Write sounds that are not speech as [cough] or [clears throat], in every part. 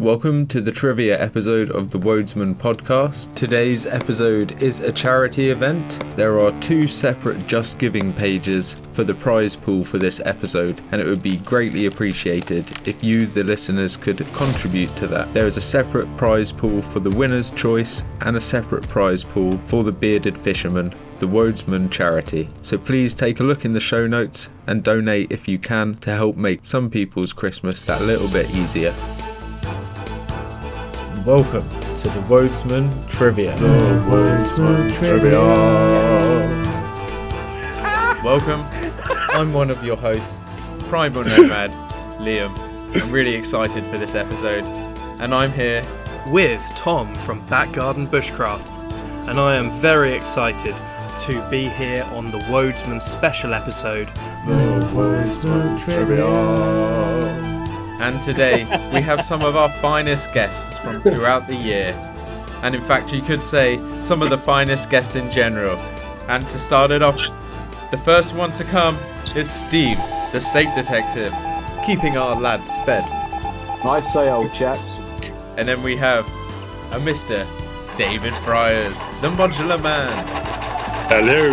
Welcome to the trivia episode of the Wodesman podcast. Today's episode is a charity event. There are two separate Just Giving pages for the prize pool for this episode, and it would be greatly appreciated if you, the listeners, could contribute to that. There is a separate prize pool for the winner's choice and a separate prize pool for the bearded fisherman the Wodesman charity. So please take a look in the show notes and donate if you can to help make some people's Christmas that little bit easier. Welcome to the Wodesman Trivia. The Wodesman Trivia. Welcome. I'm one of your hosts, Primal Nomad, Liam. I'm really excited for this episode, and I'm here with Tom from Back Garden Bushcraft, and I am very excited to be here on the Wodesman special episode. The Wodesman Trivia. And today we have some of our finest guests from throughout the year. And in fact, you could say some of the finest guests in general. And to start it off, the first one to come is Steve, the Steak Detective, keeping our lads fed. Nice say, old chaps. And then we have a Mr. David Friars, the modular man. Hello.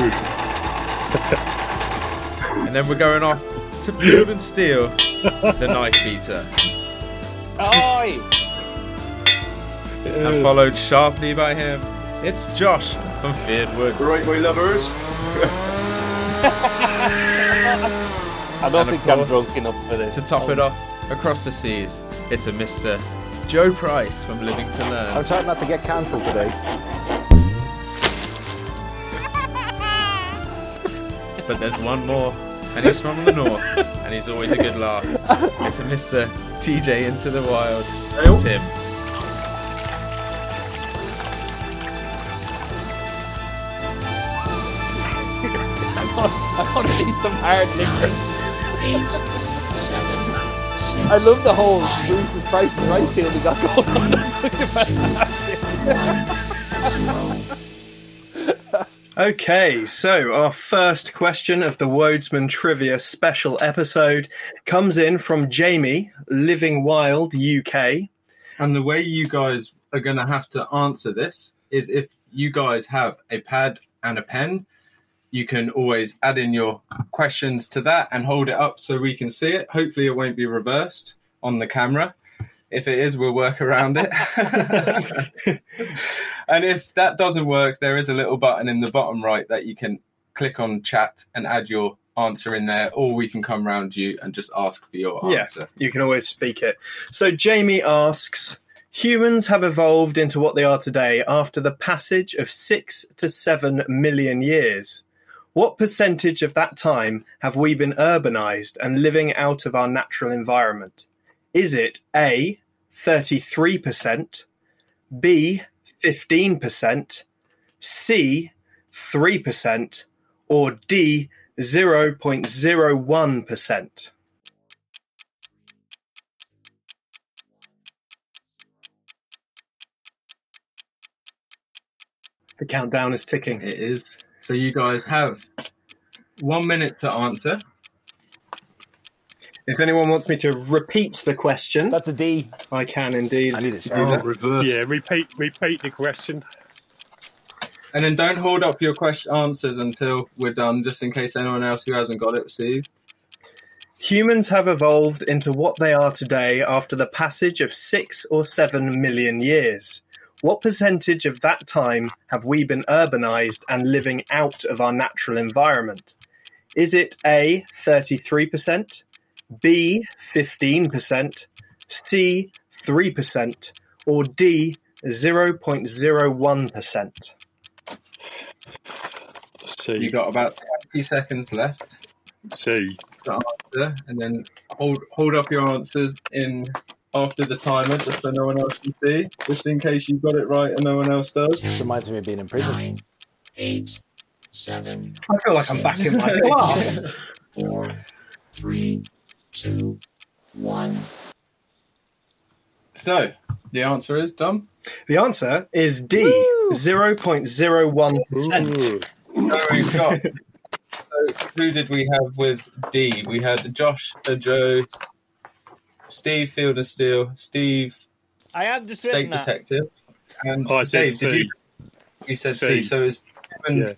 and then we're going off to Field and Steel the knife beater. Oi! And followed sharply by him, it's Josh from Fyrd Woods. Right, my lovers. [laughs] I don't And of think I'm drunk enough for this. To top it off, across the seas, it's a Mr. Joe Price from Living to Learn. I'm trying not to get cancelled today. But there's one more, and he's from the north, and he's always a good laugh. It's a Mr. TJ Into the Wild, oh. Tim. [laughs] I want to need some hard liquor. eight, seven, six, I love the whole Bruce's Price is Right feel we got going on. That's fucking fantastic. zero, Okay, so our first question of the Wodesman Trivia special episode comes in from Jamie, Living Wild, UK. And the way you guys are going to have to answer this is if you guys have a pad and a pen, you can always add in your questions to that and hold it up so we can see it. Hopefully, it won't be reversed on the camera. If it is, we'll work around it. [laughs] and if that doesn't work, there is a little button in the bottom right that you can click on chat and add your answer in there, or we can come round you and just ask for your Yeah. answer. You can always speak it. So Jamie asks Humans have evolved into what they are today after the passage of six to seven million years. What percentage of that time have we been urbanized and living out of our natural environment? Is it A, 33%, B, 15%, C, 3%, or D, 0.01%? The countdown is ticking. It is. So you guys have one minute to answer. If anyone wants me to repeat the question, That's a D. I can indeed. I need a do that. reverse. Yeah, repeat repeat the question. And then don't hold up your question answers until we're done, just in case anyone else who hasn't got it sees. Humans have evolved into what they are today after the passage of six or seven million years. What percentage of that time have we been urbanized and living out of our natural environment? Is it A, 33%, B, 15%, C, 3%, or D, 0.01%? C. You got about 20 seconds left C. to answer, and then hold hold up your answers in after the timer, just so no one else can see, just in case you've got it right and no one else does. Reminds me of being in prison. nine, eight, seven, I feel like I'm back in my [laughs] class. four, three, two, one. So the answer is Dom. The answer is D, 0.01%. Ooh. So. So who did we have with D? We had Josh, Joe, Steve Field of Steel, Steve I had just Steak written that. Detective. And Oh, I said Dave, did you? You said C. C. So it's and Yeah.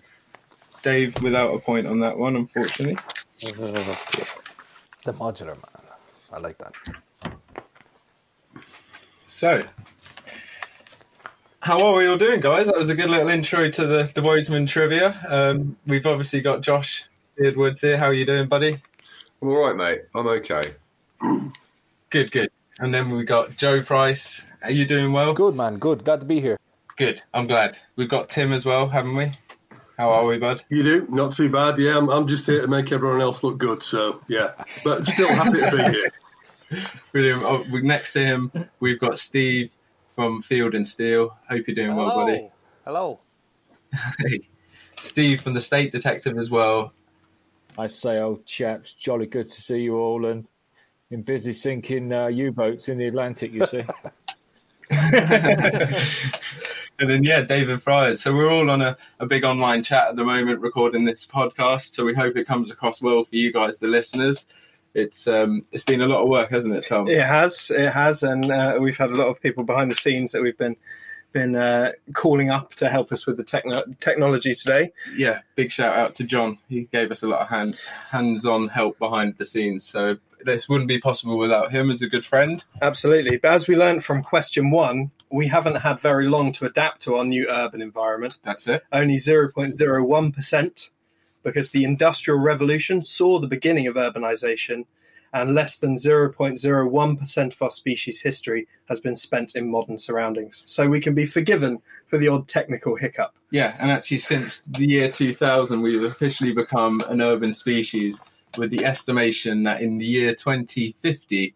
Dave without a point on that one, unfortunately. [laughs] The modular man. I like that. So, how are we all doing, guys? That was a good little intro to the the Wodesman trivia. Um, we've obviously got Josh Fyrd Woods here. How are you doing, buddy? I'm all right, mate. I'm okay. Good, good. And then we got Joe Price. Are you doing well? Good man, good. Glad to be here. Good. I'm glad. We've got Tim as well, haven't we? How are we, bud? You do? Not too bad. Yeah, I'm, I'm just here to make everyone else look good. So, yeah. But still happy to be here. [laughs] Brilliant. Oh, we- next to him, we've got Steve from Field and Steel. Hope you're doing well, buddy. Hello. [laughs] Hey, Steve from the Steak Detective as well. I say, old chaps, jolly good to see you all, and been busy sinking uh, U-boats in the Atlantic. You see. [laughs] and then yeah, David Friars. So we're all on a, a big online chat at the moment, recording this podcast. So we hope it comes across well for you guys, the listeners. It's um, it's been a lot of work, hasn't it, Tom? It has, it has, and uh, we've had a lot of people behind the scenes that we've been been uh, calling up to help us with the techno- technology today. Yeah, big shout out to John. He gave us a lot of hand hands on help behind the scenes. So this wouldn't be possible without him as a good friend. Absolutely, but as we learned from question one, we haven't had very long to adapt to our new urban environment. That's it. Only zero point zero one percent, because the Industrial Revolution saw the beginning of urbanization. And less than 0.01% of our species' history has been spent in modern surroundings. So we can be forgiven for the odd technical hiccup. Yeah, and actually, since the year 2000, we've officially become an urban species with the estimation that in the year 2050,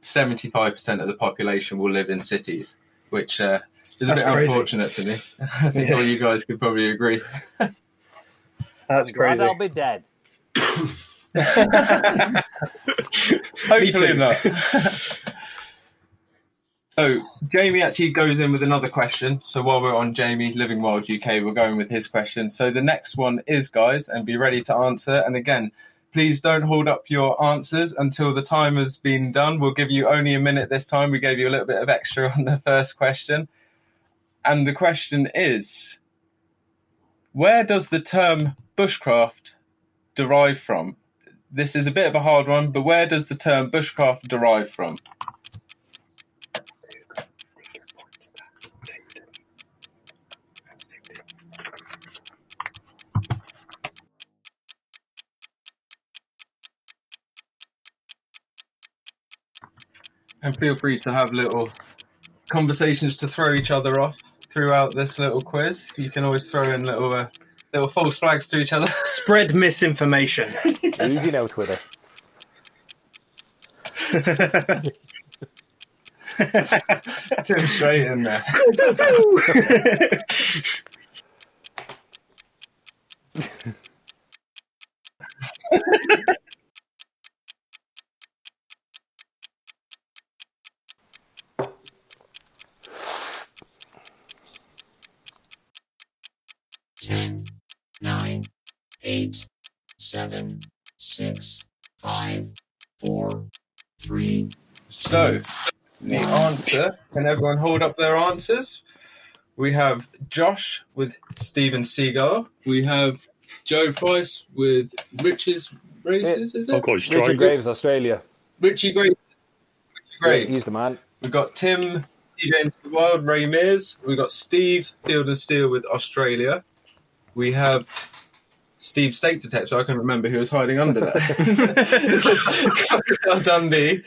75% of the population will live in cities, which uh, is a That's bit crazy. unfortunate to me. [laughs] I think Yeah. all you guys could probably agree. That's Glad crazy. I'll be dead. [laughs] Hopefully too. not. so [laughs] Jamie actually goes in with another question. So while we're on Jamie Living Wild UK, we're going with his question. So the next one is, guys, and be ready to answer. And again, please don't hold up your answers until the time has been done. We'll give you only a minute this time. We gave you a little bit of extra [laughs] on the first question. And the question is, where does the term bushcraft derive from? this is a bit of a hard one, but where does the term bushcraft derive from? And feel free to have little conversations to throw each other off throughout this little quiz. You can always throw in little uh, little false flags to each other. [laughs] Spread misinformation. [laughs] Easy now, Twitter. [laughs] Tim straight in there. So, the answer, can everyone hold up their answers? We have Josh with Steven Seagal. We have Joe Price with Rich's Races, is I'll it? Richard. Graves, Australia. Richie Graves. Richie Graves. He's the man. We've got Tim, TJ into the Wild, Ray Mears. We've got Steve, Field and Steel with Australia. We have Steve Steak Detective. I can remember who was hiding under that. Crocodile [laughs] Dundee.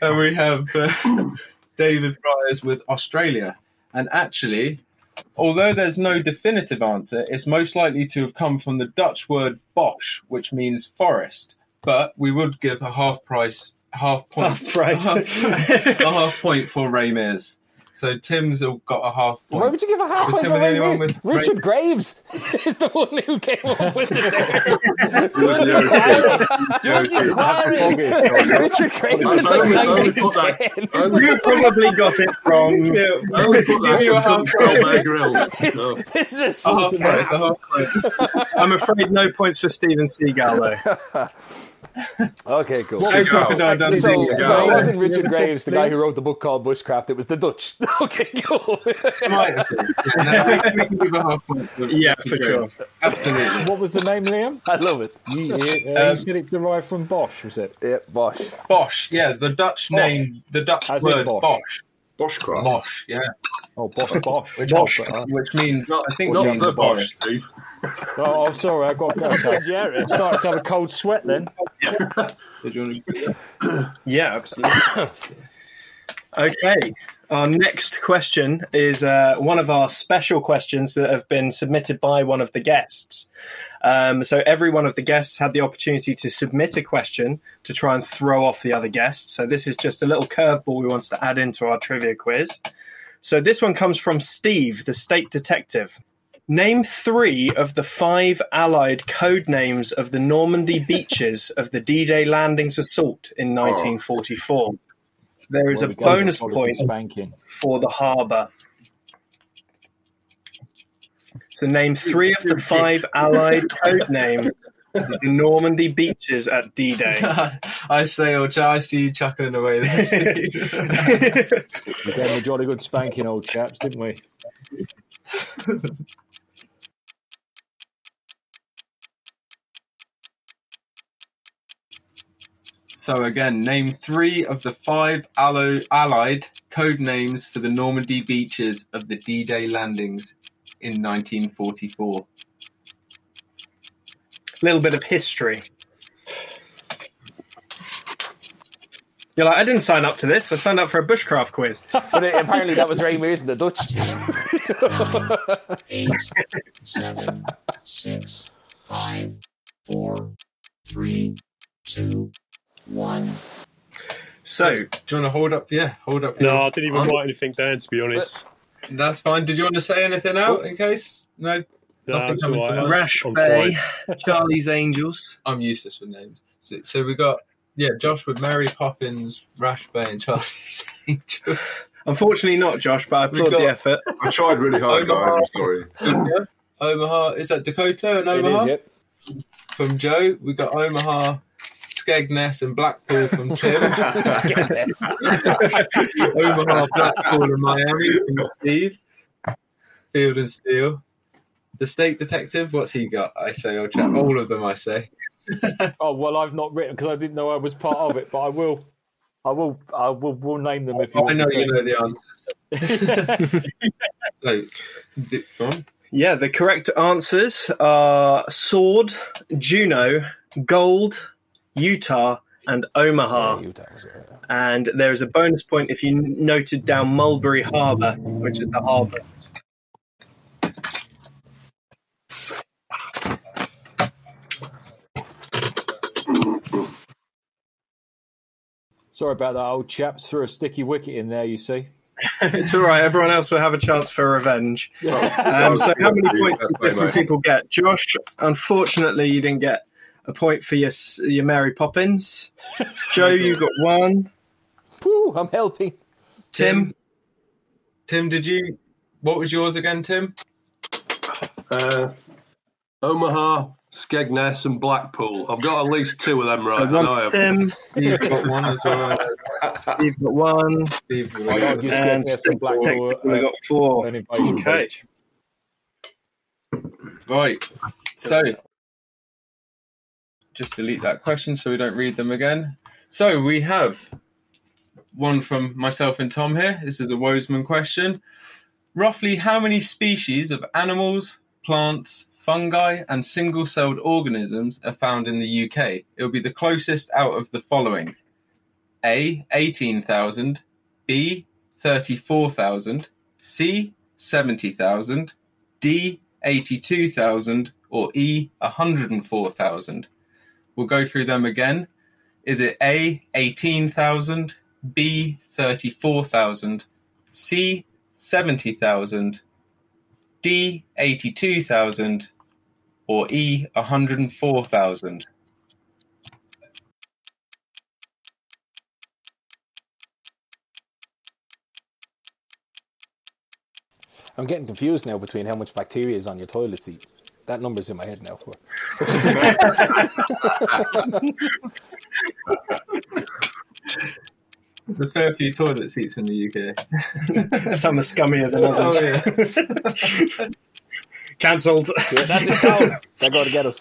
And we have uh, David Friars with Australia. And actually, although there's no definitive answer, it's most likely to have come from the Dutch word bosch, which means forest. But we would give a half price, half point, Half price. [laughs] a half point for Ray Mears. So Tim's got a half point. Why would you give a half Was point Tim the only one with Richard Ray- Graves [laughs] is the one who came up with the [laughs] term. Richard Graves in I only- I only put that- 1910. You probably got it wrong. I only put that Give you a as half control by Grill. So, [laughs] This is A a half price, a half point. I'm afraid no points for Steven Seagal though. [laughs] Okay, cool. What Hey, was Crocodile. So, so it wasn't Richard Graves, the guy who wrote the book called Bushcraft. It was the Dutch. [laughs] Okay, cool. Might have been. No, we, we can give a half point. for- Yeah, for for sure. Absolutely. What was the name, Liam? I love it. You, uh, Um, you said it derived from Bosch, was it? Yeah, Bosch. Bosch. Yeah, the Dutch name, the Dutch As word Bosch. Bosch. Boschcraft. Bosch. Yeah. Oh, Bosch, Bosch. Which, Bosch. which means Not, I think not means the Bosch, forest. Steve. Oh, I'm sorry, I got to go. I started to have a cold sweat then. Did you want to- [coughs] Yeah, absolutely. [coughs] okay. Our next question is uh, one of our special questions that have been submitted by one of the guests. Um, so every one of the guests had the opportunity to submit a question to try and throw off the other guests. So this is just a little curveball we wanted to add into our trivia quiz. So this one comes from Steve, the Steak Detective. Name three of the five Allied code names of the Normandy [laughs] beaches of the D-Day landings assault in 1944. There is Well, a bonus point for the harbour. So name three of the five Allied code names of the [laughs] Normandy beaches at D-Day. [laughs] I say, oh, or I see you chuckling away there, Steve. We gave him a jolly good spanking, old chaps, didn't we? So again, name three of the five allo- Allied code names for the Normandy beaches of the D-Day landings in 1944. A little bit of history. You're like, I didn't sign up to this. I signed up for a bushcraft quiz. [laughs] But uh, apparently that was Ray Mears and the Dutch. eight, [laughs] seven, six, five, four, three, two, one. So, Do you want to hold up? Yeah, hold up. No, I didn't even arm. write anything down, to be honest. That's fine. Did you want to say anything out in case? No, No, Nothing coming all to mind. Rash I'm Bay, fine. Charlie's Angels. I'm useless with names. So, so we got yeah, Josh with Mary Poppins, Rash Bay, and Charlie's [laughs] Angel. Unfortunately, not Josh, but I applaud got- the effort. I tried really hard, Omaha. guys. I'm sorry. Omaha, Omaha is that Dakota and Omaha is, yeah. from Joe. We got Omaha, Skegness, and Blackpool from Tim. [laughs] Omaha, [laughs] Blackpool, and Miami from Steve. Field and Steel. The Steak Detective, what's he got? I say, I'll check hmm. all of them. I say. [laughs] Oh well, I've not written because I didn't know I was part of it, but I will. I will. I will. Will name them if you I want know me you know the answers. So, d- Yeah, the correct answers are Sword, Juno, Gold, Utah, and Omaha. Yeah, Utah was yeah. And there is a bonus point if you noted down Mulberry Harbour, which is the harbour. Sorry about that, old chaps. Threw a sticky wicket in there. You see. [laughs] it's all right. Everyone else will have a chance for revenge. [laughs] Um, so, how many points did different people get? Josh, unfortunately, you didn't get a point for your your Mary Poppins. Joe, [laughs] you got one. Woo, I'm helping. Tim, Tim, did you? What was yours again, Tim? Uh, Omaha, Skegness, and Blackpool. I've got at least two of them right. so I know I one have. for Tim. Steve got one as well. You've got one, Steve, I'll got give and Skegness and Blackpool, we got four. Okay. right. So, just delete that question so we don't read them again. So we have one from myself and Tom here. This is a Wodesman question. Roughly how many species of animals, plants, fungi, and single celled organisms are found in the UK? It will be the closest out of the following A. 18,000, B. 34,000, C. 70,000, D. 82,000, or E. 104,000. We'll go through them again. Is it A. 18,000, B. 34,000, C. 70,000, D. 82,000, or E. 104,000? I'm getting confused now between how much bacteria is on your toilet seat. That number's in my head now. There's a fair few toilet seats in the UK. [laughs] Some are scummier than others. Oh, [laughs] Cancelled. Yeah, that's it. Down. They're going to get us.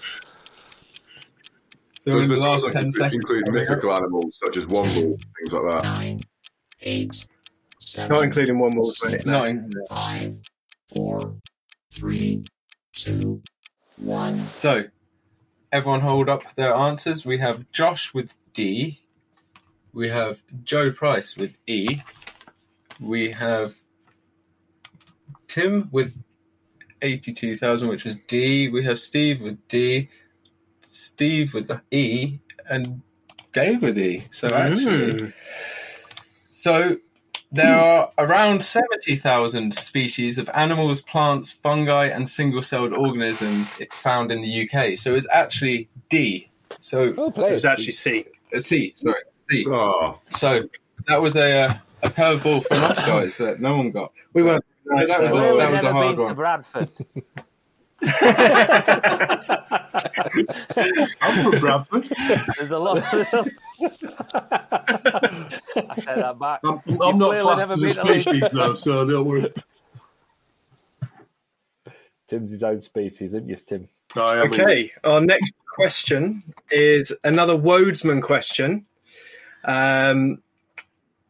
So Does in the this last also 10 seconds, include mythical animals such as womble, things like that? nine, eight, seven, Not including one more, mate. not in, five, four, three, two, one. So, everyone hold up their answers. We have Josh with D. We have Joe Price with E. We have Tim with 82,000, which was D. We have Steve with D. Steve with E. And Gabe with E. So, actually, Mm. so there are around 70,000 species of animals, plants, fungi, and single celled organisms found in the UK. So it's actually D. So Oh, It was actually C. uh, C, sorry, C. Oh, So that was a, uh, a curveball from us guys that no one got. We weren't. Nice that was though. a- that was a hard been one. to Bradford. [laughs] I'm from Bradford. There's a lot. I said that back. I'm, I'm not clearly classed never as a been to Leeds. species though, so don't worry. Tim's his own species, isn't you, Tim? I am Okay, our next question is another Wodesman question. Um,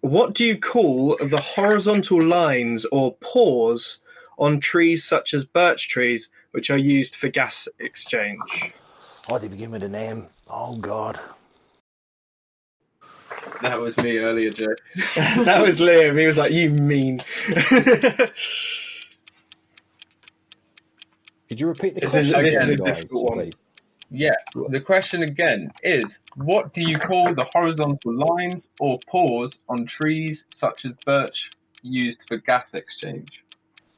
what do you call the horizontal lines or pores on trees such as birch trees, which are used for gas exchange? Oh, they begin with a name. Oh, God. That was me earlier, Joe. [laughs] that was Liam. He was like, "You mean." [laughs] Could you repeat the This is- question this is a again, guys, difficult one. please? Yeah, the question again is what do you call the horizontal lines or pores on trees such as birch used for gas exchange?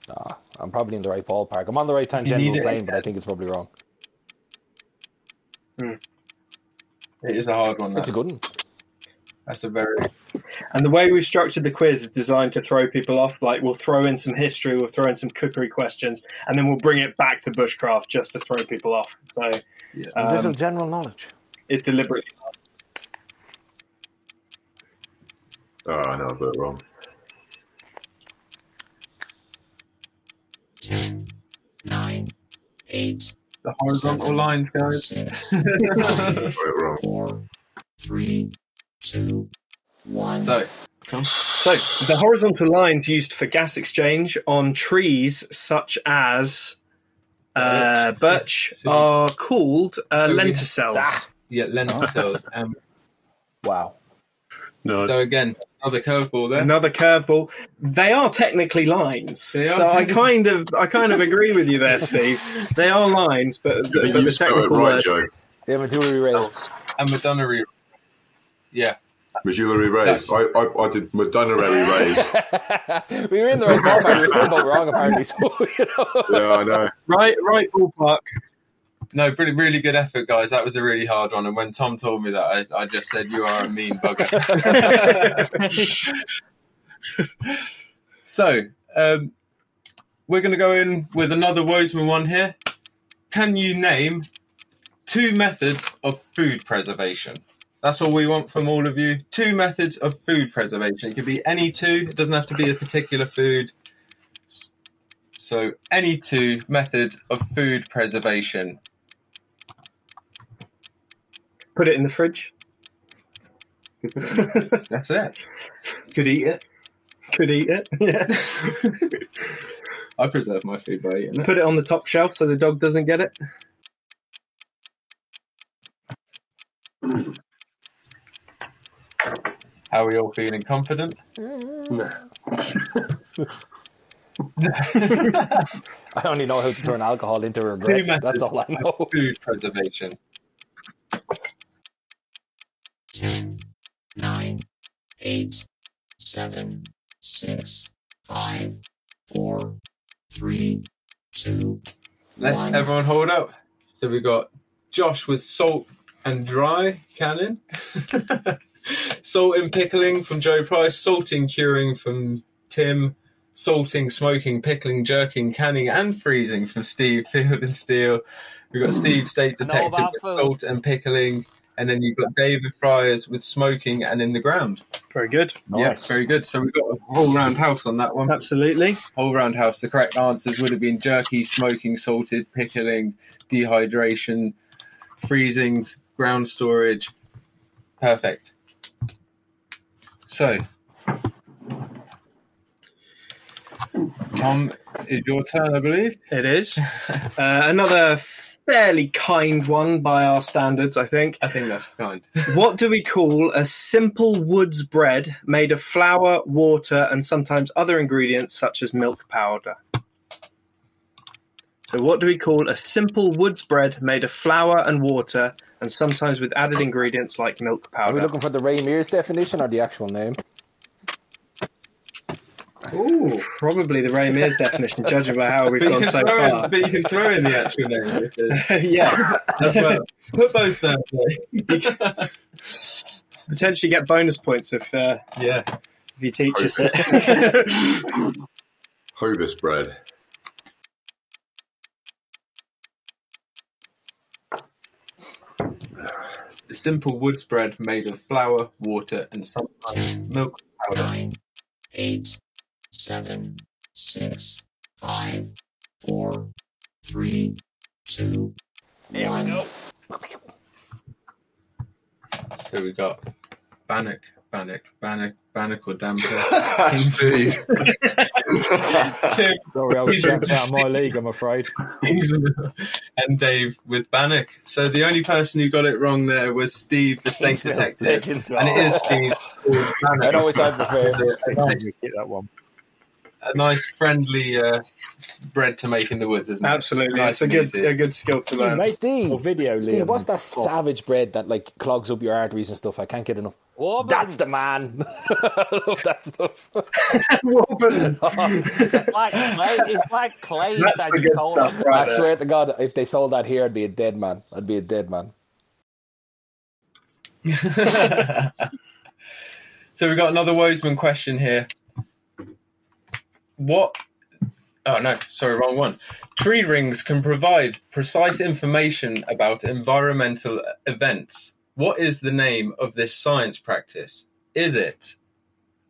Nah, I'm probably in the right ballpark. I'm on the right You tangential plane, but I think it's probably wrong. Hmm. It is a hard one. It's a good one. That's a very And the way we've structured the quiz is designed to throw people off. Like we'll throw in some history, we'll throw in some cookery questions, and then we'll bring it back to bushcraft just to throw people off. So yeah. Little um, general knowledge. it's deliberately. oh, I know, I got it wrong. Ten, nine, eight, the horizontal lines, guys. six, [laughs] I got it wrong. four, three, two, one. So, So the horizontal lines used for gas exchange on trees such as uh, Birch. birch So- are called uh, so lenticels. Ah. yeah, lentil cells. [laughs] Um, Wow. No, so again, another curveball there. Another curveball. They are technically lines, They are so I kind of, I kind of agree with you there, [laughs] Steve. They are lines, but, I but, think but you the spelled it technical right, word. Joe. The medullary rays. And medullary. Yeah. Medullary rays. I, I, I did medullary rays. [laughs] we were in the right ballpark. We were still both wrong, apparently. So, [laughs] you know. Yeah, I know. Right, right ballpark. No, really, really good effort, guys. That was a really hard one. And when Tom told me that, I, I just said, "You are a mean bugger." [laughs] so, um, we're going to go in with another Wodesman one here. Can you name two methods of food preservation? That's all we want from all of you. Two methods of food preservation. It could be any two. It doesn't have to be a particular food. So, any two methods of food preservation. Put it in the fridge. [laughs] That's it. Could eat it. Could eat it. [laughs] Yeah. [laughs] I preserve my food by eating it. Put it on the top shelf so the dog doesn't get it. [clears throat] How are you all feeling? Confident? no. [laughs] I only know how to turn alcohol into Two regret. That's all I know. of food preservation. Ten, nine, eight, seven, six, five, four, three, two, Let's one. everyone hold up. So we got Josh with salt and dry canning, [laughs] salt and pickling from Joe Price, salt and curing from Tim, salting, smoking, pickling, jerking, canning, and freezing from Steve Field and Steel. We've got Steve Steak Detective with food. salt and pickling, and then you've got David Friars with smoking and in the ground. Very good. Yeah, very good. So we've got a whole round house on that one. Absolutely. Whole round house. The correct answers would have been jerky, smoking, salted, pickling, dehydration, freezing, ground storage. Perfect. So, Tom, it's your turn, I believe. It is. [laughs] uh, another fairly kind one by our standards, I think. I think that's kind. [laughs] What do we call a simple woods bread made of flour, water, and sometimes other ingredients such as milk powder? So, what do we call a simple woods bread made of flour and water, and sometimes with added ingredients like milk powder. Are we powder? looking for the Ray Mears definition or the actual name? Ooh, probably the Ray Mears definition, judging by how we've But gone so far. in, but you can throw in the actual name. [laughs] yeah, as well. Put both there. [laughs] potentially get bonus points if uh, yeah. if you teach us it. Hovis bread. The simple woods bread made of flour, water, and sometimes milk powder. nine, eight, seven, six, five, four, three, two, one. So we got Bannock, Bannock, Bannock, Bannock or Damper. Steve. Tim, Sorry, I was He's jumped out of my [laughs] league, I'm afraid. and Dave with Bannock. So the only person who got it wrong there was Steve, the Steak Detective. And it is Steve. called Bannock. I know which I prefer. A nice, Get that one. a nice friendly uh, bread to make in the woods, isn't it? Absolutely, Nice it's a good easy. a good skill to learn. Mate, Steve, or video, Steve, Liam. what's that savage bread that like clogs up your arteries and stuff? I can't get enough. Wobbins. That's the man. I [laughs] love that stuff. [laughs] Wobbins. It's [laughs] like clay. It's like clay That's the good stuff, right I there. swear to God, if they sold that here, I'd be a dead man. I'd be a dead man. so we've got another Wodesman question here. What? Oh no, sorry, wrong one. Tree rings can provide precise information about environmental events. What is the name of this science practice? Is it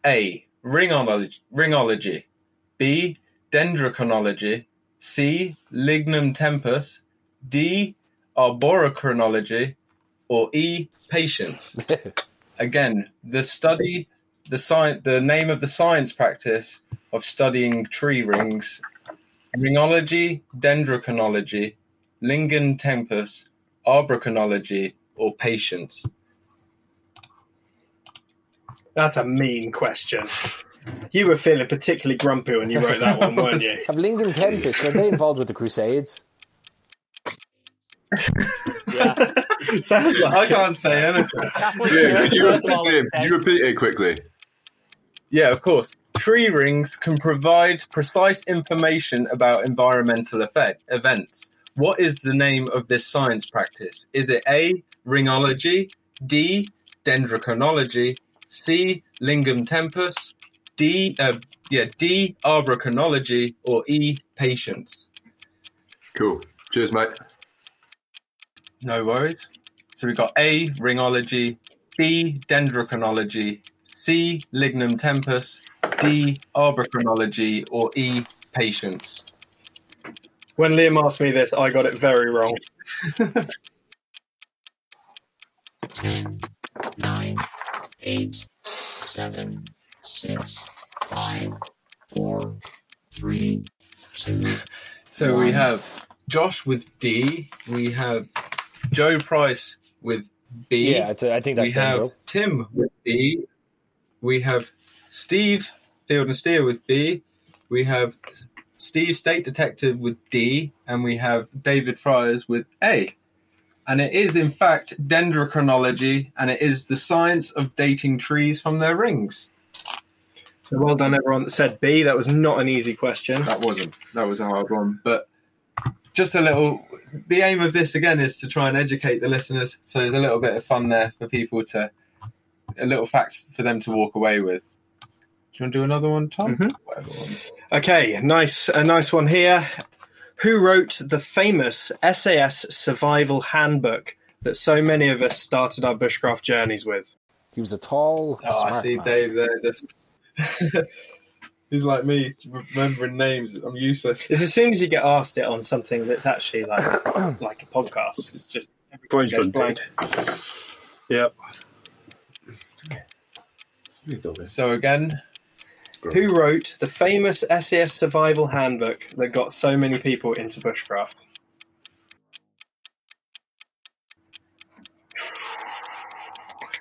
A. Ringology, ringology B. Dendrochronology C. Lignum tempus D. Arborochronology or E. Patience? [laughs] Again, the study, the science, the name of the science practice of studying tree rings: ringology, dendrochronology, lingen tempus, arborochronology, or patience. That's a mean question. You were feeling particularly grumpy when you wrote that one, weren't you? [laughs] Have Lincoln Tempest, were they involved with the Crusades? Yeah. [laughs] Sounds I like it. can't say anything. Yeah, could you repeat it? Could you repeat it quickly? Yeah, of course. Tree rings can provide precise information about environmental effect, events. What is the name of this science practice? Is it A. Ringology, D. Dendrochronology, C. Lingam tempus, D. Uh, yeah, D. Arborochronology, or E. Patience? Cool. Cheers, mate. No worries. So we've got A. Ringology, B. Dendrochronology, C. Lignum tempus, D. Arborochronology, or E. Patience. When Liam asked me this, I got it very wrong. [laughs] Ten, nine, eight, seven, six, five, four, three, two, [laughs] So we have Josh with D. We have Joe Price with B. Yeah, I I think that's we have Joe. Tim with B. We have Steve Field and Steel with B. We have Steve Steak Detective with D, and we have David Friars with A. And it is, in fact, dendrochronology, and it is the science of dating trees from their rings. So well done, everyone that said B. That was not an easy question. That wasn't. That was a hard one. But just a little. The aim of this again is to try and educate the listeners. So there's a little bit of fun there for people to, a little facts for them to walk away with. Do you want to do another one, Tom? Mhm. One. Okay, nice, a nice one here. Who wrote the famous SAS survival handbook that so many of us started our bushcraft journeys with? He was a tall, Oh, I see man. Dave there. Just [laughs] he's like me, remembering names. I'm useless. It's as soon as you get asked it on something that's actually like [coughs] like a podcast, it's just Brain's goes gone blank. dead. Yep. So again, Who wrote the famous SAS survival handbook that got so many people into bushcraft?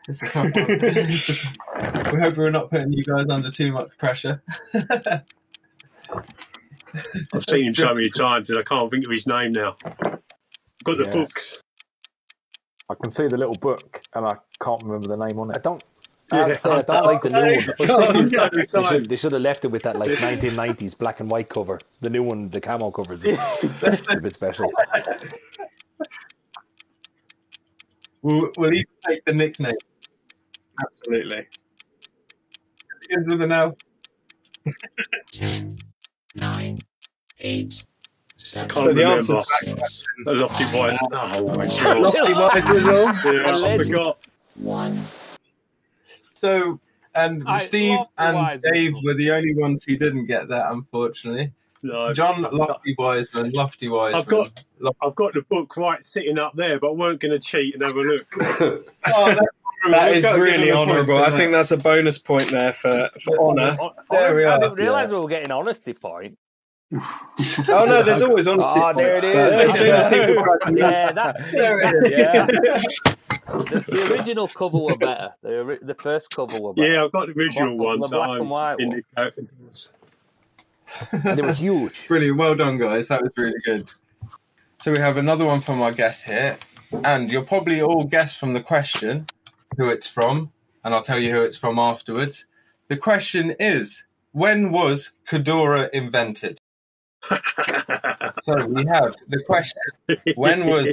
It's a tough one. [laughs] we hope we're not putting you guys under too much pressure. I've seen him so many times and I can't think of his name now. Got the Yeah. books. I can see the little book, and I can't remember the name on it. I don't. I have to I don't like the new oh one. I've seen so They should, they should have left it with that like [laughs] 1990s black and white cover. The new one, the camo covers, is that's a bit special. [laughs] We'll, we'll even take the nickname. Absolutely. Begins with an L. 10, 9, 8, 7, Can't So the remember. answer to six, A lofty voice. Ah. Oh, my [laughs] Lofty God. Wise Whistle. Yeah, I forgot. 1. So, and I Steve and Dave were the only ones who didn't get that, unfortunately. No, John Lofty Wiseman, Lofty Wiseman. I've got- Lo- I've got the book right sitting up there, but I weren't going to cheat and have a look. [laughs] oh, that's That We've is got to give really him a point honourable. I think that's a bonus point there for, for honour. There we I are. didn't realise we were getting honesty point. Oh no, there's always honesty Ah, there points. it but is. As soon as people [laughs] Yeah, that. [laughs] There it is. [laughs] Yeah. the, the original cover were better. The, the first cover were better. Yeah, I've got the original Black- ones the that black and I'm white in one. the categories. And they were huge. Brilliant. Well done, guys. That was really good. So we have another one from our guest here. And you'll probably all guess from the question who it's from. And I'll tell you who it's from afterwards. The question is When was Cordura invented? So we have the question When was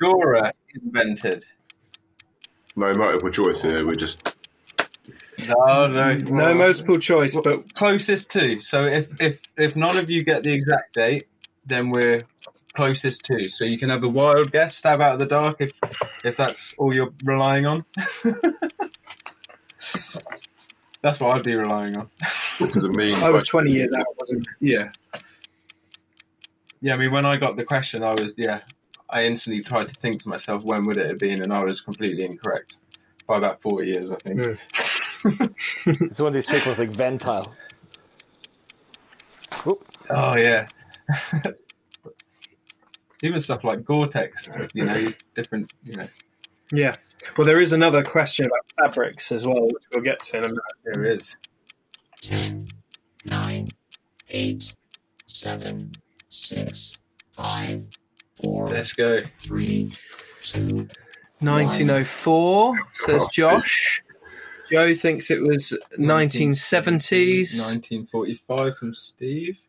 Cordura invented? No multiple choice here. We just No, no. No multiple choice, but closest to. So if if if none of you get the exact date, then we're closest to. So you can have a wild guess, stab out of the dark if if that's all you're relying on. [laughs] that's what I'd be relying on. this is a mean. I was question. 20 years out, wasn't Yeah. Yeah, I mean when I got the question I was yeah, I instantly tried to think to myself when would it have been and I was completely incorrect. By about forty years I think. Yeah. Mm. [laughs] It's one of these trick ones like Ventile. Oop. Oh yeah. [laughs] Even stuff like Gore-Tex, you know, different, you know. Yeah. Well, there is another question about fabrics as well, which we'll get to in a minute. There is. 10, 9, 8, 7, 6, 5, Let's go. 3, 2, 1904, says Josh. Joe thinks it was 1970s. 1945 from Steve,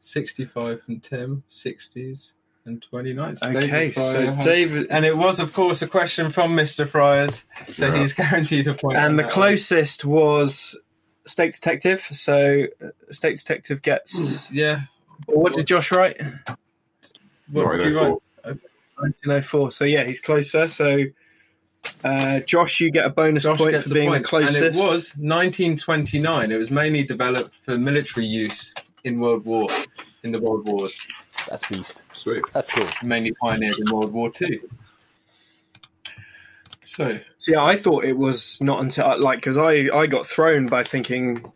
65 from Tim, 60s, and 29. Okay, David so David. And it was, of course, a question from Mr. Friars, so he's [laughs] guaranteed a point. And the that closest was Steak Detective. So uh, Steak Detective gets. Yeah. Or what did Josh write? What did you write? 1904. So yeah, he's closer. So uh, Josh, you get a bonus Josh point for being point. the closest. And it was 1929. It was mainly developed for military use in World War, in the World Wars. That's beast. Sweet. That's cool. Mainly pioneered in World War Two. So So yeah, I thought it was not until like because I I got thrown by thinking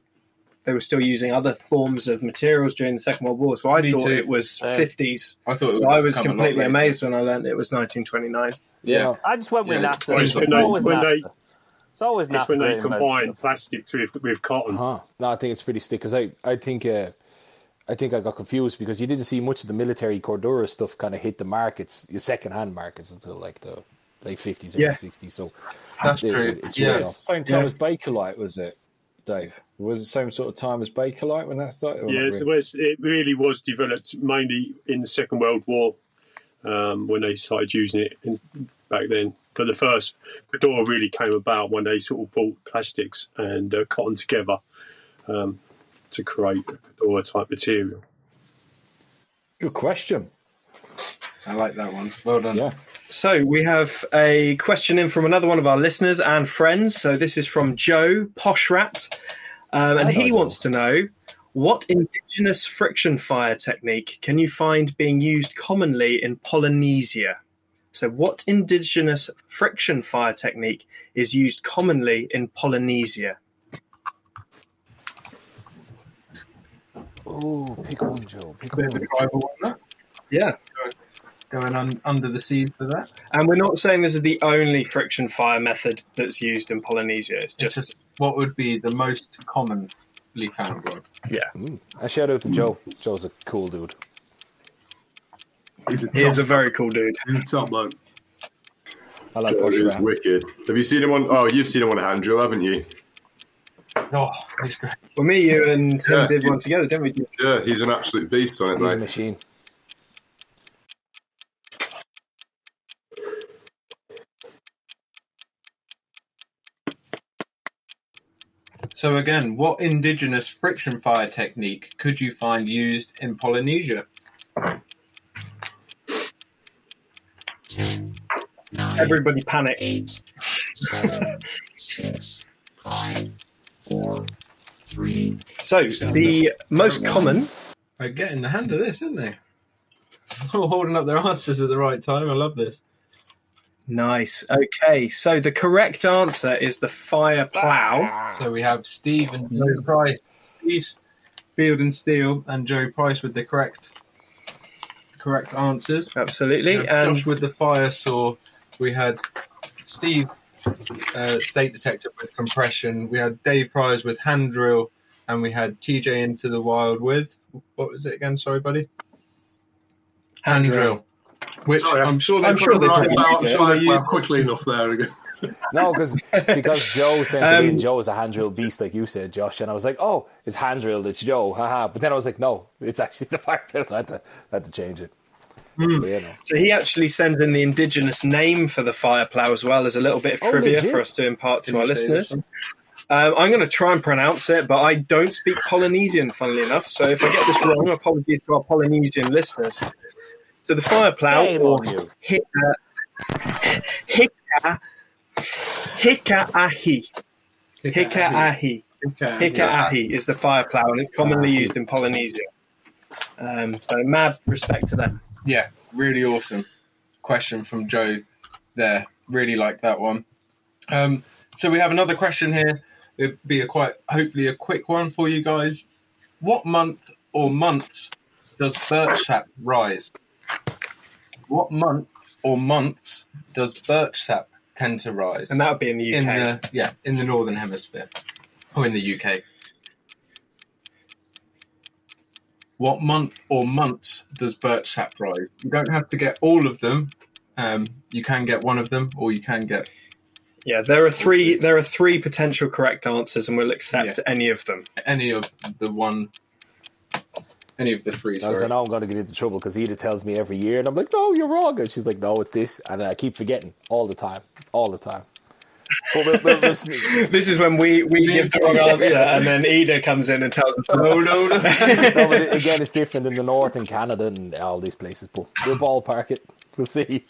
they were still using other forms of materials during the Second World War. So I Me thought too. it was Same. fifties. I thought it So I was come a lot completely amazed when I learned it was 1929. Yeah. I just went with Yeah. NASA. Well, It's, it's when they- always when NASA. they- it's always NASA. It's when they that invented combine it. plastics with with cotton. Huh. No, I think it's pretty stick because I, I think uh, I think I got confused because you didn't see much of the military Cordura stuff kind of hit the markets, the second hand markets until like the late fifties, early Yeah. sixties. So That's it- true. it's Yeah. really off. Same time Yeah. as Bakelite, was it, Dave? Was it the same sort of time as Bakelite when that started? Yes, really? it, was, it really was developed mainly in the Second World War um, when they started using it in, back then. But the first Cordura really came about when they sort of brought plastics and uh, cotton together um, to create a door type material. Good question. I like that one. Well done. Yeah. So we have a question in from another one of our listeners and friends. So this is from Joe Poshrat, um, and he wants to know what indigenous friction fire technique can you find being used commonly in Polynesia? So what indigenous friction fire technique is used commonly in Polynesia? Oh, pick one, Joe. Pick Bit of a one. tribal one, that. Yeah. Going un- under the sea for that. And we're not saying this is the only friction fire method that's used in Polynesia. It's It's just, just what would be the most commonly found one. yeah. Mm. A shout out to Joe. Joe's a cool dude. He's a He is a very cool dude. he's a top bloke. I like Joe is Poshrat. wicked. Have you seen him on? Oh, you've seen him on a hand drill, haven't you? Oh, he's great. Well, me, you, and him Yeah. did one together, didn't we? Yeah, he's an absolute beast on it, He's a machine. So again, what indigenous friction fire technique could you find used in Polynesia? Everybody panic. eight, seven, six, five, four, three, So the most common. They're getting the hand of this, aren't they? [laughs] All holding up their answers at the right time. I love this. Nice. Okay, so the correct answer is the fire plow. So we have Steve and Joe Price. Steve Field and Steel and Joe Price with the correct correct answers. Absolutely. And Josh with the fire saw. We had Steve, uh, steak detective with compression. We had Dave Price with hand drill, and we had TJ into the wild with what was it again? Sorry, buddy. Hand, drill. Which Sorry, I'm sure they I'm sure they Right, probably well, use it. well, well, quickly enough there again. [laughs] No, because because Joe sent it Um, in. Joe is a handrail beast, like you said, Josh. And I was like, oh, it's handrail. It's Joe. Haha. But then I was like, no, it's actually the fire drill. So I had to, I had to change it. Hmm. Yeah, no. so he actually sends in the indigenous name for the fire plow as well as a little bit of Oh, trivia legit? for us to impart to Didn't our listeners. Um, I'm going to try and pronounce it, but I don't speak Polynesian, funnily enough. So if I get this wrong, apologies to our Polynesian listeners. So the fire plow, Shame or on you. hika, ahi. hika, hikaahi, hikaahi, hikaahi is the fire plow, and it's commonly used in Polynesia. Um, so mad respect to them. Yeah, really awesome question from Joe there. Really like that one. Um, so we have another question here. It'd be a quite, hopefully, a quick one for you guys. What month or months does birch sap rise? What month or months does birch sap tend to rise? And that would be in the UK. in the yeah in the northern hemisphere or in the UK. What month or months does birch sap rise? You don't have to get all of them. Um, you can get one of them, or you can get Yeah, there are three. There are three potential correct answers, and we'll accept Yeah. any of them. any of the one, any of the three. Because I Sorry. know I'm going to get into trouble because Eda tells me every year, and I'm like, no, you're wrong. And she's like, no, it's this. And I keep forgetting all the time. All the time. But we'll, we'll, we'll, This is when we, we [laughs] give the wrong answer, and then Ida comes in and tells us, "No, no, no." [laughs] no, again, it's different in the north and Canada and all these places. But we'll ballpark it. We'll see.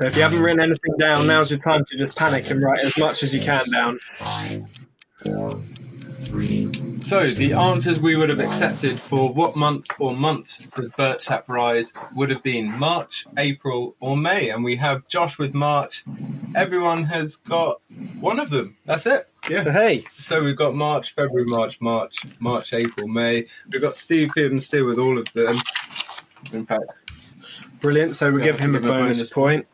So if you haven't written anything down, now's your time to just panic and write as much as you can down. five, four, three, So the answers we would have accepted for what month or months does birch sap rise would have been March, April, or May, and we have Josh with March. Everyone has got one of them. That's it. Yeah. So, hey, So we've got March, February, March, March, March, April, May. We've got Steve Field and Steel with all of them. In fact, brilliant. So we Yeah, give him a give him a bonus bonus point.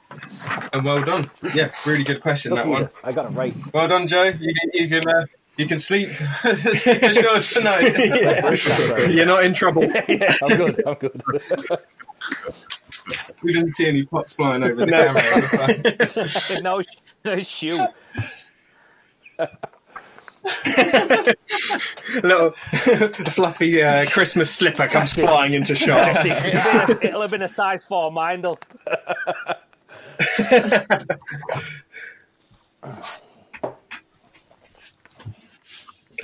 and well done. Yeah, really good question Look, that one. I got it right. Well done, Joe. You can you can uh, you can sleep [laughs] sleep assured tonight. [laughs] You're not in trouble. [laughs] yeah, I'm good. I'm good. we didn't see any pots flying over the No. camera. no, no shoe. A [laughs] little [laughs] fluffy uh, Christmas slipper comes flying into [laughs] shot. it'll, it'll have been a size four mindle.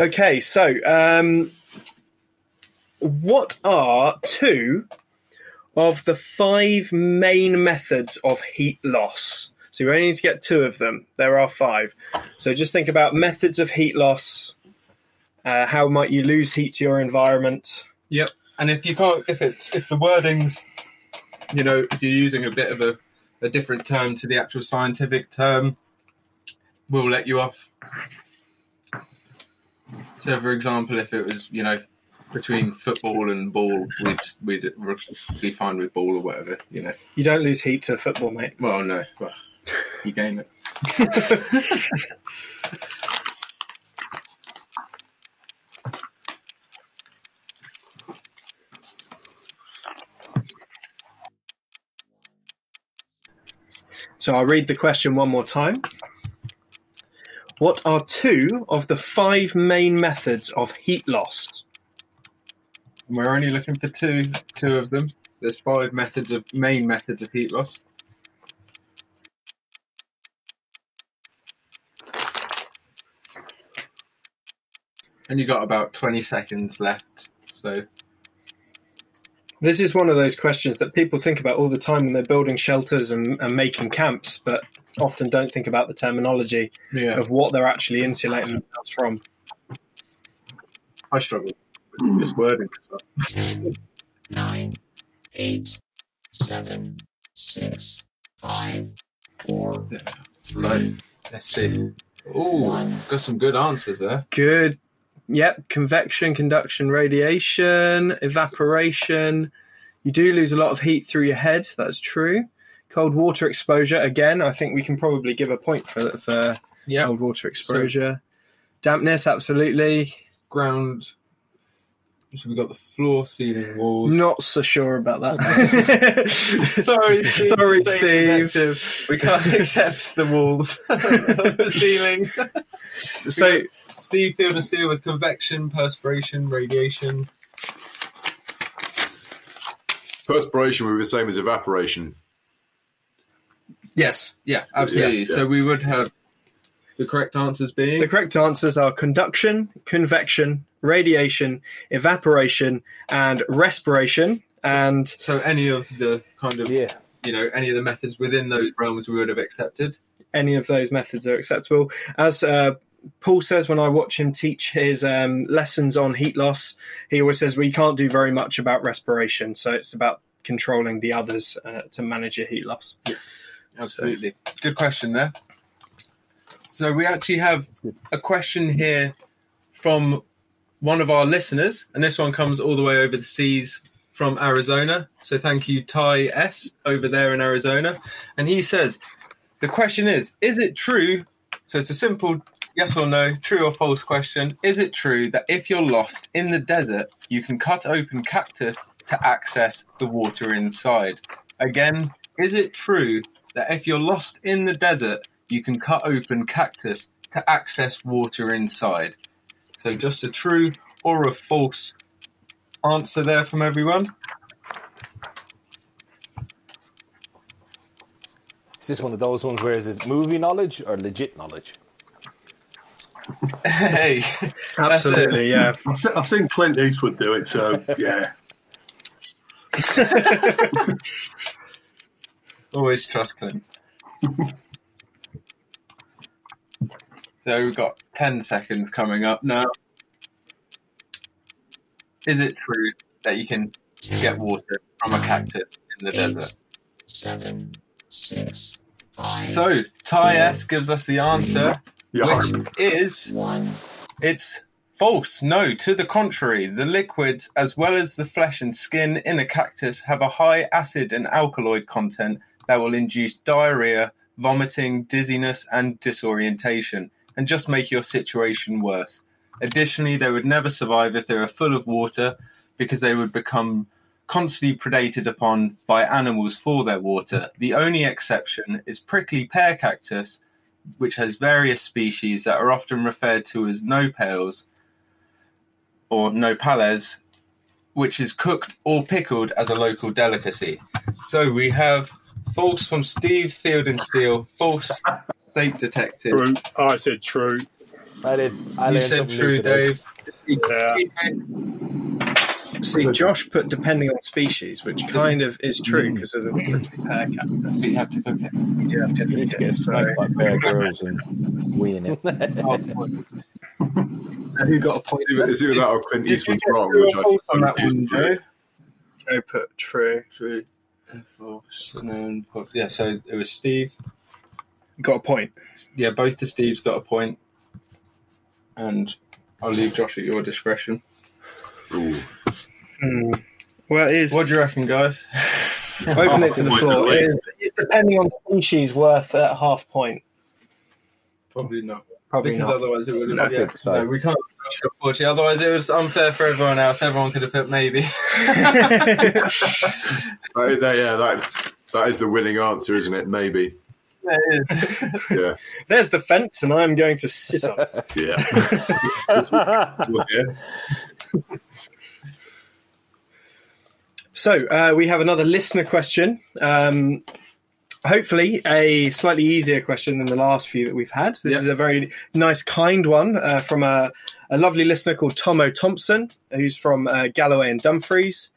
Okay, so um, what are two of the five main methods of heat loss? So we only need to get two of them. There are five. So just think about methods of heat loss. Uh, how might you lose heat to your environment? Yep. And if you can't, if it's if the wording's, you know, if you're using a bit of a, a different term to the actual scientific term, we'll let you off. So, for example, if it was, you know, between football and ball, we'd we'd be fine with ball or whatever, you know. You don't lose heat to football, mate. Well, no, well, [laughs] you gain it. So I'll read the question one more time. What are two of the five main methods of heat loss? We're only looking for two, two of them. There's five methods of main methods of heat loss. And you got about 20 seconds left. So This is one of those questions that people think about all the time when they're building shelters and, and making camps, but often don't think about the terminology yeah, of what they're actually insulating themselves from. I struggle with this wording. ten, nine, eight, seven, six, five, four, So let's see. Oh, got some good answers there. Good. Yep. Convection, conduction, radiation, evaporation. You do lose a lot of heat through your head. That's true. Cold water exposure. Again, I think we can probably give a point for, for Yeah, cold water exposure. Dampness, absolutely. ground. So we got the floor, ceiling, walls. Not so sure about that. [laughs] Sorry, [laughs] Steve. Sorry, Steve. We can't [laughs] accept the walls of the ceiling. So, Steve Field and Steel with convection, perspiration, radiation. Perspiration would be the same as evaporation. yes, Yeah, absolutely. Yeah, yeah. So we would have the correct answers being the correct answers are conduction, convection, radiation, evaporation, and respiration. And so any of the kind of Yeah. you know any of the methods within those realms we would have accepted. any of those methods are acceptable. As uh, Paul says when I watch him teach his um, lessons on heat loss, he always says we can't do very much about respiration, so it's about controlling the others uh, to manage your heat loss. Absolutely. Good question there. So we actually have a question here from one of our listeners, and this one comes all the way over the seas from Arizona. So thank you, Ty S, over there in Arizona. And he says, the question is, is it true? So it's a simple yes or no, true or false question. Is it true that if you're lost in the desert, you can cut open cactus to access the water inside? Again, is it true that if you're lost in the desert, you can cut open cactus to access water inside? So just a true or a false answer there from everyone. Is this one of those ones where is it movie knowledge or legit knowledge? Hey, Absolutely, yeah. I've, se- I've seen Clint Eastwood do it, so yeah. [laughs] always trust Clint. so we've got 10 seconds coming up now. Is it true that you can get water from a cactus in the desert? seven, six, five, So Ty S gives us the answer, Yeah. which is. It's false. No, to the contrary, the liquids as well as the flesh and skin in a cactus have a high acid and alkaloid content that will induce diarrhea, vomiting, dizziness, and disorientation, and just make your situation worse. Additionally, they would never survive if they were full of water because they would become constantly predated upon by animals for their water. The only exception is prickly pear cactus which has various species that are often referred to as nopales or nopales, which is cooked or pickled as a local delicacy. So we have false from Steve Field and Steel, false steak detective. True. I said true. I did. I You said true, today. Dave. Yeah. See, Josh put depending on species, which mm. kind of is true mm. because of the pear cap. So you have to cook it. You do have to You need to get a so, snack like Bear Grylls and win it. [laughs] Oh, so who got a point? It's either, it's that or Clint Eastwood's wrong, true which or I false on that one. Joe? Joe put true. True. and False. Then, yeah, so it was Steve. Got a point. Yeah, both the Steves got a point. And I'll leave Josh at your discretion. Ooh. Hmm. Well, it is. What do you reckon, guys? [laughs] Open it to the Half a point floor. at It is, it's depending on species worth at half point. Probably not. Probably because not. otherwise it would have No, I yeah, so. No, we can't. Unfortunately, otherwise it was unfair for everyone else. Everyone could have put maybe. [laughs] That is- that- yeah, that that is the winning answer, isn't it? Maybe. it is. [laughs] Yeah. There's the fence, and I'm going to sit on it. Yeah. So uh, we have another listener question. Um, hopefully, a slightly easier question than the last few that we've had. This is a very nice, kind one uh, from a, a lovely listener called Tomo Thompson, who's from uh, Galloway and Dumfries.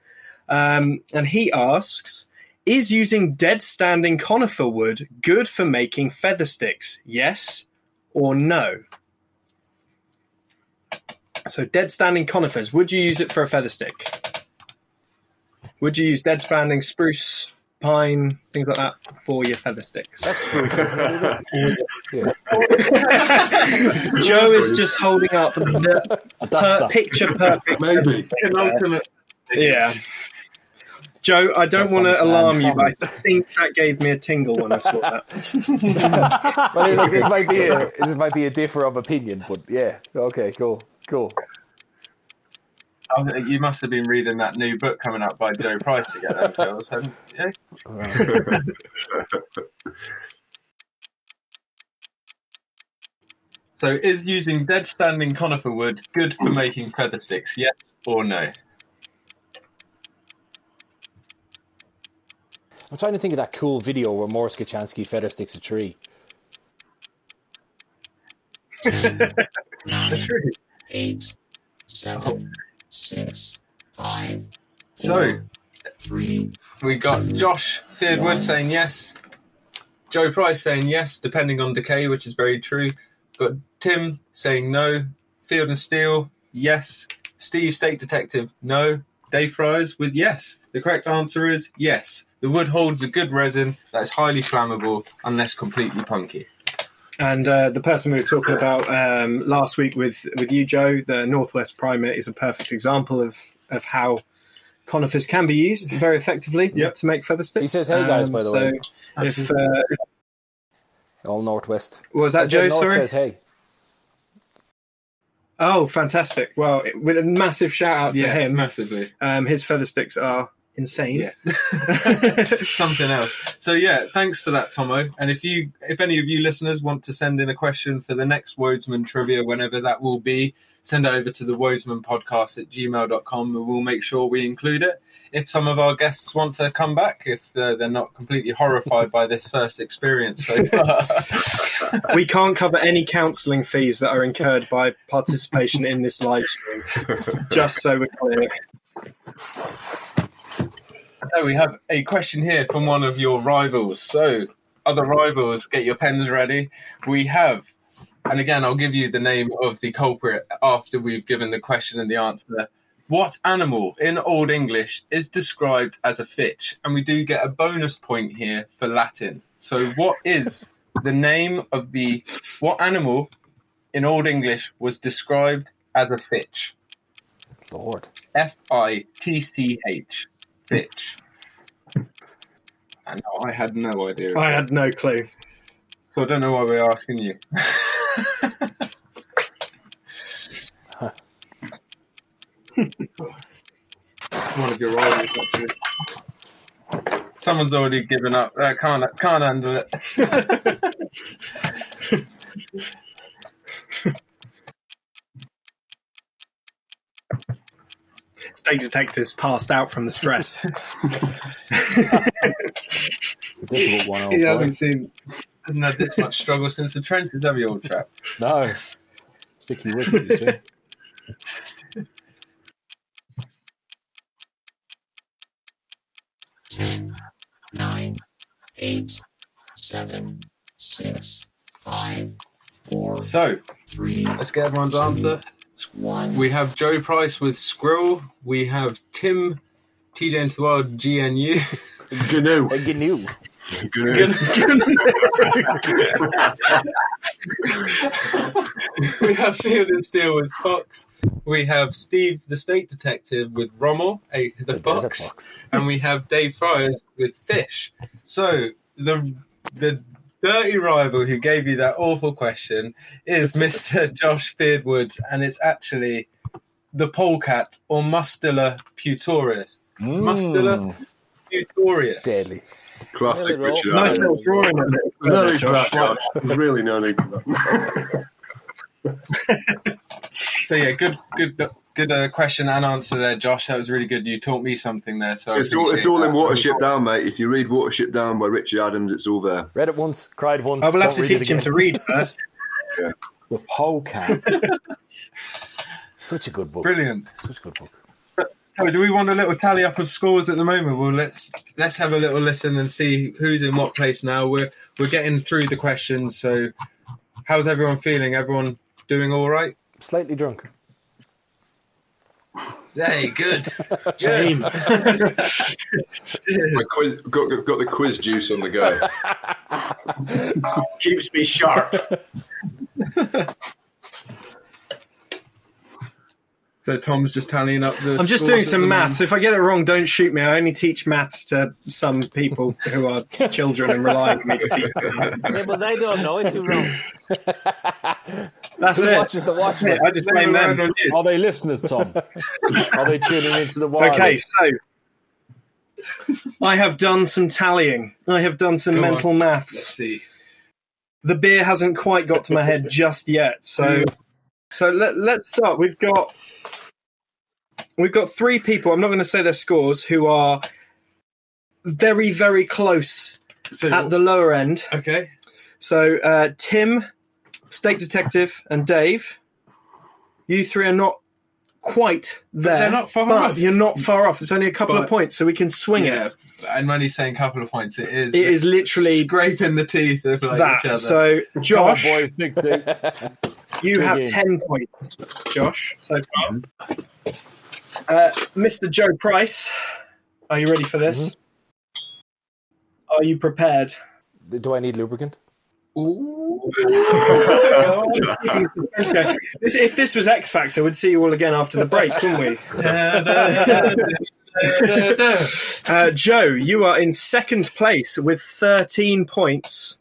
Um, and he asks Is using dead standing conifer wood good for making feather sticks? Yes or no? So, dead standing conifers, would you use it for a feather stick? Would you use dead standing spruce, pine, things like that for your feather sticks? [laughs] Joe is just holding up the [laughs] A per- picture perfect. Maybe. Penultimate. Yeah. Joe, I don't want to alarm you, but I think that gave me a tingle when I saw that. [laughs] Well, look, this might be a this might be a differ of opinion, but yeah. Okay, cool, cool. You must have been reading that new book coming out by Joe Price again, then, Phils, haven't you? [laughs] So, is using dead standing conifer wood good for making feather sticks? Yes or no? I'm trying to think of that cool video where Mors Kochanski feather sticks a tree. [laughs] nine, eight, seven, six, five, So, three, we got Josh Fearwood saying yes, Joe Price saying yes, depending on decay, which is very true. Got Tim saying no, Field and Steel, yes, Steve Steak Detective, no, Dave Friars with yes. The correct answer is yes. The wood holds a good resin that is highly flammable unless completely punky. And uh, the person we were talking about um, last week with, with you, Joe, the Northwest Primate, is a perfect example of, of how conifers can be used very effectively Yep. to make feather sticks. He says, "Hey, guys," by the so way. If, uh, All Northwest. was that I Joe? North Sorry. says hey. Oh, fantastic! Well, with a massive shout out to him. massively. Um, his feather sticks are insane. Yeah. [laughs] [laughs] Something else. So yeah, thanks for that, Tomo. And if you if any of you listeners want to send in a question for the next Wodesman trivia, whenever that will be, send it over to the Wodesman podcast at gmail.com and we'll make sure we include it. If some of our guests want to come back, if uh, they're not completely horrified by this first experience so [laughs] far. we can't cover any counselling fees that are incurred by participation in this live stream. Just so we're clear. So we have a question here from one of your rivals. So, other rivals, get your pens ready. We have, and again, I'll give you the name of the culprit after we've given the question and the answer. What animal in Old English is described as a fitch? And we do get a bonus point here for Latin. So, what is the name of the what animal in Old English was described as a fitch? Lord. F I T C H. Fitch. I I had no idea. I had no clue. So I don't know why we're asking you. [laughs] One of your rivals, actually. Someone's already given up. I can't can't handle it. [laughs] Steak detectives passed out from the stress. [laughs] It's a difficult one. old He boy. hasn't seen, hasn't had this much struggle since the trenches, have you, old chap? No. Sticky wicket, you see. Ten, nine, eight, seven, six, five, four, So, three, let's get everyone's answer. One. We have Joe Price with Squirrel. We have Tim, TJ into the World, GNU. GNU. A GNU. [laughs] we have Field and Steel with Fox. We have Steve, the Steak Detective, with Rommel, a, the, The Fox. Fox. and we have Dave Friars with Fish. So the the dirty rival who gave you that awful question is Mr. Josh Fyrd Woods, and it's actually the polecat or Mustela putorius. Mustela putorius. Mm. Deadly. Classic Really Richard nice Adams. little drawing of no need Josh. Josh. There's really no need for that. [laughs] So yeah, good, good, good uh, question and answer there, Josh. That was really good. You taught me something there. So It's all, it's appreciate all in. Watership Down, mate. If you read Watership Down by Richard Adams, it's all there. Read it once, cried once. I will have to teach him to read first. [laughs] The polecat. Such a good book. Brilliant. Such a good book. So, do we want a little tally up of scores at the moment? Well, let's let's have a little listen and see who's in what place now. We're we're getting through the questions. So, how's everyone feeling? Everyone doing all right? Slightly drunk. Hey, good. [laughs] Same. My quiz, got, got the quiz juice on the go. [laughs] Keeps me sharp. So Tom's just tallying up the. I'm just doing some maths. If I get it wrong, don't shoot me. I only teach maths to some people who are children and rely on me to teach them. Yeah, but they don't know if you're wrong. [laughs] That's Who it. watches the That's Watchmen? I just blame them. Are they listeners, Tom? [laughs] Are they tuning into the wireless? Okay, so I have done some tallying. I have done some Go on. mental Let's maths. see. The beer hasn't quite got to my head just yet. So, so let, let's start. We've got we've got three people. I'm not going to say their scores who are very very close So at the lower end. okay. So uh, Tim, Steak Detective, and Dave. You three are not quite there. they're not far but off. You're not far off. It's only a couple of points, so we can swing yeah, it. and when he's saying couple of points, it is. It is literally scraping the teeth of like each other. So, Come on, Josh, boys, dig deep. you dig have in. 10 points, Josh, so far. Uh, Mr. Joe Price, are you ready for this? Mm-hmm. Are you prepared? Do I need lubricant? This- if this was X Factor, we'd see you all again after the break, wouldn't we? Uh, Joe, you are in second place with 13 points.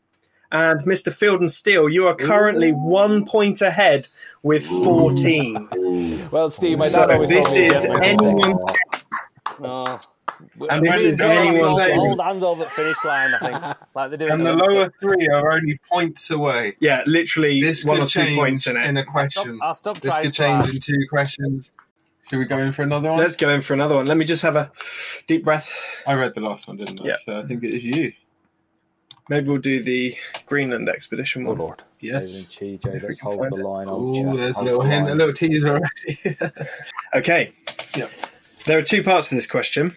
And Mr. Field and Steel, you are currently one point ahead with 14. Well, Steve, my So dad always this is anyone- say- No. And this when is it's anyone's the Hold hands over the finish line, I think. Like they do. and the Olympics. lower three are only points away. Yeah, literally This one could or two change points in it. in a question. I'll stop This could change in two questions. Should we go in for another one? Let's go in for another one. Let me just have a deep breath. I read the last one, didn't I? Yeah. So I think it is you. Maybe we'll do the Greenland expedition Oh, one. Lord. Yes. TJ, If we let's can hold the line. Oh, there's a little the hint, a little teaser already. [laughs] Okay. Yep. There are two parts to this question.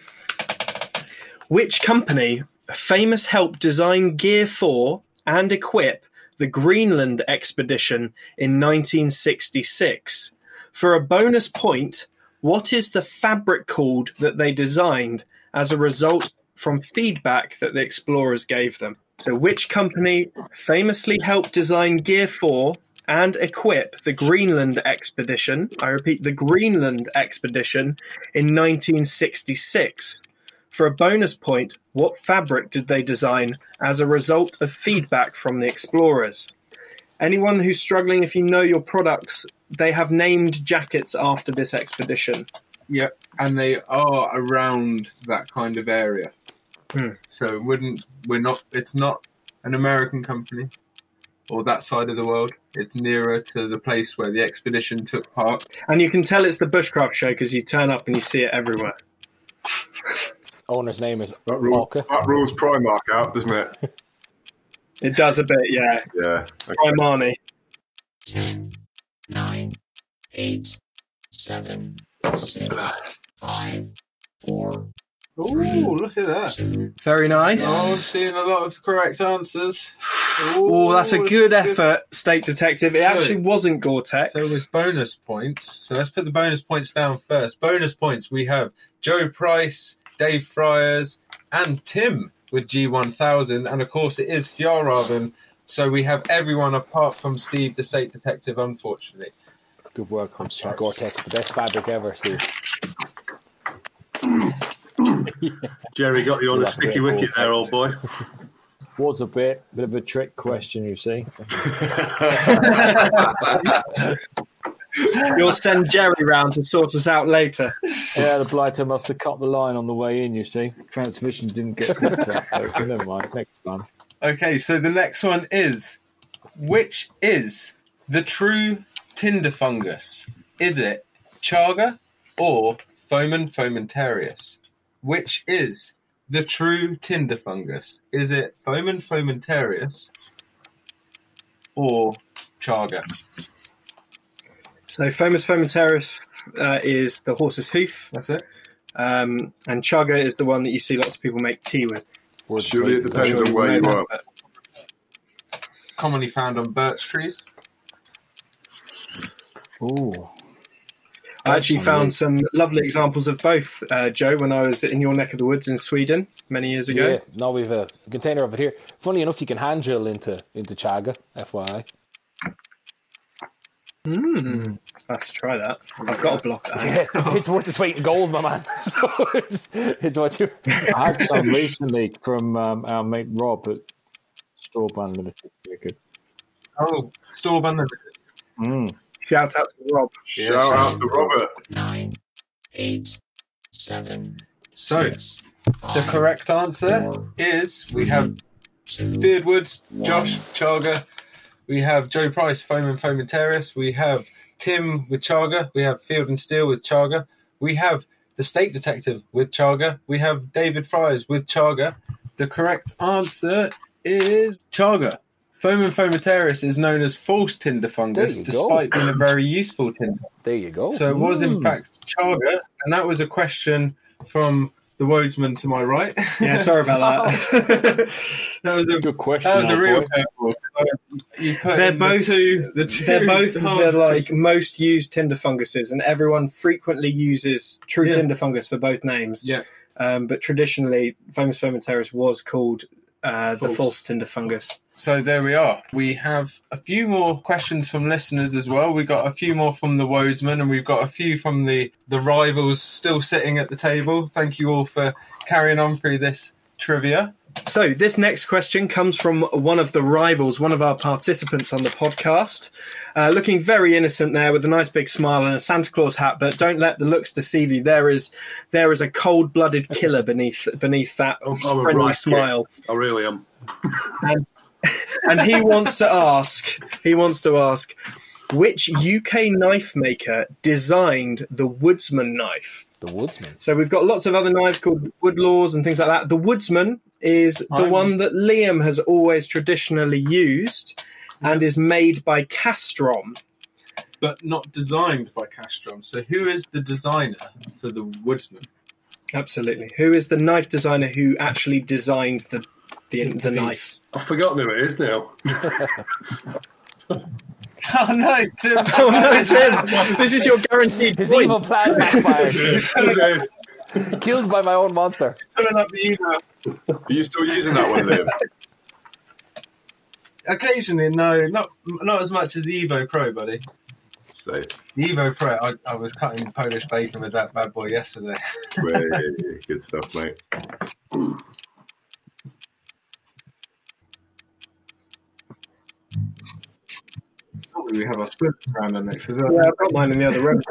Which company famous helped design gear for and equip the Greenland expedition in 1966? For a bonus point, what is the fabric called that they designed as a result from feedback that the explorers gave them? So, which company famously helped design gear for and equip the Greenland expedition? I repeat, the Greenland expedition in 1966. For a bonus point, what fabric did they design as a result of feedback from the explorers? Anyone who's struggling, if you know your products, they have named jackets after this expedition. Yep, and they are around that kind of area. Hmm. So it wouldn't we're not? It's not an American company. or that side of the world. It's nearer to the place where the expedition took part. And you can tell it's the bushcraft show because you turn up and you see it everywhere. [laughs] Owner's name is That rules, Orca. that rules Primark out, doesn't it? [laughs] It does a bit, yeah. Yeah. Okay. Primani. 10, 9, 8, 7, 6, 5, 4, Ooh, look at that. 2, Very nice. Oh, I'm seeing a lot of correct answers. [sighs] Oh, that's a Ooh, good effort, Steak Detective. It So- actually wasn't Gore-Tex. So with bonus points, so let's put the bonus points down first. Bonus points, we have Joe Price, Dave Friars, and Tim with G1000, and of course it is Fjällräven. So we have everyone apart from Steve, the steak detective, unfortunately. Good work, on Gore-Tex, the best fabric ever, Steve. [laughs] Jerry got you on a sticky at wicket there, old boy. [laughs] Was a bit, bit of a trick question, you see. [laughs] You'll send Jerry round to sort us out later. Yeah, the blighter must have cut the line on the way in, you see. Transmission didn't get picked up. So never mind, next one. Okay, so the next one is which is the true tinder fungus? Is it chaga or Fomes fomentarius? Which is the true tinder fungus? Is it Fomes fomentarius or chaga? So Fomes fomentarius uh, is the horse's hoof, That's it. um, and chaga is the one that you see lots of people make tea with. Words Surely it depends Sure on where you are. Commonly found on birch trees. Ooh. I actually found some lovely examples of both, uh, Joe, when I was in your neck of the woods in Sweden many years ago. Yeah, now we've a container of it here. Funny enough, you can hand drill into into chaga, FYI. Mm. I have to try that. I've got a block. [laughs] Yeah, [laughs] it's worth its weight in gold, my man. [laughs] So it's it's what you. I had some recently from um, our mate Rob at Storebrand Limited. Very good. Oh, store unlimited. Mm. Shout out to Rob. Shout out to Robert. 9, 8, 7, So, 6, The correct answer 4, is we have 2, Fyrd Woods, Josh, Chaga. We have Joe Price, Fomes Fomentarius. We have Tim with Chaga. We have Field and Steel with Chaga. We have the Steak Detective with Chaga. We have David Friars with Chaga. The correct answer is Chaga. Fomes Fomentarius is known as false tinder fungus, you go. despite being a very useful tinder. There you go. So it was, in Mm. fact, Chaga, and that was a question from the Wodesman to my right. Yeah, sorry about that. [laughs] that was a Good question. that was a real boy. curveball. You put They're both- the two, the two They're [laughs] both the hard- like most used tinder funguses, and everyone frequently uses true Yeah. tinder fungus for both names. Yeah. Um, but traditionally, Fomes Fomentarius was called uh, the False. false tinder fungus. So there we are. We have a few more questions from listeners as well. We got a few more from the Wodesman, and we've got a few from the the rivals still sitting at the table. Thank you all for carrying on through this trivia. So, this next question comes from one of the rivals, one of our participants on the podcast, uh, looking very innocent there with a nice big smile and a Santa Claus hat. But don't let the looks deceive you. There is there is a cold-blooded killer beneath beneath that I'm- I'm friendly right smile. I really am. and he wants to ask he wants to ask which UK knife maker designed the Woodsman knife? the woodsman. So we've got lots of other knives called Woodlaws and things like that. The Woodsman is the I'm- one that Liam has always traditionally used and is made by Casström. But not designed by Casström. So who is the designer for the Woodsman? Absolutely. Who is the knife designer who actually designed the the, the knife? I've forgotten who it is now. [laughs] Oh no, Tim! [laughs] Oh no, Tim! This is your guaranteed His point. evil plan backfired. [laughs] Killed by my own monster. Pulling up the email. Are you still using that one, Liam? Occasionally, no, not not as much as the Evo Pro, buddy. Say, The Evo Pro, I, I was cutting Polish bacon with that bad boy yesterday. way, good stuff, mate. We have our split around the next. Yeah, I've got mine in the other room.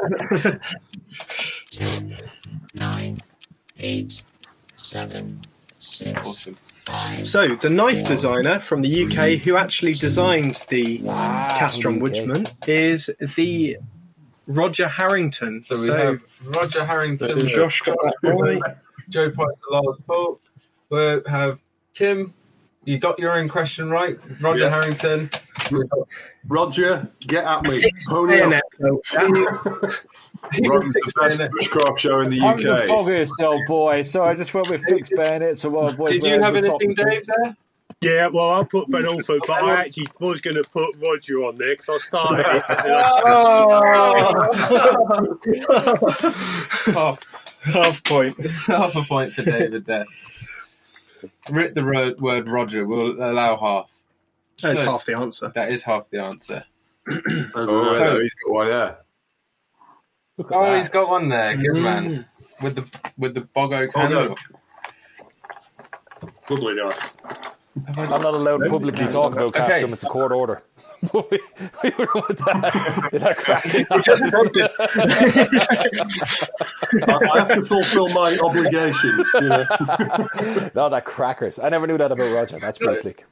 10, 9, 8, 7, 6, Awesome. So, the knife designer from the UK who actually designed the Casström UK. Woodsman is the Roger Harrington. So we have Roger Harrington, Josh got that right. Joe Piper, Lars Fält. We have Tim. You got your own question right. Roger Yeah. Harrington. Roger, get at me. Fixed Pony up. bayonet. Runs [laughs] the best bushcraft show in the I'm the UK. foggiest old boy, so I just went with fixed [laughs] bayonets. So wild boys Did you have anything. Dave? There. Yeah, well, I'll put Ben Orford, but I [laughs] actually was going to put Roger on there because I started it. and then half, oh. Half point. half a point for David there. Writ the ro- word Roger. We'll allow half. That's So, half the answer. That is half the answer. [clears throat] Oh, So- no, he's got one there. Oh, that. he's got one there. Good Mm. man. With the with the Bogo Bogo. candle. Lovely guy. I'm not allowed to publicly talk about Okay. Casström. It's a court order. [laughs] we we were with that, with that cracking just broke it. [laughs] I, I have to fulfil my obligations. You know. [laughs] no, that crackers. I never knew that about Roger. That's pretty slick.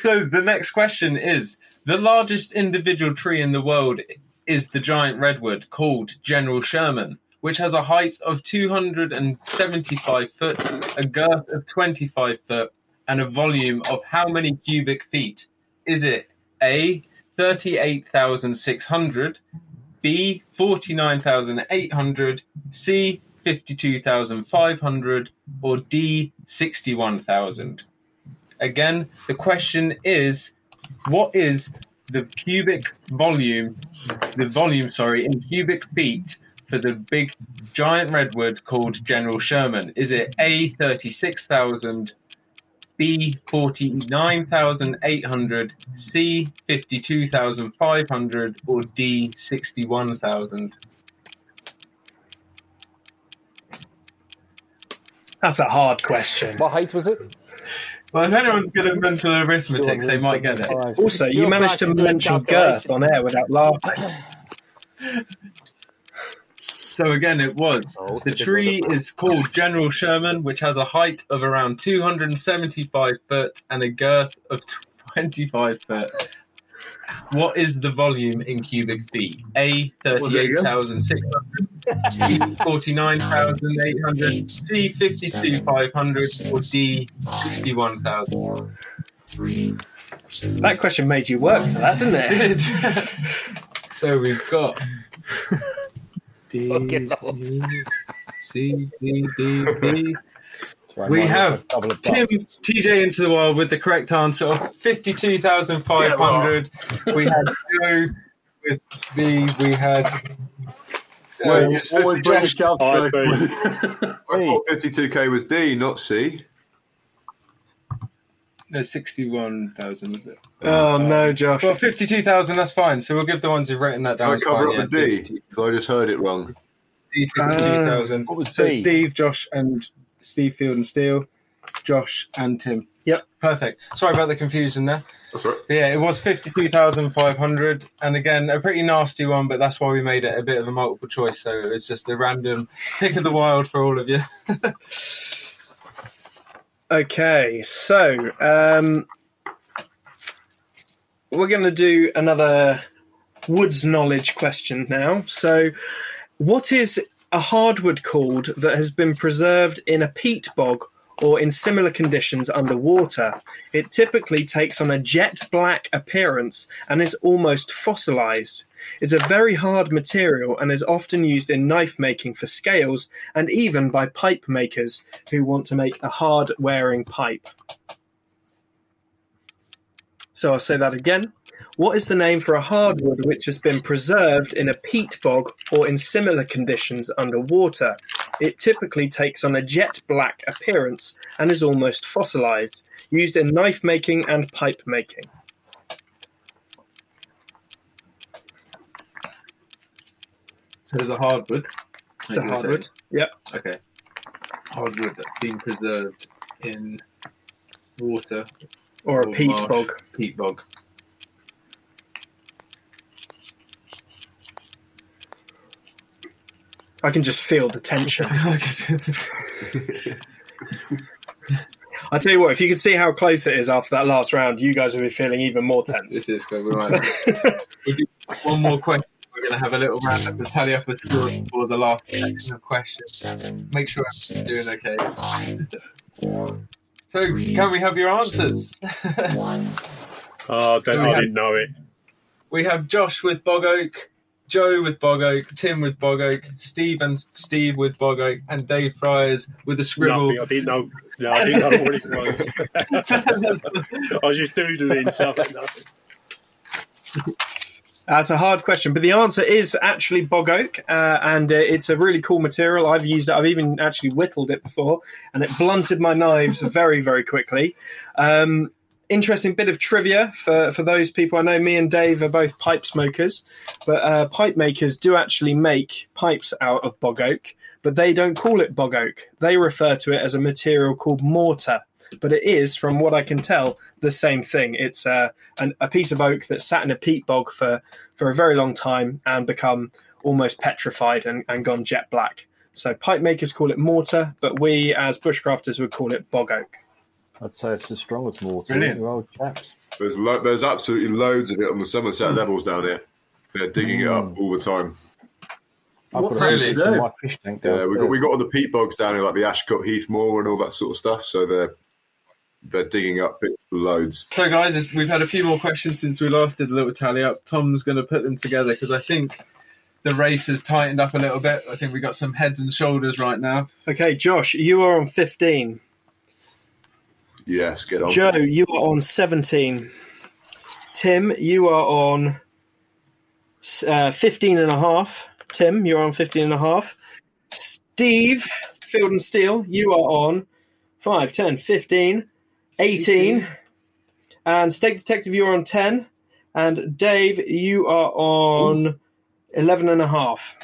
So the next question is the largest individual tree in the world is the giant redwood called General Sherman, which has a height of 275 foot, a girth of 25 foot, and a volume of how many cubic feet? Is it A 38,600, B 49,800, C 52,500, or D 61,000? Again, the question is what is the cubic volume, the volume, sorry, in cubic feet for the big giant redwood called General Sherman? Is it A, 36,000, B, 49,800, C, 52,500, or D, 61,000? That's a hard question. What height was it? Well, if anyone's good at mental arithmetic, they might get it. Also, you managed to mention girth on air without laughing. [clears throat] So again, it was. Oh, the tree is called General Sherman, which has a height of around 275 foot and a girth of 25 foot. What is the volume in cubic feet? A, 38,600, B, 49,800, C, 52,500, or D, 61,000? Four, three, two, That question made you work for that, didn't it? [laughs] [laughs] so we've got D, Fucking loads. E, C, D, D, B. Right, We have a double of Tim. TJ into the wild with the correct answer of 52,500. we had Joe with B. We had Yeah, it's 50 bring a Josh. calculator. I thought 52k was D, not C. no 61,000, was it? Oh no, um, Josh. Well, 52,000, that's fine. So we'll give the ones who've written that down. I cover fine, up the D, so I just heard it wrong. 50, 52,000. Uh, what was so B? Steve, Josh, and Steve Field and Steel, Josh, and Tim. Yep. Perfect. Sorry about the confusion there. That's right. But yeah, it was 52,500. And again, a pretty nasty one, but that's why we made it a bit of a multiple choice. So it was just a random pick of the wild for all of you. [laughs] Okay, so um, we're going to do another woods knowledge question now. So, what is a hardwood called that has been preserved in a peat bog or in similar conditions underwater? It typically takes on a jet black appearance and is almost fossilized. It's a very hard material and is often used in knife making for scales and even by pipe makers who want to make a hard wearing pipe. So I'll say that again. What is the name for a hardwood which has been preserved in a peat bog or in similar conditions underwater? It typically takes on a jet black appearance and is almost fossilized, used in knife making and pipe making. So there's a hardwood. It's a hardwood. Yep. Okay. Hardwood that's been preserved in water Or a peat marsh, bog. Peat bog. I can just feel the tension. [laughs] [laughs] I tell you what, if you could see how close it is after that last round, you guys will be feeling even more tense. This is going to be right. [laughs] One more question. We're going to have a little round up and tally up the score for the last section of questions. Make sure I'm doing okay. So, can we have your answers? Oh, I, don't, I didn't know it. we have Josh with Bog Oak, Joe with Bog Oak, Tim with Bog Oak, Steve and Steve with Bog Oak, and Dave Friars with a scribble. Nothing. I didn't know. No, I didn't know what it was. [laughs] I was just doodling stuff. Nothing. That's a hard question, but the answer is actually bog oak, uh, and uh, it's a really cool material. I've used it. I've even actually whittled it before, and it blunted my knives very, very quickly. Um, interesting bit of trivia for, for those people. I know me and Dave are both pipe smokers, but uh, pipe makers do actually make pipes out of bog oak, but they don't call it bog oak. They refer to it as a material called morta. But it is, from what I can tell, the same thing. It's uh, an, a piece of oak that sat in a peat bog for, for a very long time and become almost petrified and, and gone jet black. So pipe makers call it morta, but we as bushcrafters would call it bog oak. I'd say it's the strongest mortar. Brilliant. You old chaps. There's lo- there's absolutely loads of it on the Somerset hmm. levels down here. They're digging it up hmm. all the time. I've What's got really? bits in my fish tank Yeah, we got we got all the peat bogs down here, like the Ashcott Heath Moor and all that sort of stuff. So they're they're digging up bits loads. So, guys, we've had a few more questions since we last did a little tally up. Tom's going to put them together because I think the race has tightened up a little bit. I think we got some heads and shoulders right now. Okay, Josh, you are on 15. Yes, get on. Joe, you are on 17. Tim, you are on uh, 15 and a half. Tim, you're on 15 and a half. Steve, Field and Steel, you are on 5, 10, 15, 18. And Steak Detective, you're on 10. And Dave, you are on 11 and a half.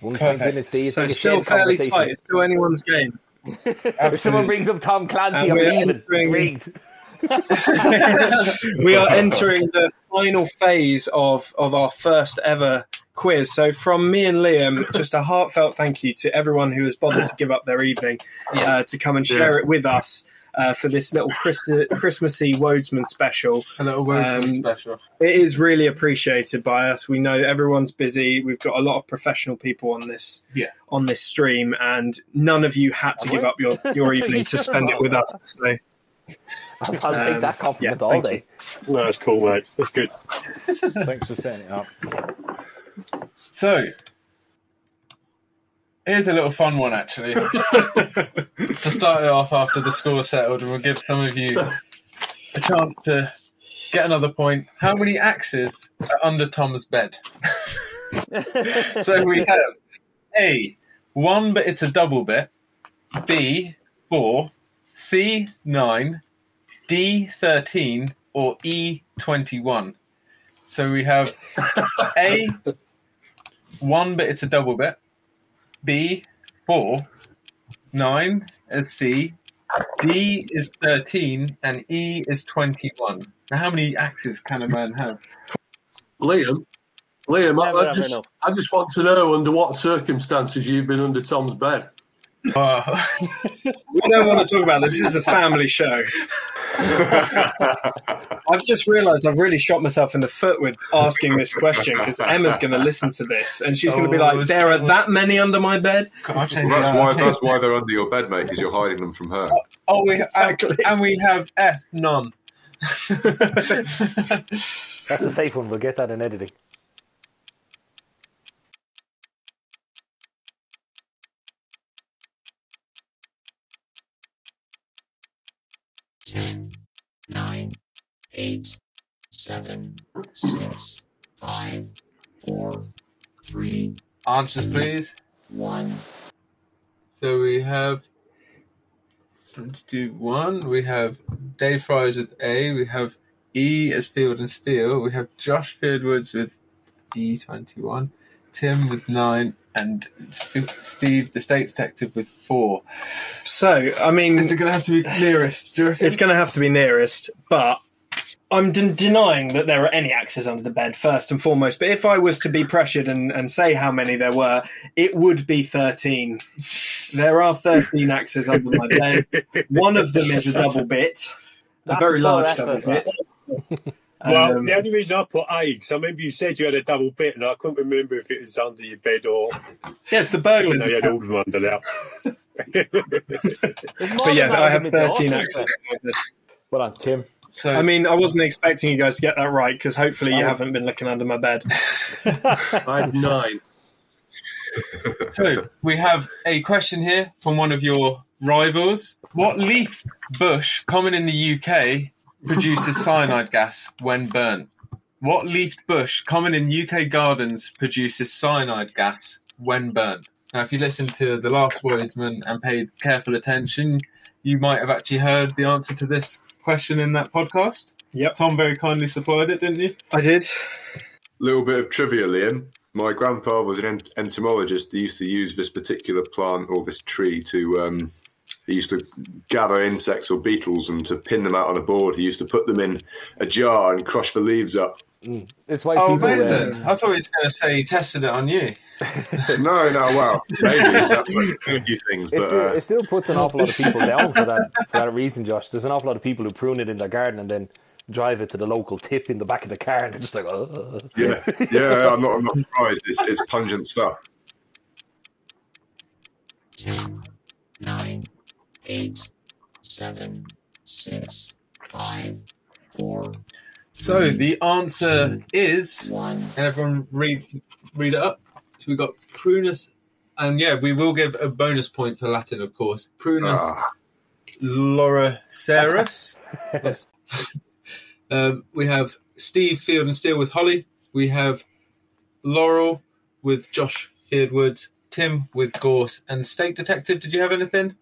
One point Perfect. in it, Steve. So Like still fairly tight. It's still anyone's game. [laughs] If someone brings up Tom Clancy, I'm we're leaving. It's entering- rigged. [laughs] we are entering the final phase of, of our first ever quiz. So, from me and Liam, just a heartfelt thank you to everyone who has bothered to give up their evening uh, to come and share it with us uh, for this little Christ- Christmassy Wodesman special. A little word Um, special. It is really appreciated by us. We know everyone's busy. We've got a lot of professional people on this Yeah. on this stream, and none of you had to give up your, your [laughs] evening to spend it with us. So, I'll, I'll take Um, that compliment yeah, all thank day. No, that's cool, mate. That's good. [laughs] Thanks for setting it up. So, here's a little fun one, actually. to start it off after the score settled, and we'll give some of you a chance to get another point. How many axes are under Tom's bed? [laughs] so we have A, one, but it's a double bit. B, four. C, nine. D, 13. Or E, 21. So we have A, one, but it's a double bit. B, four. Nine is C. D is 13. And E is 21. Now, how many axes can a man have? Liam, Liam, I, I just. I just want to know under what circumstances you've been under Tom's bed. Oh, [laughs] we don't want to talk about this. This is a family show. [laughs] I've just realised I've really shot myself in the foot with asking this question because Emma's going to listen to this and she's going to be Oh, like, "There are that many under my bed." God, I'll change Well, that's why that's why they're under your bed, mate, because you're hiding them from her. Oh, we Exactly. and we have F none. That's a safe one. We'll get that in editing. Ten, nine, eight, seven, six, five, four, three, Answers, please. one. So we have. Let's do one. We have Dave Friars with A. We have E as Field and Steel. We have Josh Fyrd Woods with E twenty one. Tim with nine, and Steve, the Steak Detective, with four. So, I mean, Is it going to have to be nearest? Do you it's going to have to be nearest, but I'm de- denying that there are any axes under the bed, first and foremost. But if I was to be pressured and, and say how many there were, it would be 13. There are 13 axes under my bed. One of them is a double bit, a very a large effort, double bit. Well, Um, the only reason I put eggs, I remember you said you had a double bit, and I couldn't remember if it was under your bed or yes, the burglar. you know, you had all of them under [laughs] there. But yeah, I have 13 axes. Well done, Tim. So I mean, I wasn't expecting you guys to get that right because hopefully you haven't been looking under my bed. [laughs] I have nine. [laughs] So we have a question here from one of your rivals. What leaf bush, common in the UK, produces cyanide gas when burnt? What leafed bush, common in UK gardens, produces cyanide gas when burnt? Now, if you listened to the last Wodesman and paid careful attention, you might have actually heard the answer to this question in that podcast. Yep. Tom very kindly supplied it, didn't you? I did. Little bit of trivia, Liam. My grandfather was an entomologist. He used to use this particular plant or this tree to. Um, he used to gather insects or beetles and to pin them out on a board. He used to put them in a jar and crush the leaves up. It's why Oh, people. amazing. Uh, I thought he was going to say he tested it on you. [laughs] no, no, well, maybe that's like a few things, it, but still, uh, it still puts an awful lot of people down for that for that reason, Josh. There's an awful lot of people who prune it in their garden and then drive it to the local tip in the back of the car, and they're just like, oh. yeah, yeah, I'm not, I'm not surprised. It's, it's pungent stuff. 10, 9, 8, 7, 6, 5, 4, So the answer is, 1. and everyone read read it up. So we got prunus, and yeah, we will give a bonus point for Latin, of course. Prunus Ah, lauraceus. Yes. um, we have Steve Field and Steel with Holly. We have Laurel with Josh Fyrd Woods. Tim with Gorse and Steak Detective. Did you have anything?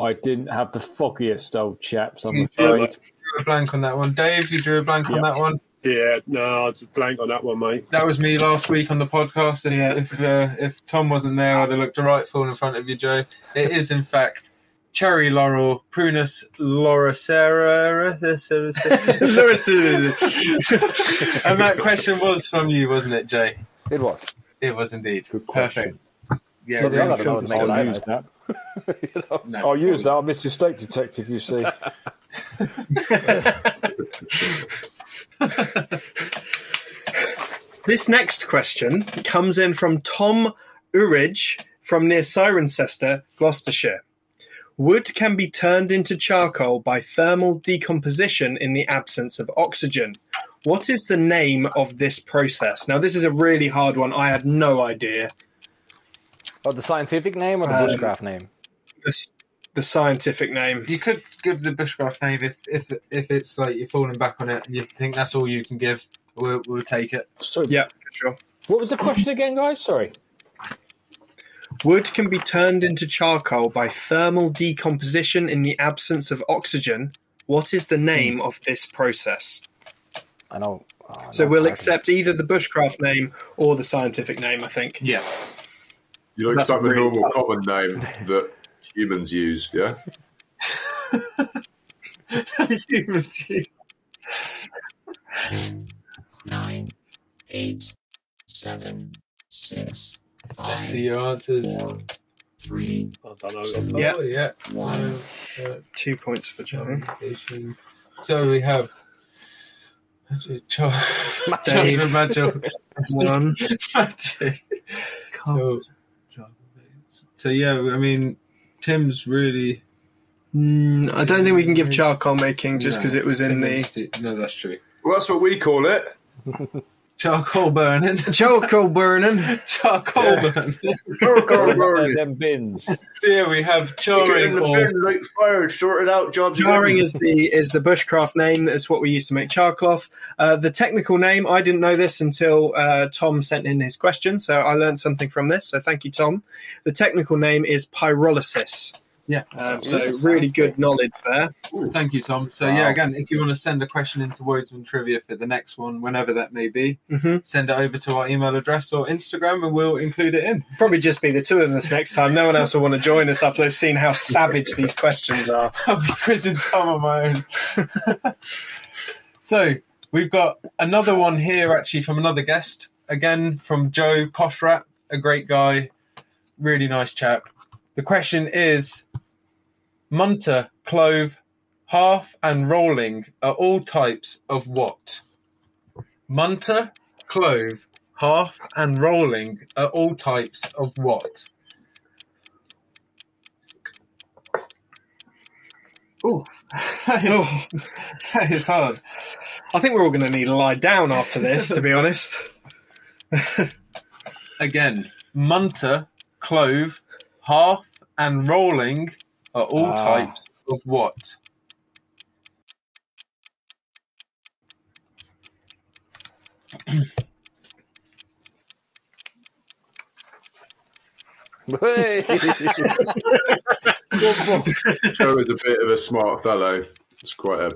I didn't have the foggiest old chaps, I'm You afraid. drew a blank on that one. Dave, you drew a blank on that one. Yeah, no, I was blank on that one, mate. That was me last week on the podcast. If Yeah. if, uh, if Tom wasn't there, I'd have looked a right fool in front of you, Joe. It is, in fact, cherry laurel, prunus lauracera. [laughs] and that question was from you, wasn't it, Jay? It was. It was indeed. Good Perfect. Yeah, Bloody hell, I really don't know what feel makes the I'll use that. you [laughs] know? No, I'll use was- that. I'm Mr. Steak Detective, you see. [laughs] This next question comes in from Tom Uridge from near Cirencester, Gloucestershire. Wood can be turned into charcoal by thermal decomposition in the absence of oxygen. What is the name of this process? Now, this is a really hard one. I had no idea. Oh, the scientific name or the Um, bushcraft name? The, the scientific name. You could give the bushcraft name if if if it's like you're falling back on it and you think that's all you can give. We'll, we'll take it. So, Yeah, for sure. what was the question again, guys? Sorry. Wood can be turned into charcoal by thermal decomposition in the absence of oxygen. What is the name of this process? I know. Oh, So no, we'll accept either the bushcraft name or the scientific name, I think. Yeah. You like That's some the really normal tough. common name [laughs] that humans use, yeah? [laughs] Humans use. 10, 9, 8, 7, 6, Let's see your answers. 4, 3, I don't know. Yeah. Oh, yeah. 1. Uh, Two points for John. so we have Magic, Char- Magic, Magic, One. Magic. So, so yeah, I mean, Tim's really Mm, I don't think we can give charcoal making just No, because it was in Tim the is sti- No, that's true. Well, that's what we call it. [laughs] [laughs] Charcoal burning. charcoal burning. Charcoal burning. Charcoal Them burning. them bins. Here we have Get in charring the or bin, light fire, sort it out, jobs. are Charring is the is the bushcraft name. That's what we used to make charcloth. Uh, the technical name, I didn't know this until uh, Tom sent in his question, so I learned something from this. So thank you, Tom. The technical name is pyrolysis. Yeah. Um, so Yes. really good knowledge there. Thank you, Tom. So Wow. yeah, again, if you want to send a question into Wodesman Trivia for the next one, whenever that may be, hmm send it over to our email address or Instagram, and we'll include it in. Probably just be the two of us next time. No one else will want to join us after they've seen how savage these questions are. [laughs] I'll be quizzing Tom on my own. So we've got another one here, actually, from another guest. Again, from Joe Poshrat, a great guy, really nice chap. The question is Munter, clove, half, and rolling are all types of what? Munter, clove, half, and rolling are all types of what? That is, that is hard. I think we're all going to need to lie down after this, to be honest. Again, munter, clove, half, and rolling are all Ah. types of what? Hey! [laughs] Joe is a bit of a smart fellow. It's quite a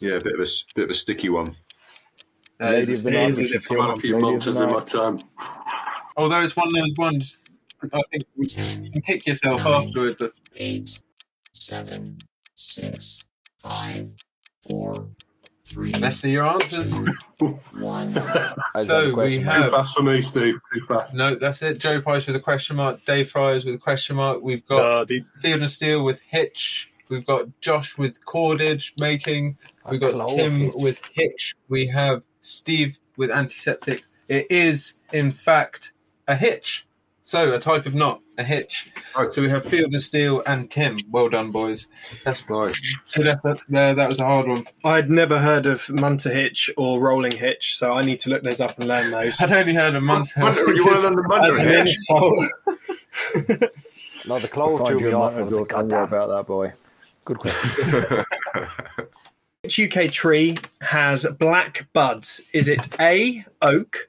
yeah, a bit of a s- bit of a sticky one. That Lady is of a- the it is Night, a we should difficult I've had do a few Lady of monsters the in my Night. time. although it's one of those ones, I think you can kick yourself afterwards. eight, seven, six, five, four, three, Let's see your answers. one. [laughs] So we have- Too fast for me, Steve. Too fast. No, that's it. Joe Price with a question mark. Dave Friars with a question mark. We've got Uh, the, Field and Steel with Hitch. We've got Josh with cordage making. We've got Tim hitch. with Hitch. We have Steve with antiseptic. It is, in fact, a hitch. So, a type of knot, a hitch. Right. So, we have Field of Steel and Tim. Well done, boys. That's Nice. good effort there. That was a hard one. I'd never heard of Munter Hitch or Rolling Hitch, so I need to look those up and learn those. I'd only heard a month. Munter, you want to learn the As Munter an hitch? insult. [laughs] No, the clove Find threw me a off. I was like, don't God worry damn. about that boy. Good question. [laughs] Which UK tree has black buds? Is it A, oak,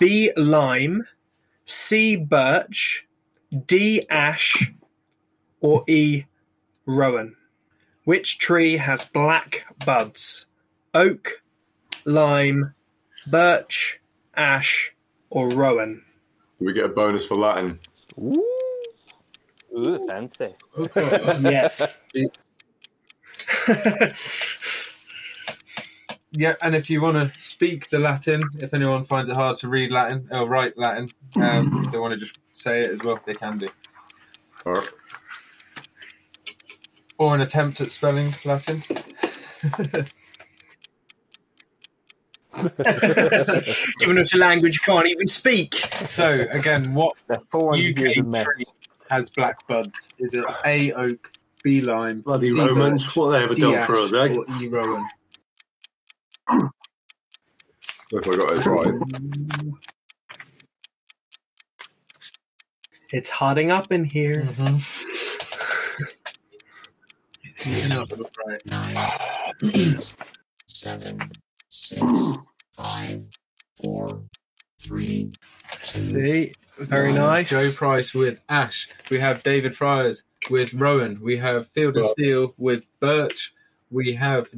B, lime, C, birch, D, ash, or E, rowan? Which tree has black buds? Oak, lime, birch, ash, or rowan? Do we get a bonus for Latin? Ooh, fancy. [laughs] Yes. [laughs] Yeah, and if you want to speak the Latin, if anyone finds it hard to read Latin or write Latin, um, [laughs] if they want to just say it as well, they can do. All right. Or an attempt at spelling Latin. [laughs] Giving us a language you can't even speak. So again, what The 400 UK tree has black buds? Is it A oak, B lime, Bloody C Romans, birch, what have they ever D done ash, for us, eh? or E rowan? If I got it right. It's hotting up in here. You're not right. nine, eight, seven, six, five, four, three, two, See, very uh, nice. Joe Price with Ash. We have David Friars with Rowan. We have Field of Steel with Birch. We have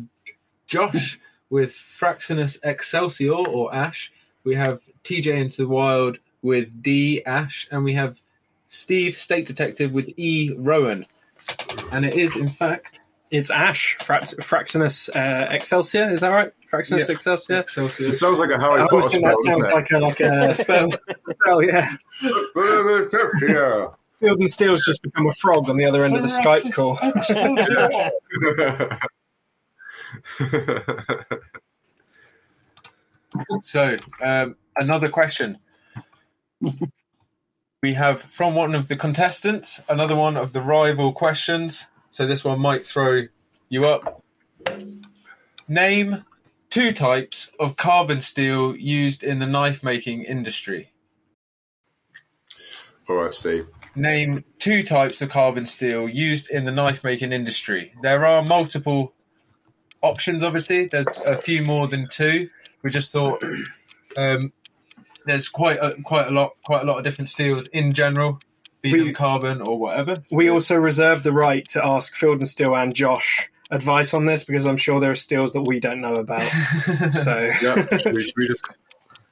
Josh with Fraxinus Excelsior or Ash. We have TJ Into the Wild with D Ash. And we have Steve Steak Detective with E Rowan. And it is, in fact, It's Ash, Frax- Fraxinus uh, Excelsior. Is that right? Fraxinus Yeah. Excelsior. Excelsior. It sounds like a Harry I Potter always think that sounds like a like a [laughs] spell. spell, yeah. it? yeah. Field and Steel's just become a frog on the other end of the Skype call. [laughs] [laughs] So, um, another question. we have from one of the contestants another one of the rival questions. So, this one might throw you up. Name two types of carbon steel used in the knife making industry. All right, Steve. Name two types of carbon steel used in the knife making industry. There are multiple options, obviously. There's a few more than two. We just thought um, there's quite a, quite a lot quite a lot of different steels in general, be We- them carbon or whatever. We also reserve the right to ask Field and Steel and Josh advice on this because I'm sure there are steels that we don't know about. [laughs] So Yeah, we, we just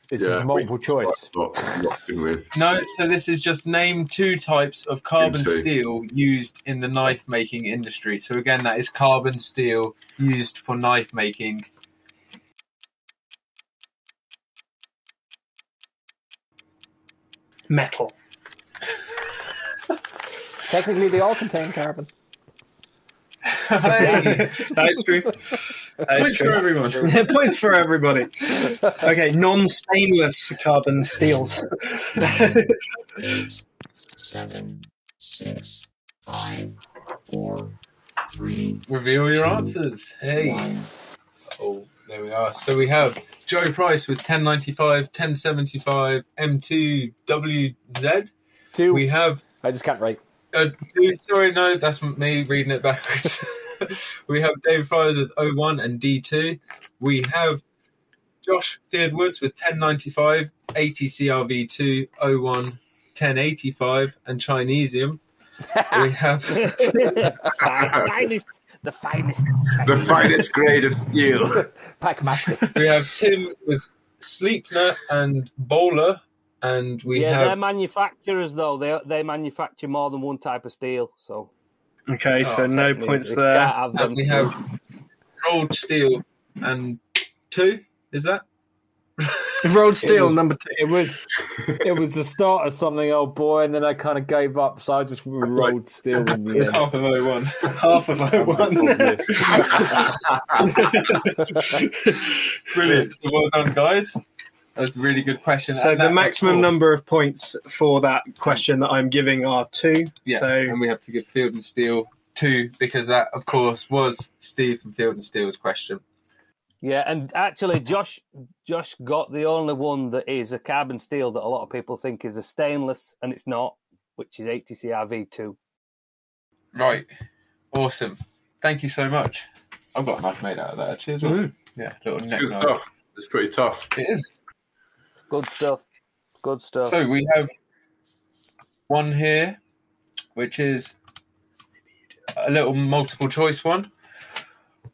this yeah, is multiple choice. No, so this is just name two types of carbon Into. steel used in the knife making industry. So again, that is carbon steel used for knife making. Metal. Technically, they all contain carbon. Hey, that is true. That is Points true. for everyone. [laughs] Points for everybody. Okay, non-stainless carbon steels. eight, seven, six, five, four, three, Reveal your answers. Hey. one. Oh, there we are. So we have Joe Price with 1095, 1075, M2 WZ. Two. We have I just can't write. Uh, two, sorry, no, that's me reading it backwards. [laughs] we have David Friars with 01 and D2. We have Josh Fyrd Woods with 1095, 80 CRV2, 01, 1085, and Chinesium. [laughs] we have [laughs] the finest, the finest. The finest grade of steel. Pac Mastis. we have Tim with Sleipner and Böhler, and we yeah, they're manufacturers though. They they manufacture more than one type of steel, so Okay, so Oh, no points they there. Have and we have rolled steel and two. Is that? [laughs] Rolled steel was- number two. It was it was the start of something, old boy, and then I kind of gave up, so I just rolled steel. in the It's end. half of 01. Half of oh one. [laughs] [laughs] Brilliant. So well done, guys. That was a really good question. So And the that, maximum course- number of points for that question that I'm giving are two. Yeah, So and we have to give Field and Steel two because that, of course, was Steve from Field and Steel's question. Yeah, and actually, Josh Josh got the only one that is a carbon steel that a lot of people think is a stainless, and it's not, which is 80 CRV two. Right. Awesome. Thank you so much. I've got a knife made out of that actually as well. Mm. Yeah, little It's good knife. stuff. It's pretty tough. It is. Good stuff. Good stuff. So we have one here, which is a little multiple choice one.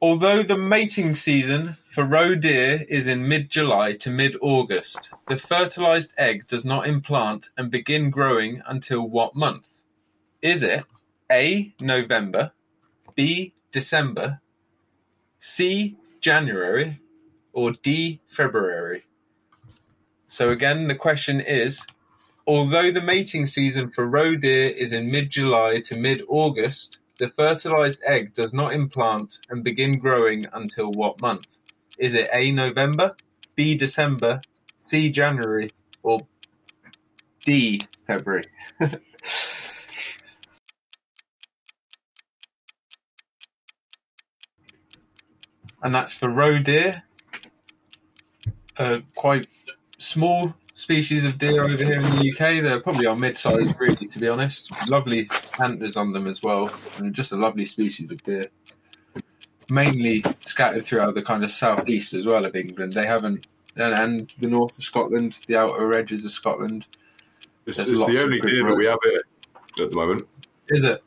Although the mating season for roe deer is in mid July to mid August, the fertilized egg does not implant and begin growing until what month? Is it A. November, B. December, C. January, or D. February? So again, the question is Although the mating season for roe deer is in mid July to mid August, the fertilized egg does not implant and begin growing until what month? Is it A. November, B. December, C. January, or D. February? [laughs] and that's for roe deer. Uh, quite small species of deer over here in the UK. They're probably our mid-sized breed, to be honest. Lovely antlers on them as well, and just a lovely species of deer. Mainly scattered throughout the kind of southeast as well of England. They haven't, and, and the north of Scotland, the outer edges of Scotland. It's, There's it's the only good deer that we have here at the moment. Is it?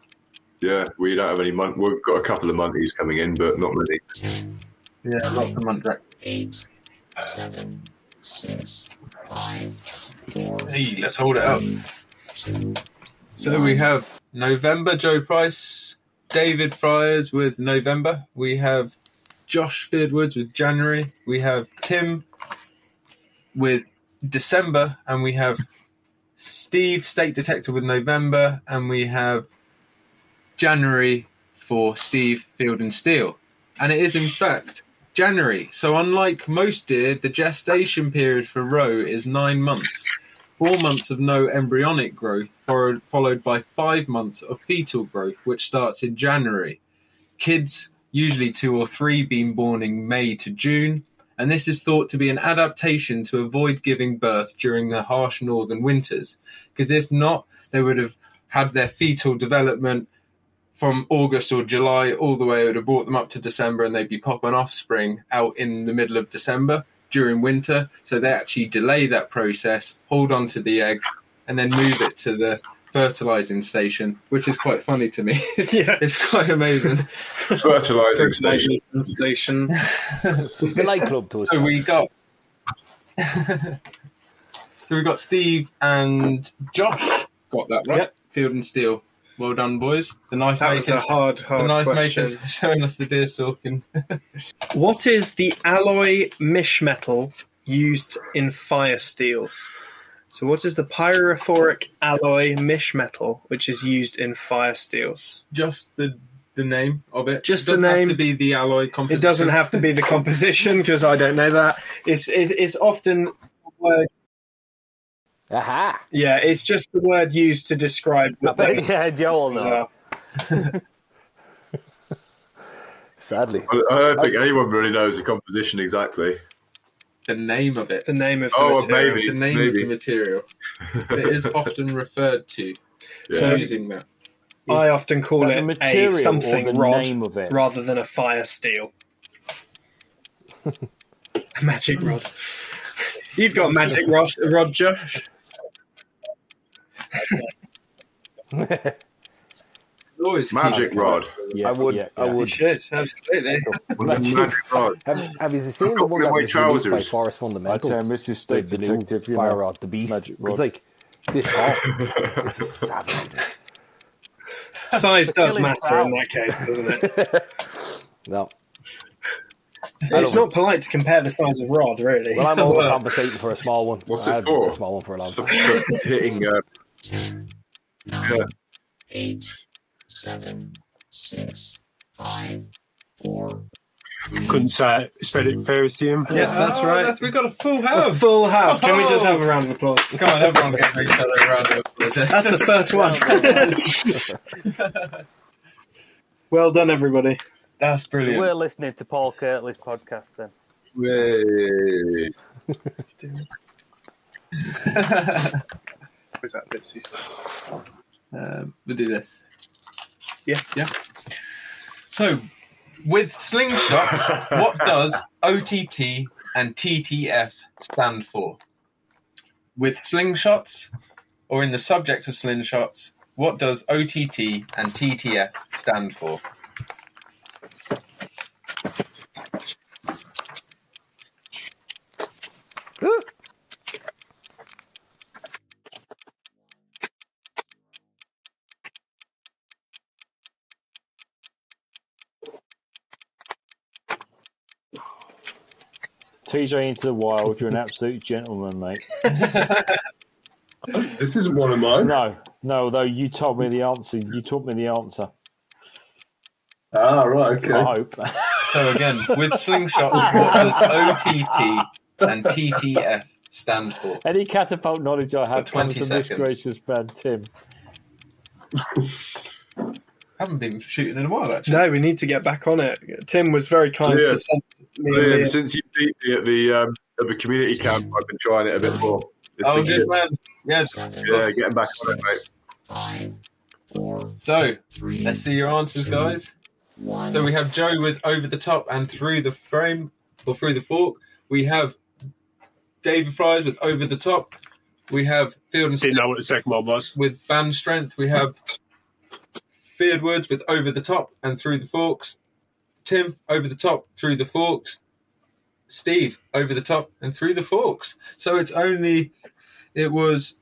Yeah, we don't have any mon- We've got a couple of monkeys coming in, but not many. Yeah, lots of muntjac. Six, five, four, Hey, let's hold it up. So we have November Joe Price, David Friars with November. We have Josh Fyrd Woods with January. We have Tim with December, and we have Steve Steak Detective with November, and we have January for Steve Field and Steel. And it is in fact January. So unlike most deer, the gestation period for roe is nine months four months of no embryonic growth, followed, by five months of fetal growth, which starts in January. Kids, usually two or three, being born in May to June, and this is thought to be an adaptation to avoid giving birth during the harsh northern winters, because if not, they would have had their fetal development from August or July all the way, it would have brought them up to December, and they'd be popping offspring out in the middle of December during winter. So they actually delay that process, hold on to the egg, and then move it to the fertilizing station, which is quite funny to me. [laughs] yeah. [laughs] it's quite amazing. Fertilizing station. Station. The light club to. [laughs] So we chaps. got. so we got Steve and Josh got that right. Yep. Field and Steel. Well done, boys. The knife That was a makers. hard, The hard knife question. makers showing us the deer stalking. [laughs] What is the alloy mish metal used in fire steels? So, what is the pyrophoric alloy mish metal which is used in fire steels? Just the the name of it. Just it the doesn't have name. to be the alloy composition. It doesn't have to be the composition because I don't know that. It's, it's, it's often a word. Aha! Yeah, it's just the word used to describe I what [laughs] bet, those yeah, Joel things knows. [laughs] Sadly. I I don't think anyone really knows the composition exactly. the name of it. The name of the Oh, material. maybe. the name of the material. [laughs] it is often referred to Yeah. using that. I often call it the a something the rod name of it? rather than a fire steel. a magic rod. You've got a magic rod, rod Josh. Always Magic rod. Yeah, I would. yeah, I yeah. You would. should, absolutely. Magic rod. Have, have you seen I've the one that was released by trousers. Forest I'd Fundamentals? say Mrs. the, State the new Detective, you Fire know. Rod, the Beast. Magic It's like this tall. [laughs] it's savage. Size does matter in that case, doesn't it? [laughs] No. It's not polite to compare the size of rod, really. Well, I'm overcompensating [laughs] for a small one. What's it for? a small one for a long time. hitting uh, ten, Yeah. nine, eight, seven, six, five, four, Couldn't say it. Spell it Ferrocerium. yeah, that's Oh, right. we've got a full house. A full house. Can we oh. just have a round of applause? Come on, everyone give each other a round of applause. [laughs] That's the first one. [laughs] well done, everybody. That's brilliant. We're listening to Paul Kirtley's podcast then. way. [laughs] Where's that bit? Um, we'll do this. Yeah. Yeah. So, with slingshots, [laughs] what does OTT and TTF stand for? With slingshots, or in the subject of slingshots, what does OTT and TTF stand for? TJ into the wild. You're an absolute gentleman, mate. [laughs] This isn't one of mine. No, no. Although you told me the answer. You taught me the answer. Ah, right, okay. I hope. [laughs] So again, with slingshots, what does OTT and TTF stand for? Any catapult knowledge I have Got 20 comes from this gracious man, Tim. [laughs] haven't been shooting in a while, actually. No, we need to get back on it. Tim was very kind Yeah. to send me and Liam, Liam. since you beat me at the um, at the community camp, I've been trying it a bit more. It's Oh, been good man. Yes. Yeah, getting back on it, mate. five, four, So, three, let's see your answers, guys. one. So we have Joe with over the top and through the frame or through the fork. We have David Friars with over the top. We have Field and Didn't know what the second one was. with band strength. We have Fyrd Woods with over the top and through the forks. Tim over the top through the forks. Steve over the top and through the forks. So it's only it was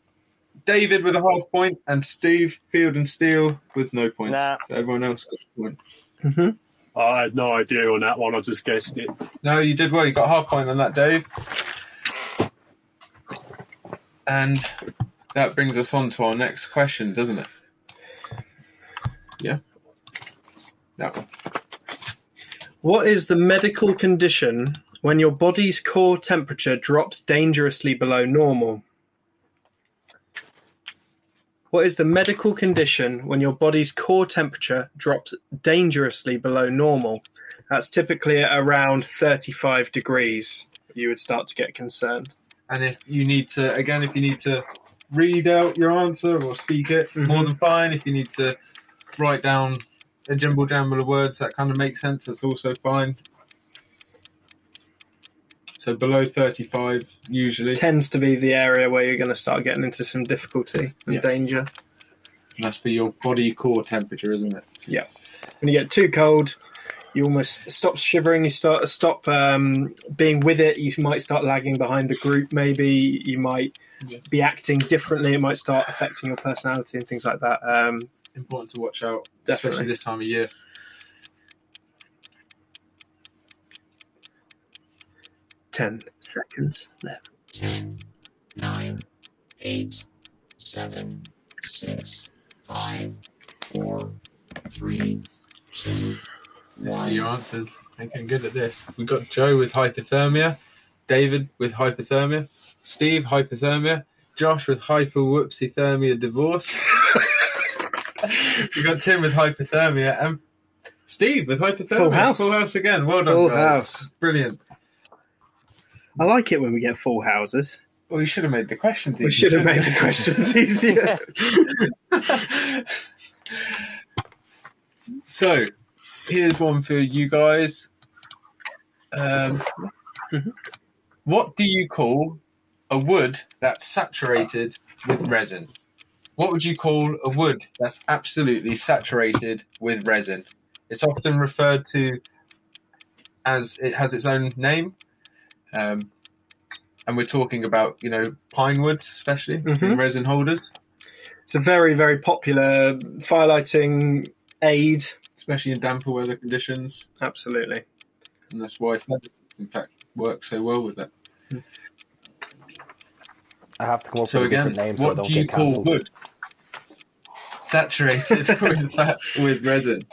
David with a half point and Steve Field and Steel with no points. Nah. So everyone else got a point. Mm-hmm. I had no idea on that one. I just guessed it. No, you did well. You got a half point on that, Dave. And that brings us on to our next question, doesn't it? Yeah. That one. What is the medical condition when your body's core temperature drops dangerously below normal? What is the medical condition when your body's core temperature drops dangerously below normal? That's typically around 35 degrees. You would start to get concerned. And if you need to, again, if you need to read out your answer or speak it, more mm-hmm. than fine. If you need to write down a jumble jumble of words that kind of makes sense, that's also fine. So below 35, usually. Tends to be the area where you're going to start getting into some difficulty and Yes. danger. And that's for your body core temperature, isn't it? Yeah. When you get too cold, you almost stop shivering. You start stop um, being with it. You might start lagging behind the group. Maybe you might be acting differently. It might start affecting your personality and things like that. Um, Important to watch out, especially this time of year. Ten seconds left. ten, nine, eight, seven, six, five, four, three, two, Let's see your answers. Making good at this. We've got Joe with hypothermia, David with hypothermia, Steve hypothermia, Josh with hyper whoopsie thermia divorce. [laughs] [laughs] We've got Tim with hypothermia and Steve with hypothermia. Full house. Full house again. Well done, Full guys. house. Brilliant. I like it when we get full houses. Well, we should have made the questions We easier, should have made the questions [laughs] easier. [laughs] so, here's one for you guys. Um, what do you call a wood that's saturated with resin? What would you call a wood that's absolutely saturated with resin? It's often referred to as it has its own name. Um, and we're talking about, you know, pine woods, especially in Mhm. resin holders. It's a very, very popular firelighting aid. especially in damper weather conditions, Absolutely. and that's why in fact, work so well with it. I have to come up So with a again, different name so I what don't do you get call cancelled. wood saturated [laughs] with fat with resin?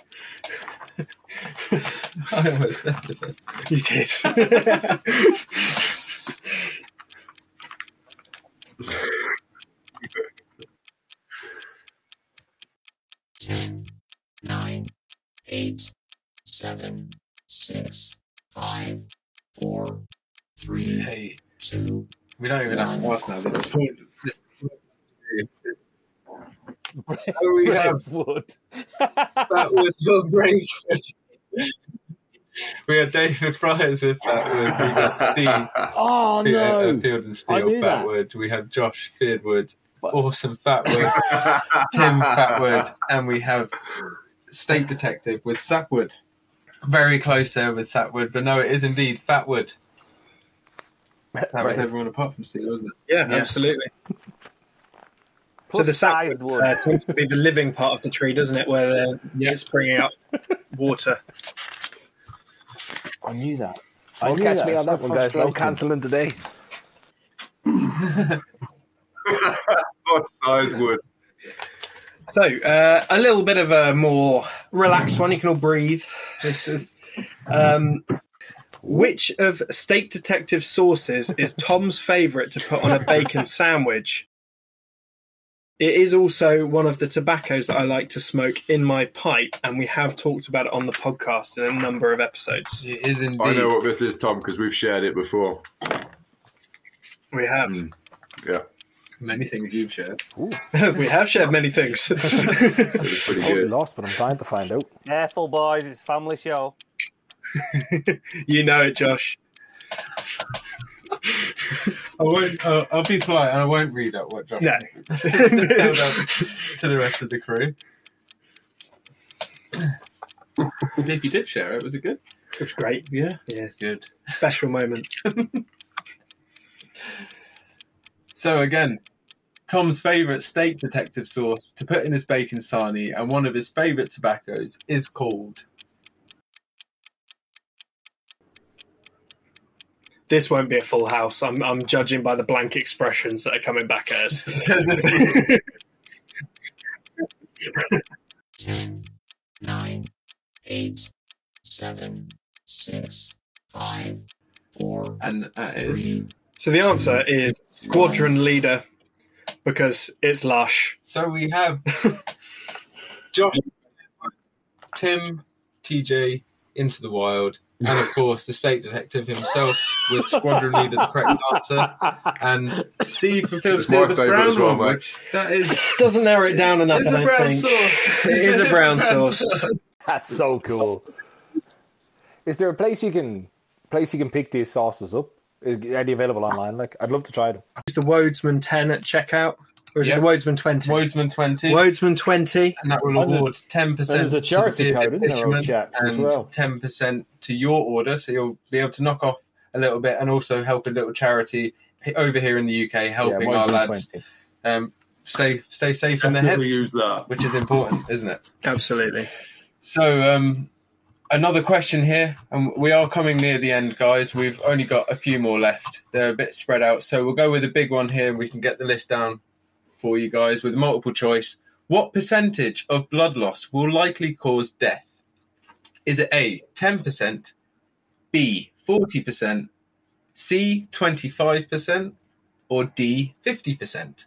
I almost said it. You did. Ten, nine, eight, seven, six, five, four, three, Hey, two, we don't even have to ask now. They just hold this. We have wood. Fatwood for Brayford. We had David Friars with Fatwood. We got Steve Oh yeah, no! uh, Field and I Steel knew that. We have Josh Fyrd Woods, What? awesome Fatwood. Tim Fatwood, and we have Steak Detective with Sapwood. Very close there with Sapwood, but no, it is indeed Fatwood. That was everyone apart from Steve, wasn't it? yeah, Yeah. absolutely. so the sap uh, tends to be the living part of the tree, doesn't it? Where the, it's bringing out water. I knew that. I Don't knew catch that. me on that one, guys. No frustrating. cancelling today. [laughs] what size wood? So, uh, a little bit of a more relaxed one. You can all breathe. This is, um, which of Steak Detective sauces is [laughs] Tom's favourite to put on a bacon sandwich? It is also one of the tobaccos that I like to smoke in my pipe, and we have talked about it on the podcast in a number of episodes. It is indeed. I know what this is, Tom, because we've shared it before. We have. Mm. Yeah, Many things you've shared. [laughs] we have shared many things. it was pretty Totally good. lost, but I'm trying to find out. Careful, boys. It's a family show. You know it, Josh. I won't. Uh, I'll be polite and I won't read out what Josh. No. Just tell that to the rest of the crew. if you did share it, was it good? It was great. Yeah. Yeah. Good. Special moment. [laughs] So again, Tom's favourite steak detective sauce to put in his bacon sarnie and one of his favourite tobaccos is called. This won't be a full house. I'm, I'm judging by the blank expressions that are coming back at us. [laughs] ten, nine, eight, seven, six, five, four, and that is. three, So the answer is Squadron Leader because it's lush. So we have [laughs] Josh, Tim, TJ, Into the Wild, and of course the steak detective himself with Squadron Leader, the correct answer, and Steve from Field It's Steel, my the favourite brown as well, one, mate. which that is. [laughs] Doesn't narrow it down enough. It's I a don't brown think. sauce. It is a [laughs] brown sauce. That's so cool. Is there a place you can place you can pick these sauces up? Is, are they available online? Like, I'd love to try them. Is the Wodesman 10 at checkout? Or is Yep. it the Wodesman 20? Wodesman twenty, Wodesman 20. and that will And there's- award ten percent. there's a charity code, isn't there, old as and well? ten percent to your order, so you'll be able to knock off a little bit, and also help a little charity over here in the UK, helping yeah, our lads um, stay stay safe in their head, Definitely use that. which is important, isn't it? Absolutely. So, um, another question here, and we are coming near the end, guys. We've only got a few more left. They're a bit spread out, so we'll go with a big one here. and We can get the list down for you guys with multiple choice. What percentage of blood loss will likely cause death? Is it A, 10%, B, 40%, C, 25%, or D, 50%?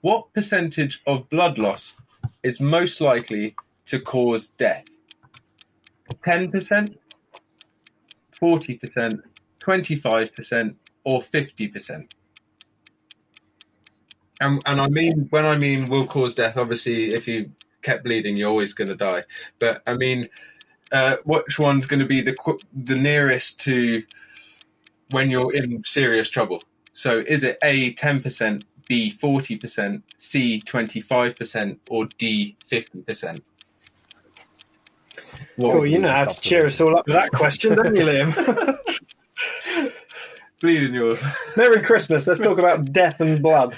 What percentage of blood loss is most likely to cause death? 10%, 40%, 25%, or 50%? And, and I mean, when I mean will cause death, obviously, if you kept bleeding, you're always going to die. But I mean, uh, which one's going to be the qu- the nearest to when you're in serious trouble? So is it A, 10%, B, 40%, C, 25%, or D, 50%? What Cool, you know how to cheer us all up with that question, don't you, Liam? [laughs] [laughs] bleeding your Merry Christmas. Let's talk about death and blood.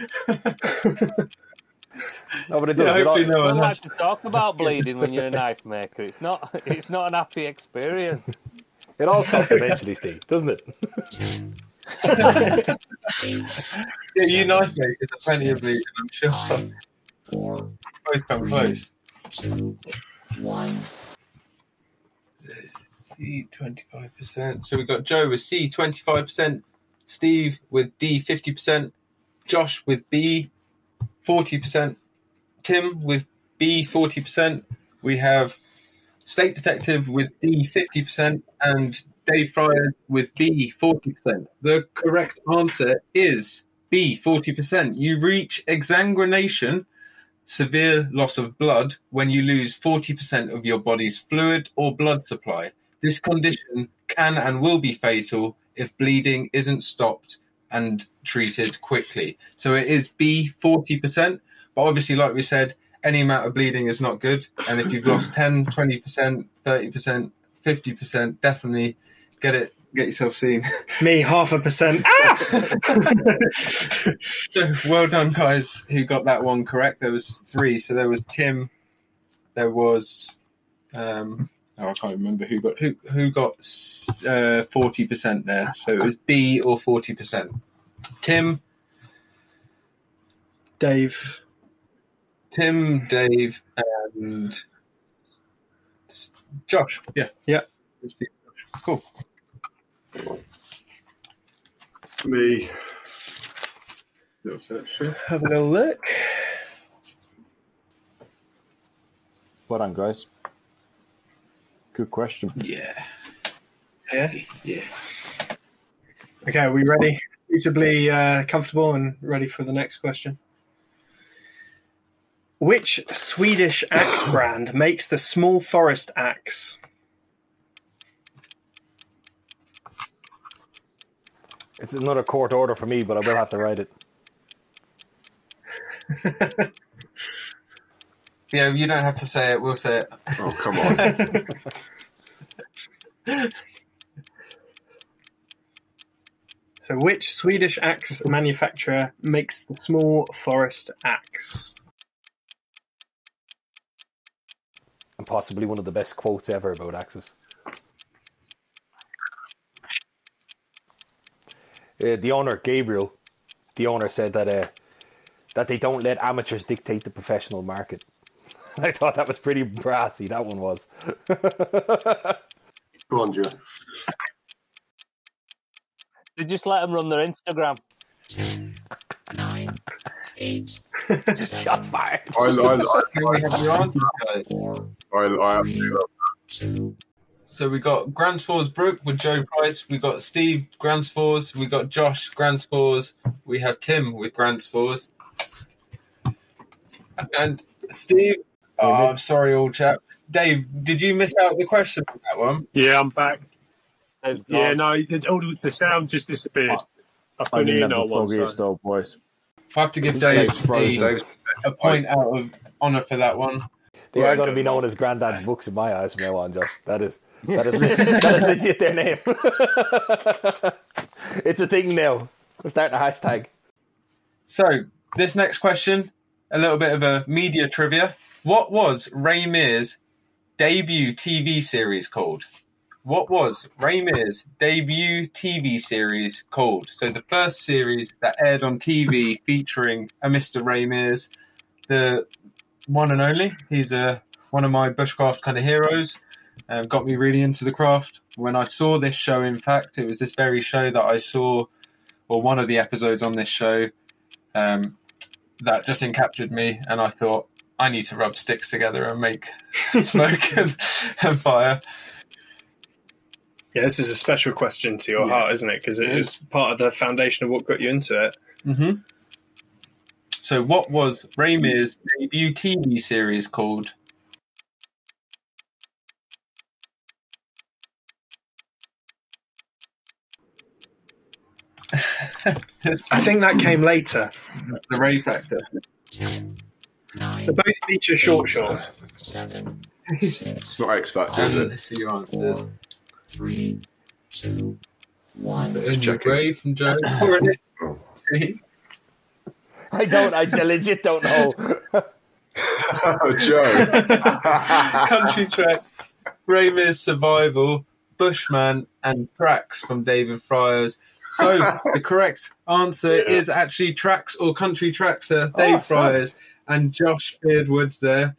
No, but it Yeah, does. it hopefully no I one like has. to talk about bleeding when you're a knife maker. It's not. It's not an happy experience. It all stops [laughs] eventually, Steve, doesn't it? [laughs] Yeah, you knife makers are plenty of bleeding, I'm sure. five, four, Both come close. two, one. C twenty five percent. So we've got Joe with C twenty five percent, Steve with D fifty percent, Josh with B forty percent, Tim with B forty percent. We have Steak Detective with D fifty percent and Dave Fryer with B forty percent. The correct answer is B forty percent. You reach exsanguination severe loss of blood when you lose 40% of your body's fluid or blood supply. This condition can and will be fatal if bleeding isn't stopped and treated quickly. So it is B 40%, but obviously, like we said, any amount of bleeding is not good. And if you've lost 10, 20%, 30%, 50%, definitely get it, get yourself seen. [laughs] Me, half a percent. Ah! [laughs] So well done, guys, who got that one correct. There was three. So there was Tim. There was, um, oh, I can't remember who got who who got uh, forty percent there. So it was B or forty percent. Tim, Dave. Tim, Dave, and Josh. Yeah, Yeah. Cool. Me. Have a little look. Well done, guys. Good question. Yeah. Yeah. Yeah. Okay, are we ready? Suitably uh, comfortable and ready for the next question. Which Swedish axe [coughs] brand makes the small forest axe? It's another court order for me, but I will have to write it. [laughs] Yeah, you don't have to say it. We'll say it. Oh, come on. [laughs] So, which Swedish axe manufacturer makes the small forest axe? And possibly one of the best quotes ever about axes. Uh, the owner, Gabriel, the owner said that uh, that they don't let amateurs dictate the professional market. [laughs] I thought that was pretty brassy. That one was. [laughs] Go on, Joe. They just let them run their Instagram. Ten, nine, eight, Shots fired. I, I, Can [laughs] we have your answers, guys? four, I, I, absolutely love two, So we got Gransfors Bruk with Joe Price. We got Steve Gransfors. We got Josh Gransfors. We have Tim with Gransfors. And Steve, oh, I'm sorry, old chap. Dave, did you miss out the question on that one? Yeah, I'm back. Yeah, no, it, all the sound just disappeared. I I put it didn't in have one foggiest side. of boys. I have to give Dave a, a point out of honour for that one. They Right, are going to be good. known as Granddad's books in my eyes from now on, Josh. That is, [laughs] that is, that is legit their name. [laughs] it's a thing now. We're starting a hashtag. So this next question, a little bit of a media trivia. What was Ray Mears' debut TV series called? what was Ray Mears' debut TV series called? So the first series that aired on TV featuring a Mr. Ray Mears, the one and only. He's a one of my bushcraft kind of heroes. Um, got me really into the craft. When I saw this show, in fact, it was this very show that I saw, or one of the episodes on this show, um, that just encaptured me, and I thought I need to rub sticks together and make [laughs] smoke and, and fire. Yeah, this is a special question to your Yeah. heart, isn't it? Because it Yeah. was part of the foundation of what got you into it. hmm So, what was Ray Mears' debut TV series called? I think that came later. [laughs] the Ray Factor. Ten, nine, They both feature short, short. seven, It's not X Factor, is it? let's see your answers. four, three, two, one. In the checking. grave from Joe. [laughs] [laughs] I don't. I [laughs] legit don't know. Oh, Joe. Country Track, Ray Mears' Survival, Bushman, and Tracks from David Friars. So the correct answer is actually Tracks or Country Tracks. There, Dave Oh, sad. Friars and Josh Beardwoods there.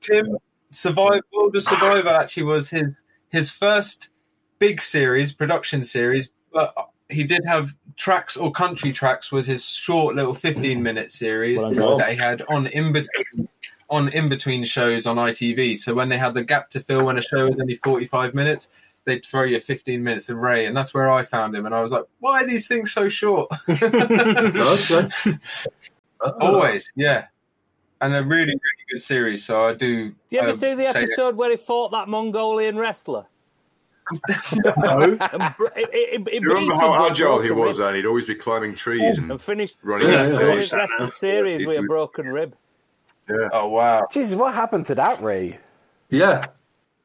Tim Survival, the Survivor actually was his his first big series, production series, but he did have Tracks or Country Tracks was his short little 15 minute series Well that he had on in between on in between shows on ITV. So when they had the gap to fill when a show was only 45 minutes, they'd throw you 15 minutes of Ray, and that's where I found him. And I was like, why are these things so short? [laughs] Always, yeah. And a really, really good series. So I do. Do you ever um, see the say- episode where he fought that Mongolian wrestler? [laughs] No. [laughs] Br- it, it, it Do you remember how him agile he was, rib and he'd always be climbing trees and And finished, running [laughs] Yeah, finished yeah, the yeah. rest of the series with a broken rib. Yeah. Oh wow! Jesus, what happened to that Ray? Yeah.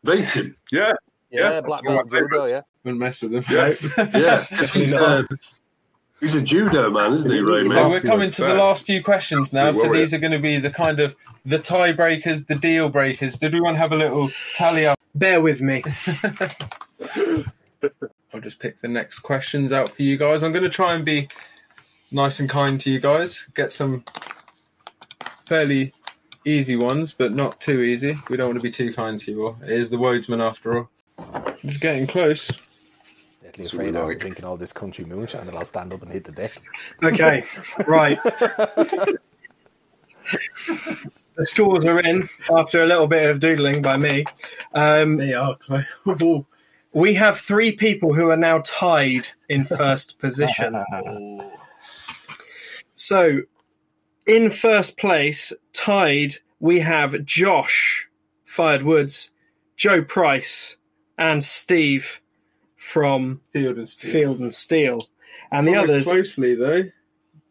Beat him. yeah, Yeah, Yeah, black one belt judo. Yeah. Wouldn't mess with him. yeah. Yeah. he's, uh, he's a judo man, isn't he, Ray? So we're coming to the last few questions now. So these are going to be the kind of the tiebreakers, the deal breakers. Did we want to have a little tally up? Bear with me. [laughs] I'll just pick the next questions out for you guys. I'm going to try and be nice and kind to you guys. Get some fairly easy ones, but not too easy. We don't want to be too kind to you all. It is the Wodesman after all. It's getting close. Deadly That's afraid what we after drinking all this country moonshine that I'll stand up and hit the deck. Okay, [laughs] right. the scores are in after a little bit of doodling by me. Um, They are close. We have three people who are now tied in first position. [laughs] So, in first place, tied, we have Josh Fyrd Woods, Joe Price, and Steve from Field and Steel. Field and Steel. And the others, closely though.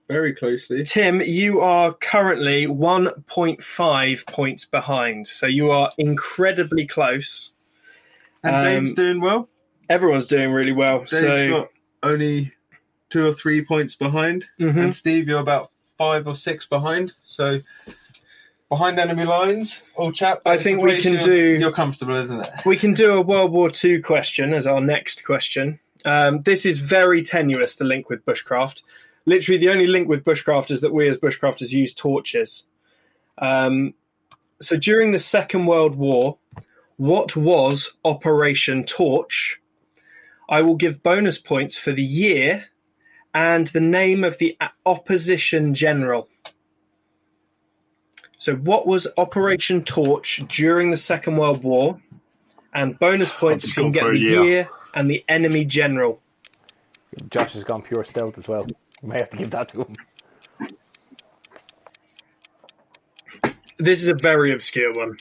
Very closely. Tim, you are currently 1.5 points behind. So you are incredibly close. And Um, Dave's doing well. Everyone's doing really well. Dave's so got only two or three points behind. Mhm. And Steve, you're about five or six behind. So behind enemy lines, all chap. I think we can you're- do- You're comfortable, isn't it? we can do a World War II question as our next question. Um, this is very tenuous, the link with bushcraft. Literally, the only link with bushcraft is that we as bushcrafters use torches. Um, so during the Second World War, what was Operation Torch? I will give bonus points for the year and the name of the opposition general. So, what was Operation Torch during the Second World War? And bonus points if you can get the year. year and the enemy general. Josh has gone pure stealth as well. You may have to give that to him. This is a very obscure one.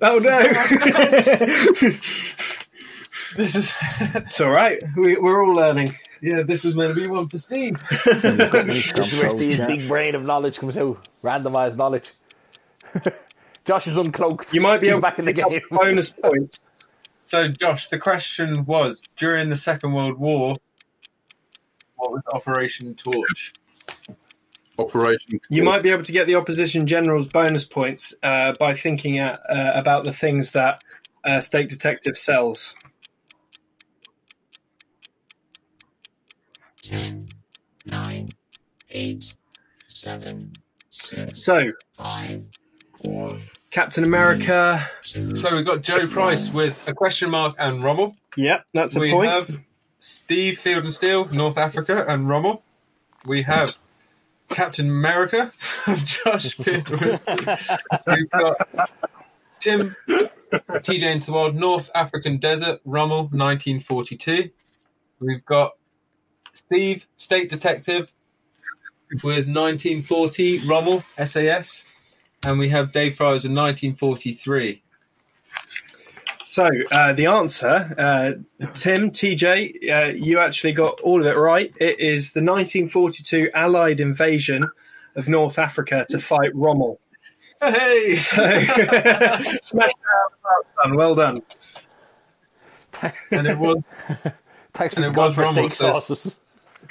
Oh no! [laughs] This is [laughs] it's all right. We, we're all learning. Yeah. This was meant to be one for Steve. [laughs] This is where Steve's big brain of knowledge comes out. Randomized knowledge. [laughs] Josh is uncloaked. You might be He's able back in the to pick up game. bonus [laughs] points. So, Josh, the question was during the Second World War, what was Operation Torch? Operation. You might be able to get the opposition general's bonus points uh, by thinking at, uh, about the things that uh, Steak Detective sells. 10, 9, 8, 7, 6, So, 5, 4, Captain America. So we've got Joe Price with a question mark and Rommel. Yep, that's a we point. have Steve Field and Steel, North Africa, and Rommel. We have Captain America [laughs] Josh Fyrd Woods. We've got Tim, TJ Into The Wild, North African Desert, Rommel, 1942. We've got Steve, Steak Detective, with 1940, Rommel, SAS. And we have Dave Friars with 1943. So, uh, the answer, uh, Tim, TJ, uh, you actually got all of it right. It is the 1942 Allied invasion of North Africa to fight Rommel. Hey! [laughs] So, [laughs] smash well done, well done. And it was [laughs] Thanks for And it was for Rommel, steak so- sauces.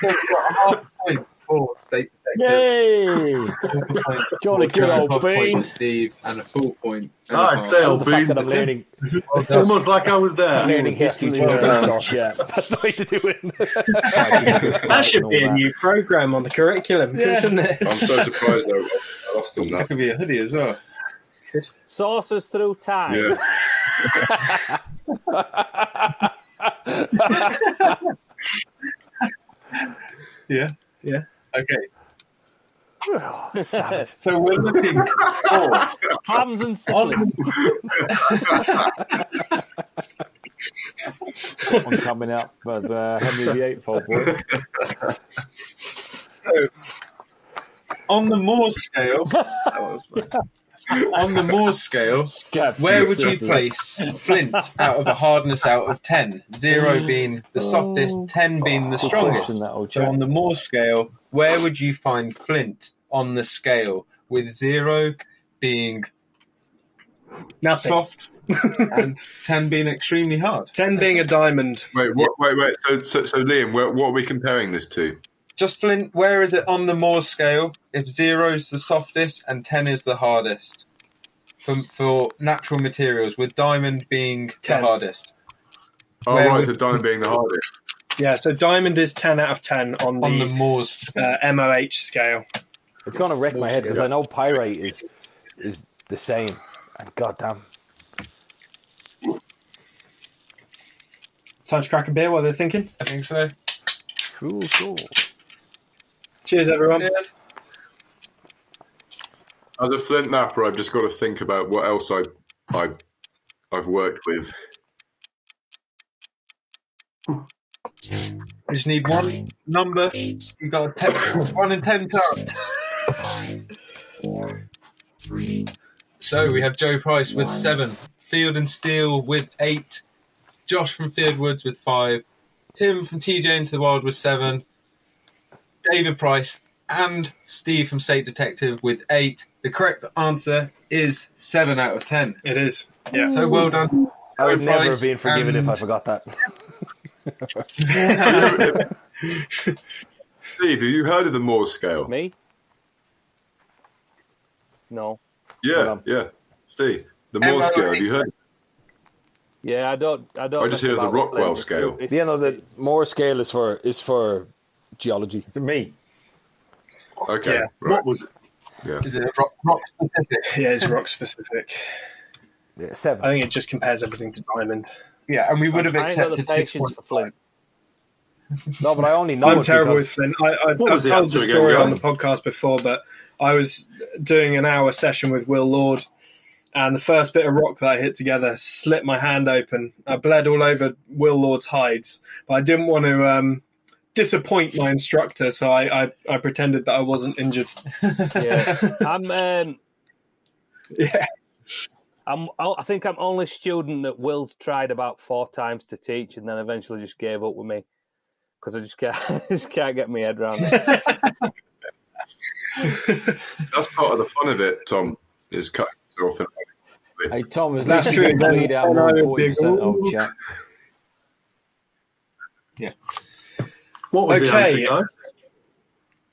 So got a half point for Steak Detective. Yay! half a Jolly good old bean. Steve, and a full point. and a Nice half. sale, Bean. I'm learning, [laughs] Almost like I was I'm there. learning history through Definitely steak well sauces. done. That's the way to do it. That should be a new program on the curriculum, Yeah. shouldn't it? I'm so surprised. I lost on That that. could be a hoodie as well. Sauces through time. Yeah. [laughs] [laughs] Yeah, yeah. Okay, Savage. [laughs] so we're looking for Hams and on, syphilis. One coming up, but uh, Henry VIII old boy. so on the Moore scale. [laughs] That was On the Moore scale, where would you place Flint out of a hardness out of 10? Zero mm. being the softest, 10 being the strongest. question, that old So on the Moore scale, where would you find Flint on the scale, with zero being Nothing. soft and 10 being extremely hard? 10 being a diamond. Wait, what, wait, wait. So, so, so Liam, where, what are we comparing this to? Just Flint, where is it on the Moore scale if zero is the softest and 10 is the hardest? For, for natural materials, with diamond being 10. the hardest. Oh, Where right. would- So diamond being the hardest. Yeah, so diamond is 10 out of 10 on the, On the Moore's uh, MOH scale. It's gonna wreck my head because I know pyrite is is the same. And goddamn, Time to crack a beer while they're thinking. I think so. cool, cool. Cheers, everyone. Yes. As a flint knapper, I've just got to think about what else I, I, I've worked with. I just need one number. 8, You got a ten, one in ten chance. 5, 4, 3, So we have Joe Price with seven, Field and Steel with eight, Josh from Fyrd Woods with five, Tim from TJ Into the Wild with seven, David Price and Steve from Steak Detective with eight. The correct answer is seven out of ten. It is. Yeah. So well done. I would Joe never have been forgiven if I forgot that. [laughs] Steve, have you heard of the Moore scale? Me? No. Yeah, yeah. Steve, the Moore MOH. scale. Have you heard? Yeah, I don't. I don't. I just mess hear the Rockwell scale. It's- you know the more scale is for is for geology. It's me. Okay, Yeah. right. What was it? Is it rock, rock specific? Yeah, it's rock specific. Yeah, seven. I think it just compares everything to diamond. Yeah, and we would have I ain't the accepted six patience points. for Flint. No, but I only know I'm terrible because... with flint. I, I, I've was the told the answer story on the podcast before, but I was doing an hour session with Will Lord, and the first bit of rock that I hit together slipped my hand open. I bled all over Will Lord's hides, but I didn't want to um, disappoint my instructor, so I, I, I pretended that I wasn't injured. Yeah, I'm. Um, [laughs] Yeah. I'm. I think I'm only student that Will's tried about four times to teach, and then eventually just gave up with me because I just can't. [laughs] just can't get my head around it. [laughs] That's part of the fun of it, Tom. Is cutting yourself in. Hey, Tom, is That's least true, you can then- bleed out then more I than would be 40% a- old chap. What was the Okay. answer, guys?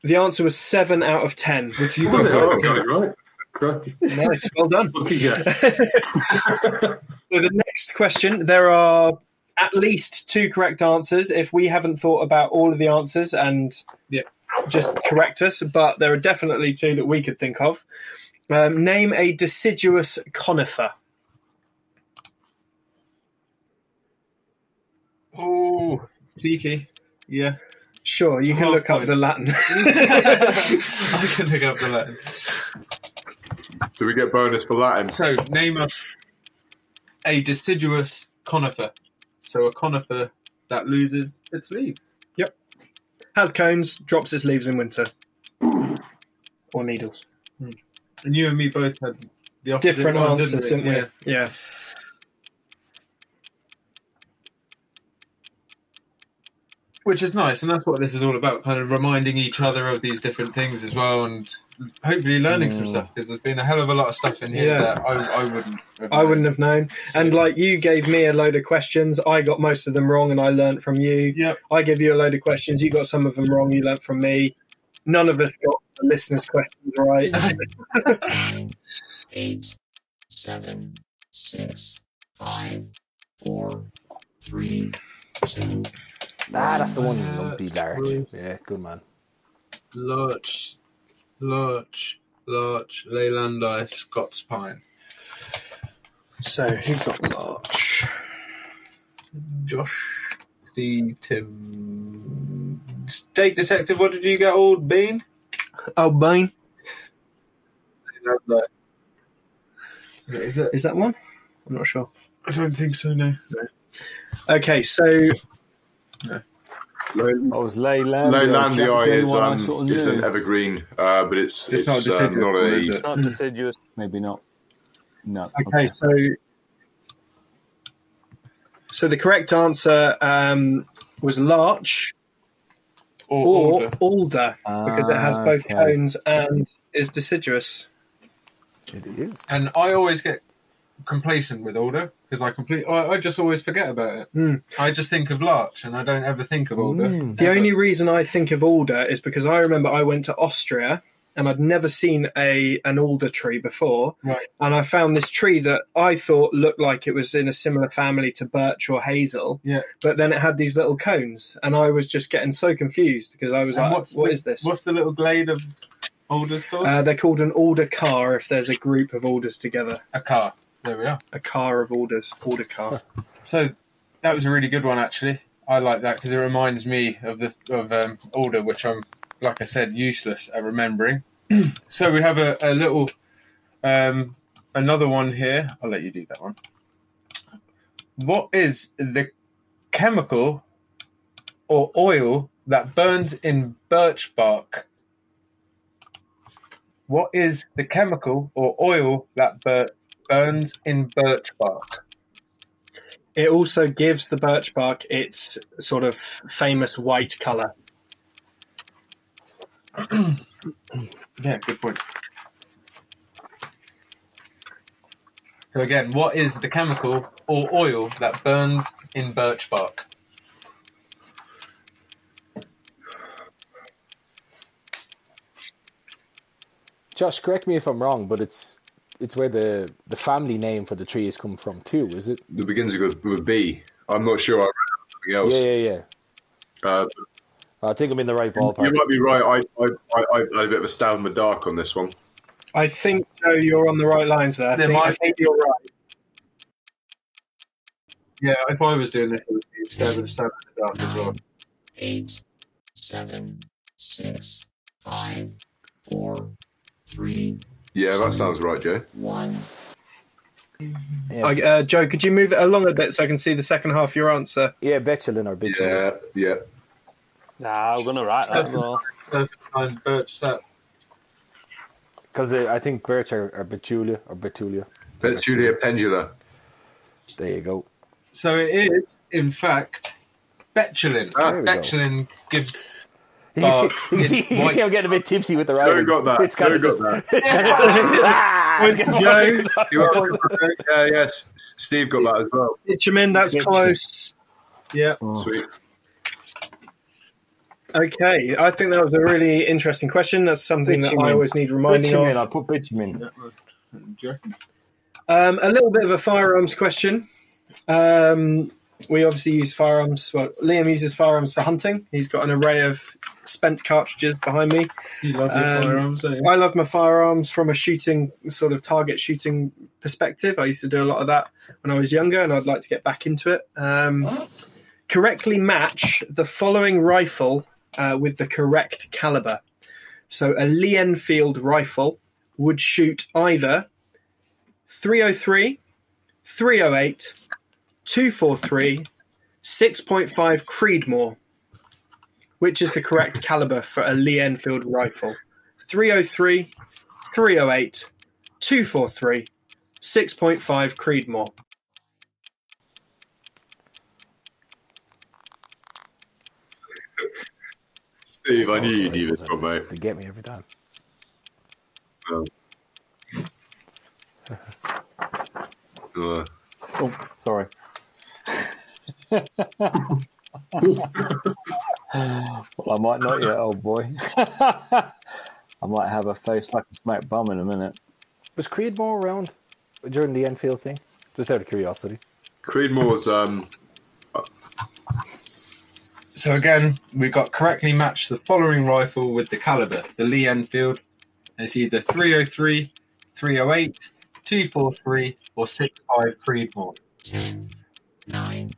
The answer was seven out of ten. Which you Was got it? Oh, right. got right. Crikey. Nice, well done. [laughs] Lucky guess. [laughs] So the next question, there are at least two correct answers. If we haven't thought about all of the answers and Yeah. just correct us, but there are definitely two that we could think of. Um, name a deciduous conifer. Oh, cheeky. Yeah. Sure, you can Half look up the Latin. [laughs] [laughs] I can look up the Latin. Do we get bonus for Latin? So, name us a deciduous conifer. So, a conifer that loses its leaves. Yep. Has cones, drops its leaves in winter. Or needles. Hmm. And you and me both had the opposite Different one, answers, didn't we? Yeah. Yeah. Which is nice, and that's what this is all about kind of reminding each other of these different things as well, and hopefully learning some mm. stuff because there's been a hell of a lot of stuff in here Yeah. that I, I wouldn't. Have I wouldn't have known. And like you gave me a load of questions, I got most of them wrong, and I learnt from you. Yep. I gave you a load of questions, you got some of them wrong, you learnt from me. None of us got the listeners' questions right. nine, [laughs] eight, seven, six, five, four, three, two, Ah, that's the one. Lumpy large. Yeah, good man. Larch, larch, larch, Leylandii, Scots pine. so who got Larch? Josh, Steve, Tim. Steak detective, what did you get, old bean? Oh, bean. Is it? Is that one? I'm not sure. I don't think so, No. no. Okay, so Leyland- I was Leyland. Leylandii is, um, it's an evergreen, uh, but it's It's it's, not um, deciduous, not a it? Not deciduous. Maybe not. No. okay, so so the correct answer um, was Larch Or, or older. alder because it has Ah, both okay. cones and is deciduous. It is. And I always get complacent with alder because I complete. I, I just always forget about it. Hmm. I just think of larch and I don't ever think of alder. Mm. The only reason I think of alder is because I remember I went to Austria and I'd never seen a an alder tree before, Right. and I found this tree that I thought looked like it was in a similar family to birch or hazel. Yeah. But then it had these little cones, and I was just getting so confused because I was And like, what's "What the, is this?" What's the little glade of alders called? Uh, they're called an alder carr if there's a group of alders together. a carr. There we are. A car of orders, order car. [laughs] So that was a really good one, actually. I like that because it reminds me of the of um, alder, which I'm, like I said, useless at remembering. [clears throat] so we have a, a little, um, another one here. I'll let you do that one. What is the chemical or oil that burns in birch bark? What is the chemical or oil that bur- burns in birch bark? It also gives the birch bark its sort of famous white color. [clears throat] Yeah, good point. So again, what is the chemical or oil that burns in birch bark? Josh, correct me if I'm wrong, but it's it's where the the family name for the tree has come from too, is it? It begins with, with a B. I'm not sure. I read something else. Yeah, yeah, yeah. Uh, I think I'm in the right ballpark. you might be right. I, I, I, I had a bit of a stab in the dark on this one. I think Joe, you're on the right lines there. I, There think, I think you're right. Yeah, if I was doing this, it would be stab and stab in the dark as well. eight, seven, six, five, four, three, Yeah, that sounds right, Joe. one. Yeah, I- uh, Joe, could you move it along a bit so I can see the second half of your answer? yeah Betulin or Bitumen. Yeah, yeah. Nah, I'm gonna write that. Well, Perfect birch sap. Because uh, I think birch are, are Betula or Betula. Betula pendula. There you go. So it is, in fact, betulin. Ah, there we go. betulin gives. You see, you is see, you see. I'm getting a bit tipsy with the Joe got that. It's kind Joe of got just. that. [laughs] [laughs] Ah, it's Joe, You are, uh, yes, Steve got that as well. Bitumen, that's close. Yeah. Oh, Sweet. Okay, I think that was a really interesting question. That's something that I always need reminding Bitumen, I of. put bitumen. Um, a little bit of a firearms question. Um, we obviously use firearms. Well, Liam uses firearms for hunting. He's got an array of spent cartridges behind me. You love your Um, firearms, don't you? I love my firearms from a shooting sort of target shooting perspective. I used to do a lot of that when I was younger, and I'd like to get back into it. Um, correctly match the following rifle uh, with the correct caliber. So a Lee Enfield rifle would shoot either 303, 308, 243, 6.5 Creedmoor. Which is the correct caliber for a Lee Enfield rifle? 303, 308, 243, 6.5 Creedmoor. Steve, I knew you knew this one, mate. They get me every time. Oh. Uh, [laughs] Oh, sorry. Well, I might not yet, old boy. I might have a face like a smack bum in a minute. Was Creedmoor around during the Enfield thing? Just out of curiosity. Creedmoor's um, So again, we've got correctly matched the following rifle with the caliber. The Lee Enfield. And it's either 303, 308, 243, or 65 Creedmoor. 10, 9,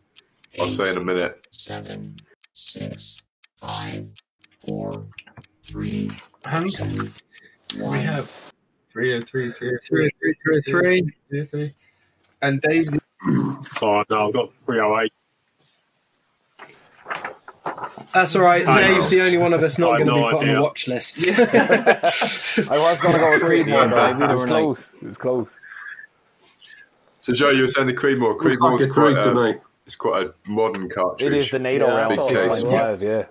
I'll say in a minute. 7, 6, 5, 4, 3, And 2, we 1. have 303, 303, 303, 303. 303. And Dave, Oh no, I've got 308. That's all right. I Dave's know. the only one of us not going to have be no put on the watch list. [laughs] I was going to go with Creedmoor, but Neither it was were they. close. It was close. So Joe, you were saying the Creedmoor. Looks like Creedmoor's a quite uh, to me. It's quite a modern cartridge. It is the NATO Yeah, round big case. point five. Yeah,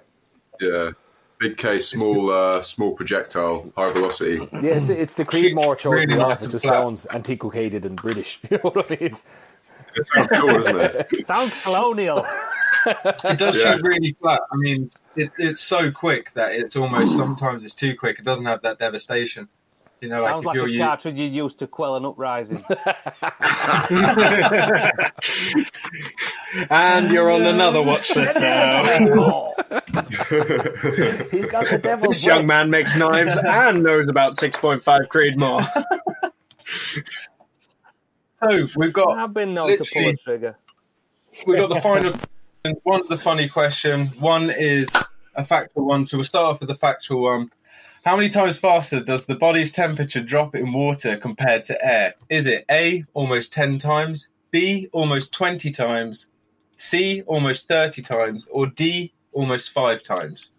Yeah, big case, small, uh, small projectile, high velocity. yeah. It's, it's the Creedmoor chose Really nice. It and just flat. sounds antiquated and British. [laughs] You know what I mean? It sounds cool, doesn't it? [laughs] Sounds colonial. it does Yeah. shoot really flat. I mean, it, it's so quick that it's almost sometimes it's too quick. It doesn't have that devastation. You know, like Sounds if like you're a u- cartridge you used to quell an uprising. [laughs] and you're on another watch list now. [laughs] He's got the devil's this young man makes knives and knows about 6.5 Creedmoor. [laughs] So we've got I've been known to pull a trigger. we've got the final. One's the funny question. One is a factual one. So we'll start off with the factual one. How many times faster does the body's temperature drop in water compared to air? Is it A, almost 10 times, B, almost 20 times, C, almost 30 times, or D, almost 5 times?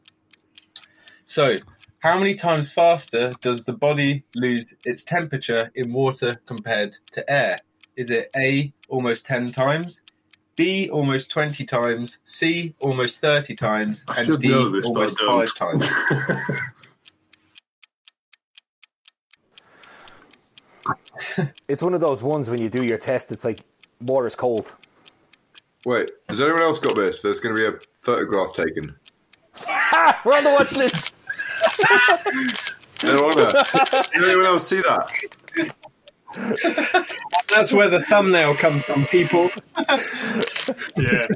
So, how many times faster does the body lose its temperature in water compared to air? Is it A, almost 10 times, B, almost 20 times, C, almost 30 times, and D, know this, but I almost 5 times? [laughs] It's one of those ones when you do your test. It's like water's cold. Wait, has anyone else got this? There's going to be a photograph taken. [laughs] We're on the watch list. [laughs] Anyone, Did anyone else see that? That's where the thumbnail comes from, people. [laughs] Yeah.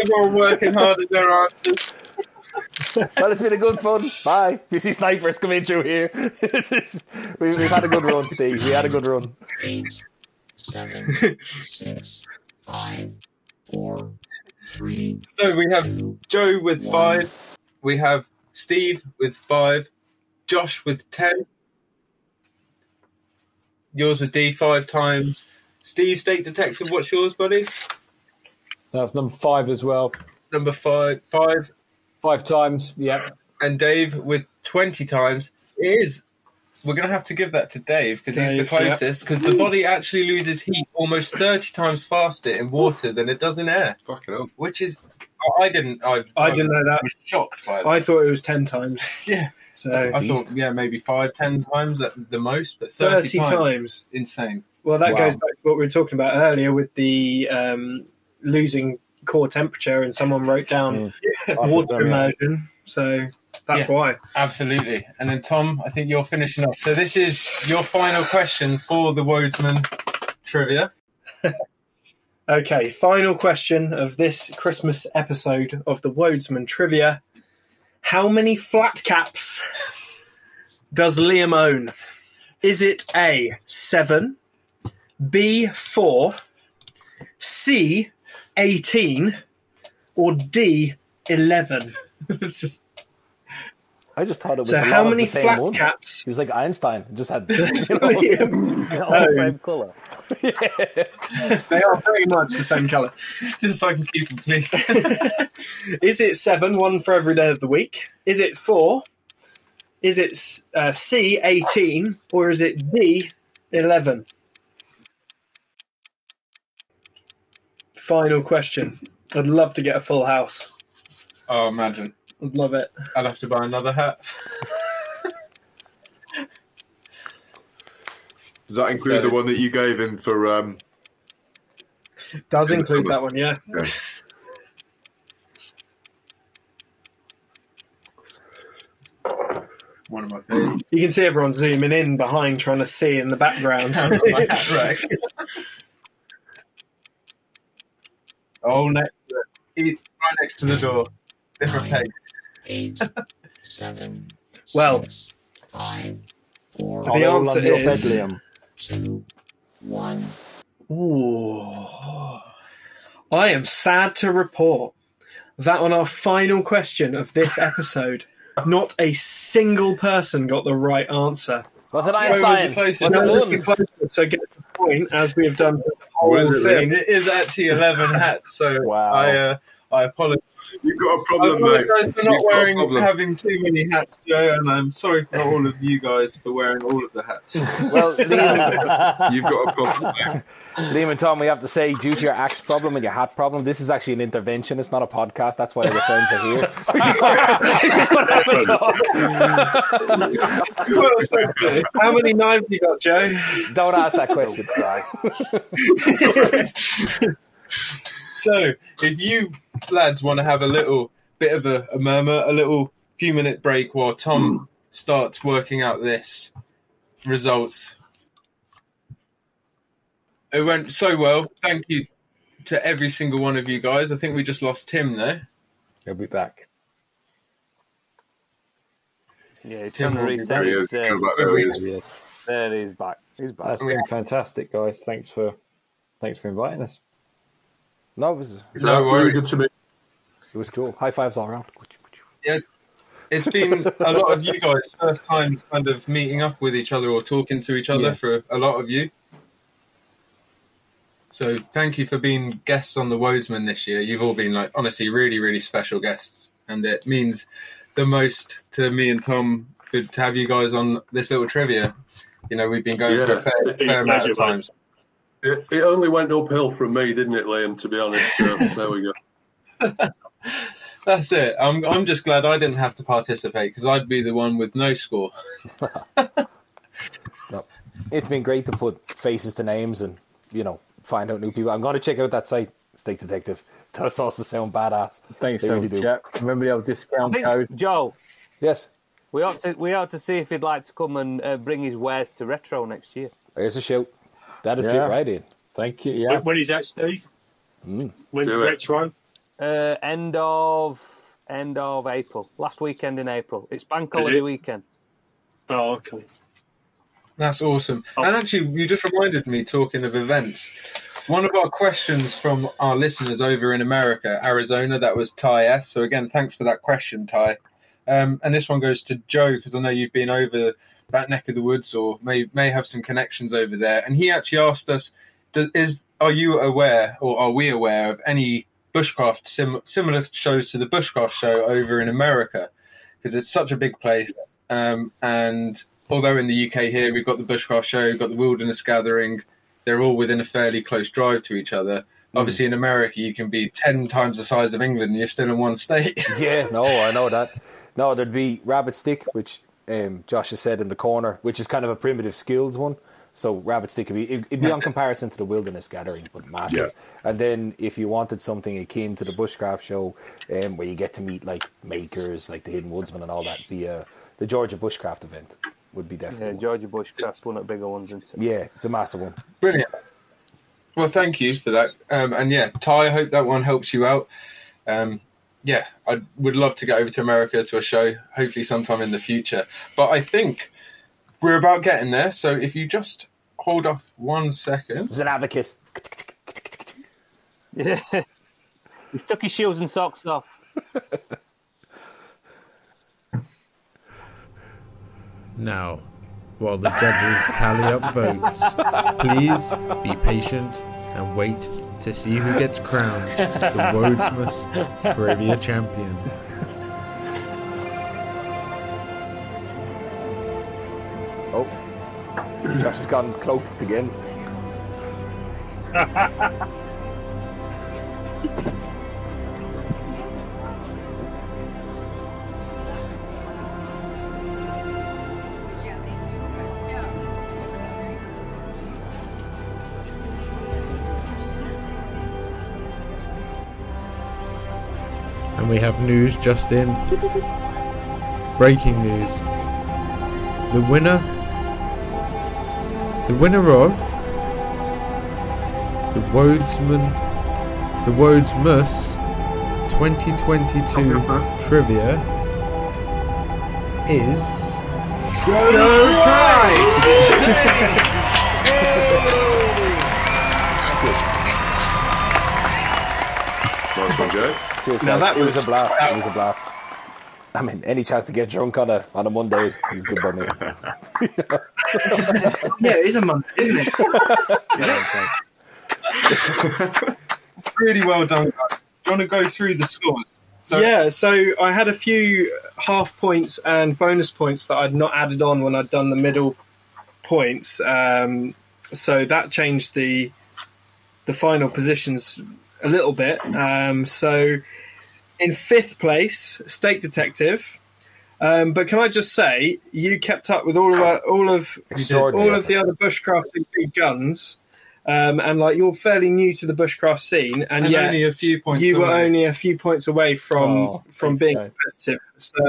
Everyone working hard at their answers. Well, it's been a good fun. Bye. If you see snipers coming through here, it's just, we, we've had a good run, Steve. We had a good run. 8, 7, 6, 5, 4, 3, So we have 2, Joe with One. five. We have Steve with five. Josh with ten. Yours with D five times. Steve, Steak Detective, what's yours, buddy? That's number five as well. Number five, five. Five times. Yeah. And Dave with 20 times. is. We're going to have to give that to Dave because he's the Dave, yeah. closest. Because the body actually loses heat almost 30 times faster in water than it does in air, Fucking hell. which is. I- I didn't. I've, I didn't know that. was shocked by that. I thought it was 10 times. [laughs] yeah. So I thought, yeah, maybe five, ten times at the most, but 30, 30 times. times. Insane. Well, that Wow. goes back to what we were talking about earlier with the um, losing core temperature, and someone wrote down water Yeah. immersion. So that's Yeah. why. Absolutely. And then Tom, I think you're finishing off. So this is your final question for the Wodesman trivia. [laughs] Okay, final question of this Christmas episode of the Wodesman Trivia. How many flat caps does Liam own? Is it A, 7, B, 4, C, 18, or D, 11? Just- I just thought it was So, a how lot of many the same flat one. caps? He was like Einstein, just had. [laughs] You know, Liam [laughs] All the same colour. [laughs] They are pretty much the same colour. just so I can keep them clean. Is it seven, one for every day of the week? Is it four? Is it uh, C, 18? Or is it D, 11? Final question. I'd love to get a full house. Oh, imagine. I'd love it. I'd have to buy another hat. Does that include So- the one that you gave him for? Um, Does include that one, yeah. okay. One of my favourites. You can see everyone zooming in behind trying to see in the background. [laughs] my hat rack. oh, next to it. He- Right next to the door. Different page. eight, seven, Well, six, five, four, The answer is- bed, Liam. two, one. Ooh. I am sad to report that on our final question of this episode, [laughs] not a single person got the right answer. Was it Where was Einstein? Was it just one? closer, so get to the point as we have done the whole What is it, thing. It is actually 11 hats, so [laughs] Wow. I uh, I apologize. You've got a I problem, mate. apologize for not You've a wearing, problem. having too many hats, Joe, and I'm sorry for all of you guys for wearing all of the hats. [laughs] Well, [laughs] You've got a problem. mate. Liam and Tom, we have to say, due to your axe problem and your hat problem, this is actually an intervention. It's not a podcast. That's why the friends are here. [laughs] We just want, we just want to have a talk. [laughs] How many knives you got, Joe? Don't ask that question. [laughs] So, if you lads want to have a little bit of a, a murmur, a little few minute break while Tom hmm. starts working out this results. It went so well. Thank you to every single one of you guys. I think we just lost Tim there. He'll be back. Yeah, he's Tim trying will be reset There he his. is. Uh, back, there he is. there he's back. He's back. That's been fantastic, guys. Thanks for thanks for inviting us. No, it was, it No Really worries. good to me. It was cool. High fives all around. Yeah, It's been a lot of you guys' first times kind of meeting up with each other or talking to each other Yeah. for a lot of you. So thank you for being guests on the Wodesman this year. You've all been like honestly really, really special guests, and it means the most to me and Tom for, to have you guys on this little trivia. You know, we've been going for a fair, It's fair a amount of times. It, it only went uphill from me, didn't it, Liam? To be honest. So, [laughs] there we go. [laughs] That's it. I'm I'm just glad I didn't have to participate because I'd be the one with no score. [laughs] no. It's been great to put faces to names and, you know, find out new people. I'm going to check out that site, Steak Detective. [laughs] Those also sound badass. Thanks, They so really do. Remember the old discount think, code? Joe, Yes, we ought to we ought to see if he'd like to come and uh, bring his wares to retro next year. there's a shout. That'd fit right in. Thank you. Yeah. When, when is that, Steve? Mm. When's Do it. retro? Uh, end of end of April, last weekend in April. It's bank holiday it? weekend. Oh, okay. That's awesome. Oh. And actually, you just reminded me, talking of events, one of our questions from our listeners over in America, Arizona, that was Ty S. So, again, thanks for that question, Ty. Um, and this one goes to Joe, because I know you've been over that neck of the woods or may, may have some connections over there. And he actually asked us, does, is Are you aware, or are we aware, of any bushcraft sim- similar shows to the bushcraft show over in America? Because it's such a big place. Um, and although in the UK here we've got the Bushcraft Show, we've got the Wilderness Gathering, they're all within a fairly close drive to each other. Obviously, in America, you can be ten times the size of England, and you're still in one state. [laughs] Yeah, no, I know that. No, there'd be Rabbit Stick, which um, Josh has said in the corner, which is kind of a primitive skills one. So rabbit stick would be it'd be on comparison to the wilderness gathering, but massive. And then if you wanted something akin to the bushcraft show, um, where you get to meet like makers, like the Hidden Woodsman and all that, the uh, the Georgia Bushcraft event would be definitely. Yeah, definitely. Bush, Bushcraft's one of the bigger ones, isn't it? Yeah, it's a massive one. Brilliant. Well, thank you for that. Um, and yeah, Ty, I hope that one helps you out. Um, yeah, I would love to get over to America to a show, hopefully sometime in the future. But I think we're about getting there. So if you just hold off one second. It's an abacus. [laughs] Yeah. He's took his shoes and socks off. [laughs] Now, while the judges tally up votes, please be patient and wait to see who gets crowned the Wodesman Trivia Champion. Oh, Josh has gone cloaked again. [laughs] And we have news just in. Breaking news. The winner. The winner of. The Wodesman. The Wodesmus 2022 trivia is. Nice one, Joe. Cheers, Now guys. that it was, was- a blast. It was a blast. I mean, any chance to get drunk on a on a Monday is, is good by me. [laughs] [laughs] Yeah, it is a month, isn't it? [laughs] Really well done, guys. Do you want to go through the scores? So, yeah, so I had a few half points and bonus points that I'd not added on when I'd done the middle points. Um, so that changed the the final positions a little bit. Um, so in fifth place, Steak Detective. Um, but can I just say, you kept up with all of our, all of all of the other bushcraft big guns, um, and like you're fairly new to the bushcraft scene, and, and yet only a few points you were only a few points away from Oh, from being Joe. competitive. So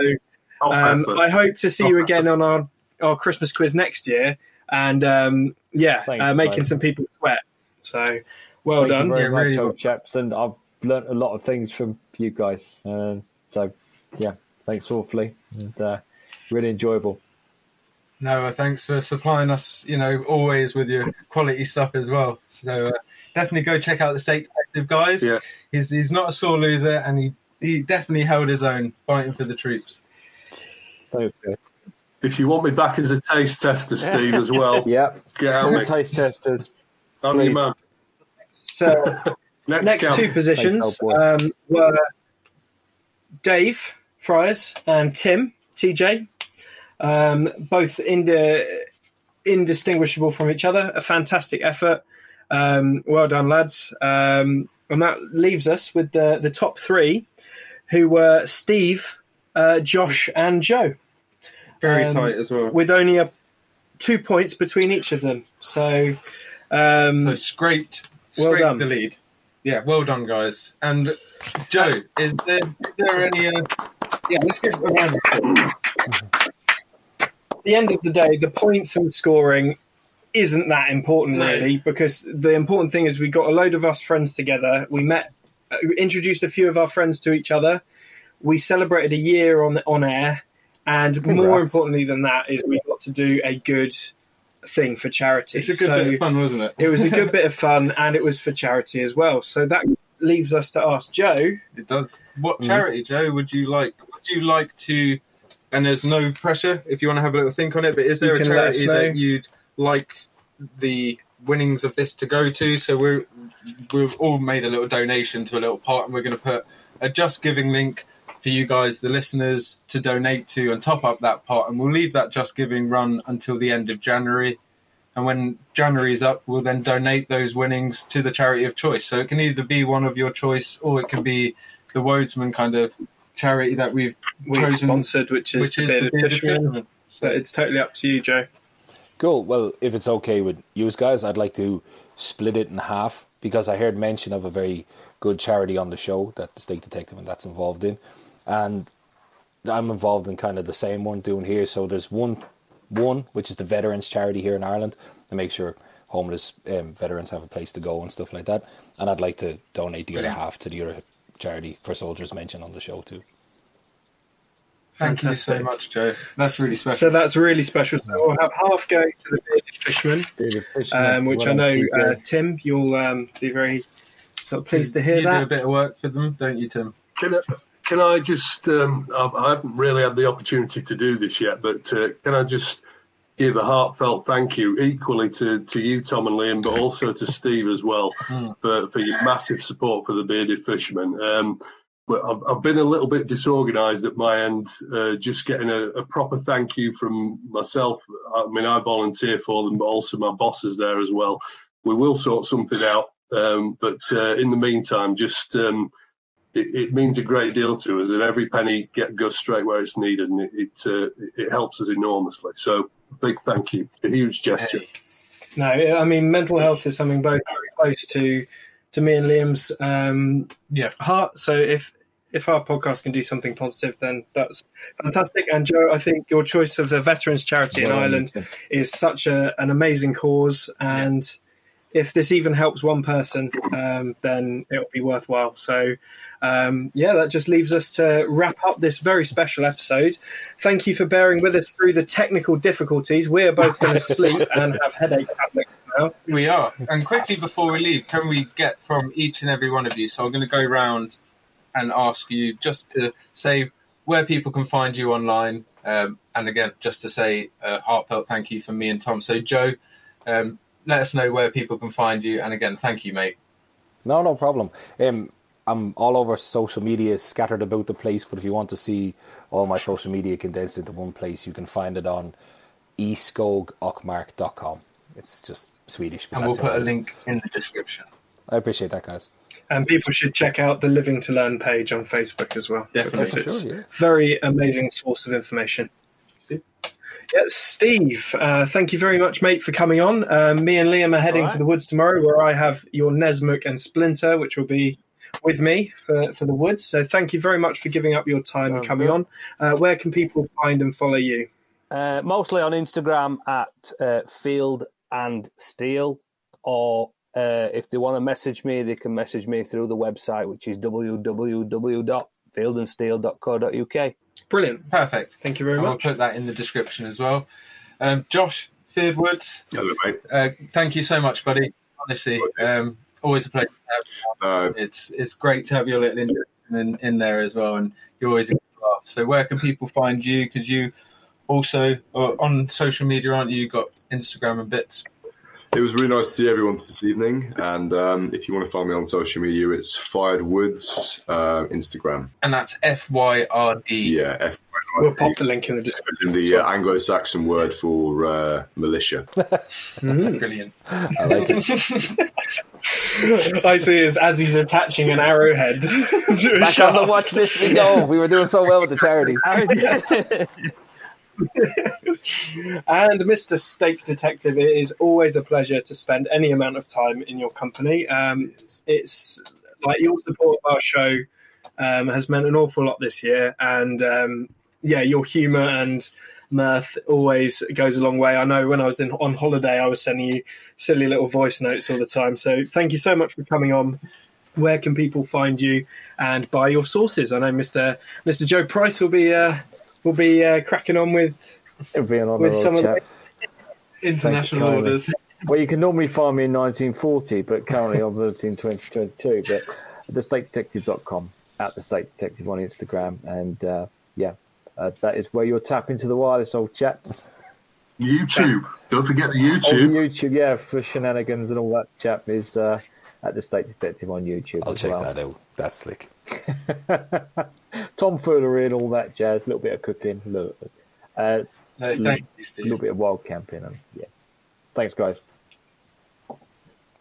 um. I hope to see you again on our, our Christmas quiz next year, and um, yeah, Thanks, uh, making mate. some people sweat. So well Thank done. you very Yeah, much, really old chaps, and I've learnt a lot of things from you guys. Uh, so, yeah, thanks awfully, and uh, really enjoyable. No, thanks for supplying us, you know, always with your quality stuff as well. So uh, definitely go check out the Steak Detective guys. Yeah. He's he's not a sore loser, and he he definitely held his own fighting for the troops. Thanks, guys. If you want me back as a taste tester, Steve, as well, [laughs] Yeah, get out me. taste testers. I'm your man. So [laughs] Next, next two positions Thanks, old boy. um, were Dave Friars and Tim TJ, um, both indi- indistinguishable from each other. A fantastic effort. Um, well done, lads. Um, and that leaves us with the the top three, who were Steve, uh, Josh, and Joe, Very Um, tight as well. with only a two points between each of them. So. Um, So scraped, Well done. the lead. Yeah, well done, guys. And Joe, is there is there any? Uh, yeah, let's give a round. at the end of the day, the points and scoring isn't that important No. really, because the important thing is we got a load of us friends together. We met, uh, introduced a few of our friends to each other. We celebrated a year on on air, and more importantly than that is we got to do a good thing for charity. It's a good So bit of fun, wasn't it? it was a good [laughs] bit of fun, and it was for charity as well. So that leaves us to ask Joe. It does. What Mm. charity, Joe? Would you like? Would you like to? And there's no pressure if you want to have a little think on it. But is there You a can let us charity that you'd like the winnings of this to go to? So we're we've all made a little donation to a little part, and we're going to put a Just Giving link for you guys, the listeners, to donate to and top up that pot. And we'll leave that Just Giving run until the end of January. And when January is up, we'll then donate those winnings to the charity of choice. So it can either be one of your choice, or it can be the Wodesman kind of charity that we've We've chosen, sponsored, which is which the is Bearded the Fisherman. Fisherman. So it's totally up to you, Joe. Cool. Well, if it's okay with you guys, I'd like to split it in half because I heard mention of a very good charity on the show that the Steak Detective and that's involved in, and I'm involved in kind of the same one doing here. So there's one, one which is the Veterans Charity here in Ireland to make sure homeless um, veterans have a place to go and stuff like that. And I'd like to donate the Brilliant. other half to the other charity for soldiers mentioned on the show too. Thank you so much, Joe. That's really special. So that's really special. So we'll have half going to the bearded fisherman, Bearded fisherman. um, which Well I know, uh, Tim, you'll um, be very sort of pleased to hear you do a bit of work for them, don't you, Tim? Can I, can I just? Um, I, haven't really had the opportunity to do this yet, but uh, can I just give a heartfelt thank you equally to, to you, Tom and Liam, but also to Steve as well Mm. for, for your massive support for the bearded fishermen. Um, but I've, I've been a little bit disorganised at my end, uh, just getting a, a proper thank you from myself. I mean, I volunteer for them, but also my bosses there as well. We will sort something out, um, but uh, in the meantime, just um, it, it means a great deal to us, and every penny get goes straight where it's needed, and it it, uh, it helps us enormously. So, big thank you, a huge gesture. No, I mean mental health is something both very close to to me and Liam's um, Yeah. heart. So if if our podcast can do something positive, then that's fantastic. And Joe, I think your choice of the Veterans Charity in Well Ireland Tim. is such a, an amazing cause, and if this even helps one person, um, then it'll be worthwhile. So, um, yeah, that just leaves us to wrap up this very special episode. Thank you for bearing with us through the technical difficulties. We are both going [laughs] to sleep and have headache tablets now. We are. And quickly before we leave, can we get from each and every one of you? So I'm going to go round and ask you just to say where people can find you online. Um, and again, just to say a heartfelt thank you from me and Tom. So, Joe, um, let us know where people can find you. And again, thank you, mate. No, no problem. Um, I'm all over social media, scattered about the place. But if you want to see all my social media condensed into one place, you can find it on eskogockmark.com. It's just Swedish. But And we'll put a link in the description. I appreciate that, guys. And people should check out the Living to Learn page on Facebook as well. Definitely. because it's Sure, yeah. very amazing source of information. Yeah, Steve, uh, thank you very much, mate, for coming on. Um, me and Liam are heading All to the woods tomorrow, where I have your Nesmuk and Splinter, which will be with me for, for the woods. So thank you very much for giving up your time and coming good. on. Uh, where can people find and follow you? Uh, mostly on Instagram at uh, Field and Steel, or uh, if they want to message me, they can message me through the website, which is www.fieldandsteel.co.uk. Brilliant. Perfect. Thank you very And I'll put that in the description as well. Um, Josh Fyrd Woods, Hello, mate. uh, thank you so much, buddy. Honestly, um, always a pleasure to have you. Uh, It's it's great to have your little introduction in, in there as well, and you're always a good laugh. So where can people find you? Because you also are on social media, aren't you? You got Instagram and bits. it was really nice to see everyone this evening. And um, if you want to find me on social media, it's Fyrd Woods uh, Instagram. And that's F Y R D. Yeah, F- We'll pop the link in the description. in the uh, Anglo-Saxon word for uh, militia. [laughs] Brilliant. I like it. [laughs] I see as, as he's attaching an arrowhead [laughs] to a Back on the watch list we go. We were doing so well with the charities. And Mr. Steak Detective, it is always a pleasure to spend any amount of time in your company. Um, it's like your support of our show um, has meant an awful lot this year, and um, yeah, your humour and mirth always goes a long way. I know when I was in, on holiday, I was sending you silly little voice notes all the time. So thank you so much for coming on. Where can people find you and buy your sources? I know Mr. Mr. Joe Price will be uh, will be uh, cracking on with It'll be an honour, with some of the International orders. Well, you can normally find me in 1940, but currently I'm in 2022. But thesteakdetective.com, at the Steak Detective on Instagram, and uh, yeah, uh, that is where you'll tap into the wireless, old chap. YouTube. Don't forget the On YouTube. YouTube, yeah, for shenanigans and all that chap is uh, at the Steak Detective on YouTube. I'll as check well. that out. That's slick. [laughs] Tomfoolery and all that jazz, a little bit of cooking, a little, uh, No, thank you, a little bit of wild camping, and yeah. Thanks, guys.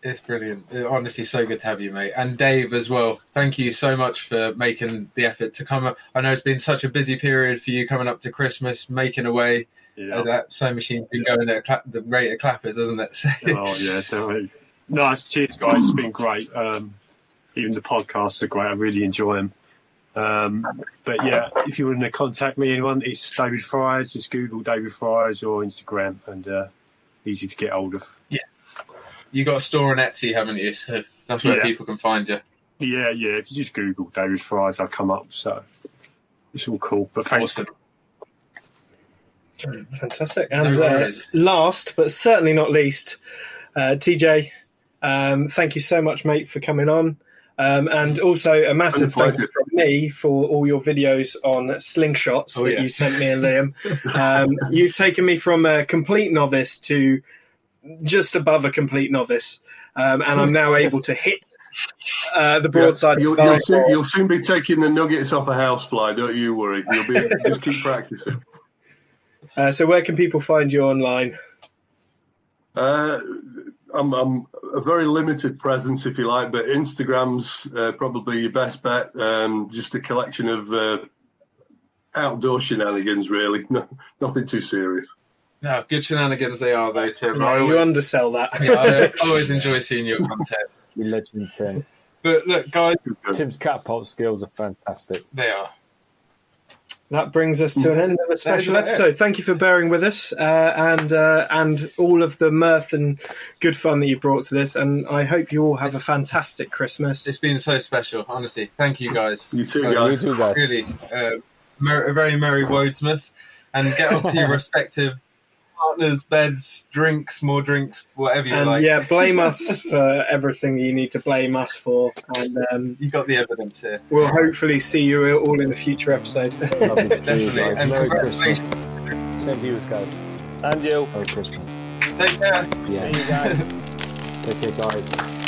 It's brilliant. Honestly, so good to have you, mate. And Dave as well. Thank you so much for making the effort to come up. I know it's been such a busy period for you coming up to Christmas, making away. Yeah. Uh, that sewing machine's been going at a clap, the rate of clappers, hasn't it? [laughs] So, oh yeah, definitely. Nice, cheers, guys. It's been great. Um, even the podcasts are great. I really enjoy them. Um, but yeah, if you want to contact me, anyone, it's David Friars. Just Google David Friars or Instagram, and uh, easy to get hold of. You got a store on Etsy, haven't you? So that's where Yeah. people can find you. Yeah, yeah. If you just Google David Friars, I'll come up. So it's all cool. But thanks. Awesome. Fantastic. No And uh, last, but certainly not least, uh, TJ, um, thank you so much, mate, for coming on. Um, and also a massive thank you from me for all your videos on slingshots Oh, that yeah. you sent me and Liam. [laughs] Um, you've taken me from a complete novice to just above a complete novice, um, and I'm now able to hit uh, the broadside. You'll, you'll, soon, you'll soon be taking the nuggets off a housefly. Don't you worry. You'll be [laughs] just keep practicing. Uh, so, where can people find you online? Uh, I'm, I'm a very limited presence, if you like, but Instagram's uh, probably your best bet. Um, just a collection of uh, outdoor shenanigans, really. [laughs] No, nothing too serious. No, good shenanigans they are, though, Tim. I Yeah, you undersell that. yeah, I always enjoy seeing your content. [laughs] You legend, Tim. But look, guys, Tim's catapult skills are fantastic. they are. That brings us to an end of a special episode. Thank you for bearing with us uh, and uh, and all of the mirth and good fun that you brought to this. And I hope you all have a fantastic Christmas. It's been so special, honestly. Thank you, guys. You too, Uh, guys. You too, guys. Really, uh, mer- a very merry Woadsmas, and get off to your [laughs] respective partners, beds, drinks, more drinks, whatever you And like. yeah, blame [laughs] us for everything you need to blame us for. And um, You got the evidence here. we'll hopefully see you all in a future episode. Lovely you [laughs] Definitely. And Merry. Christmas. Same to you, guys. And you. Merry Christmas. Take care. Yeah. See you guys. [laughs] Take care, guys.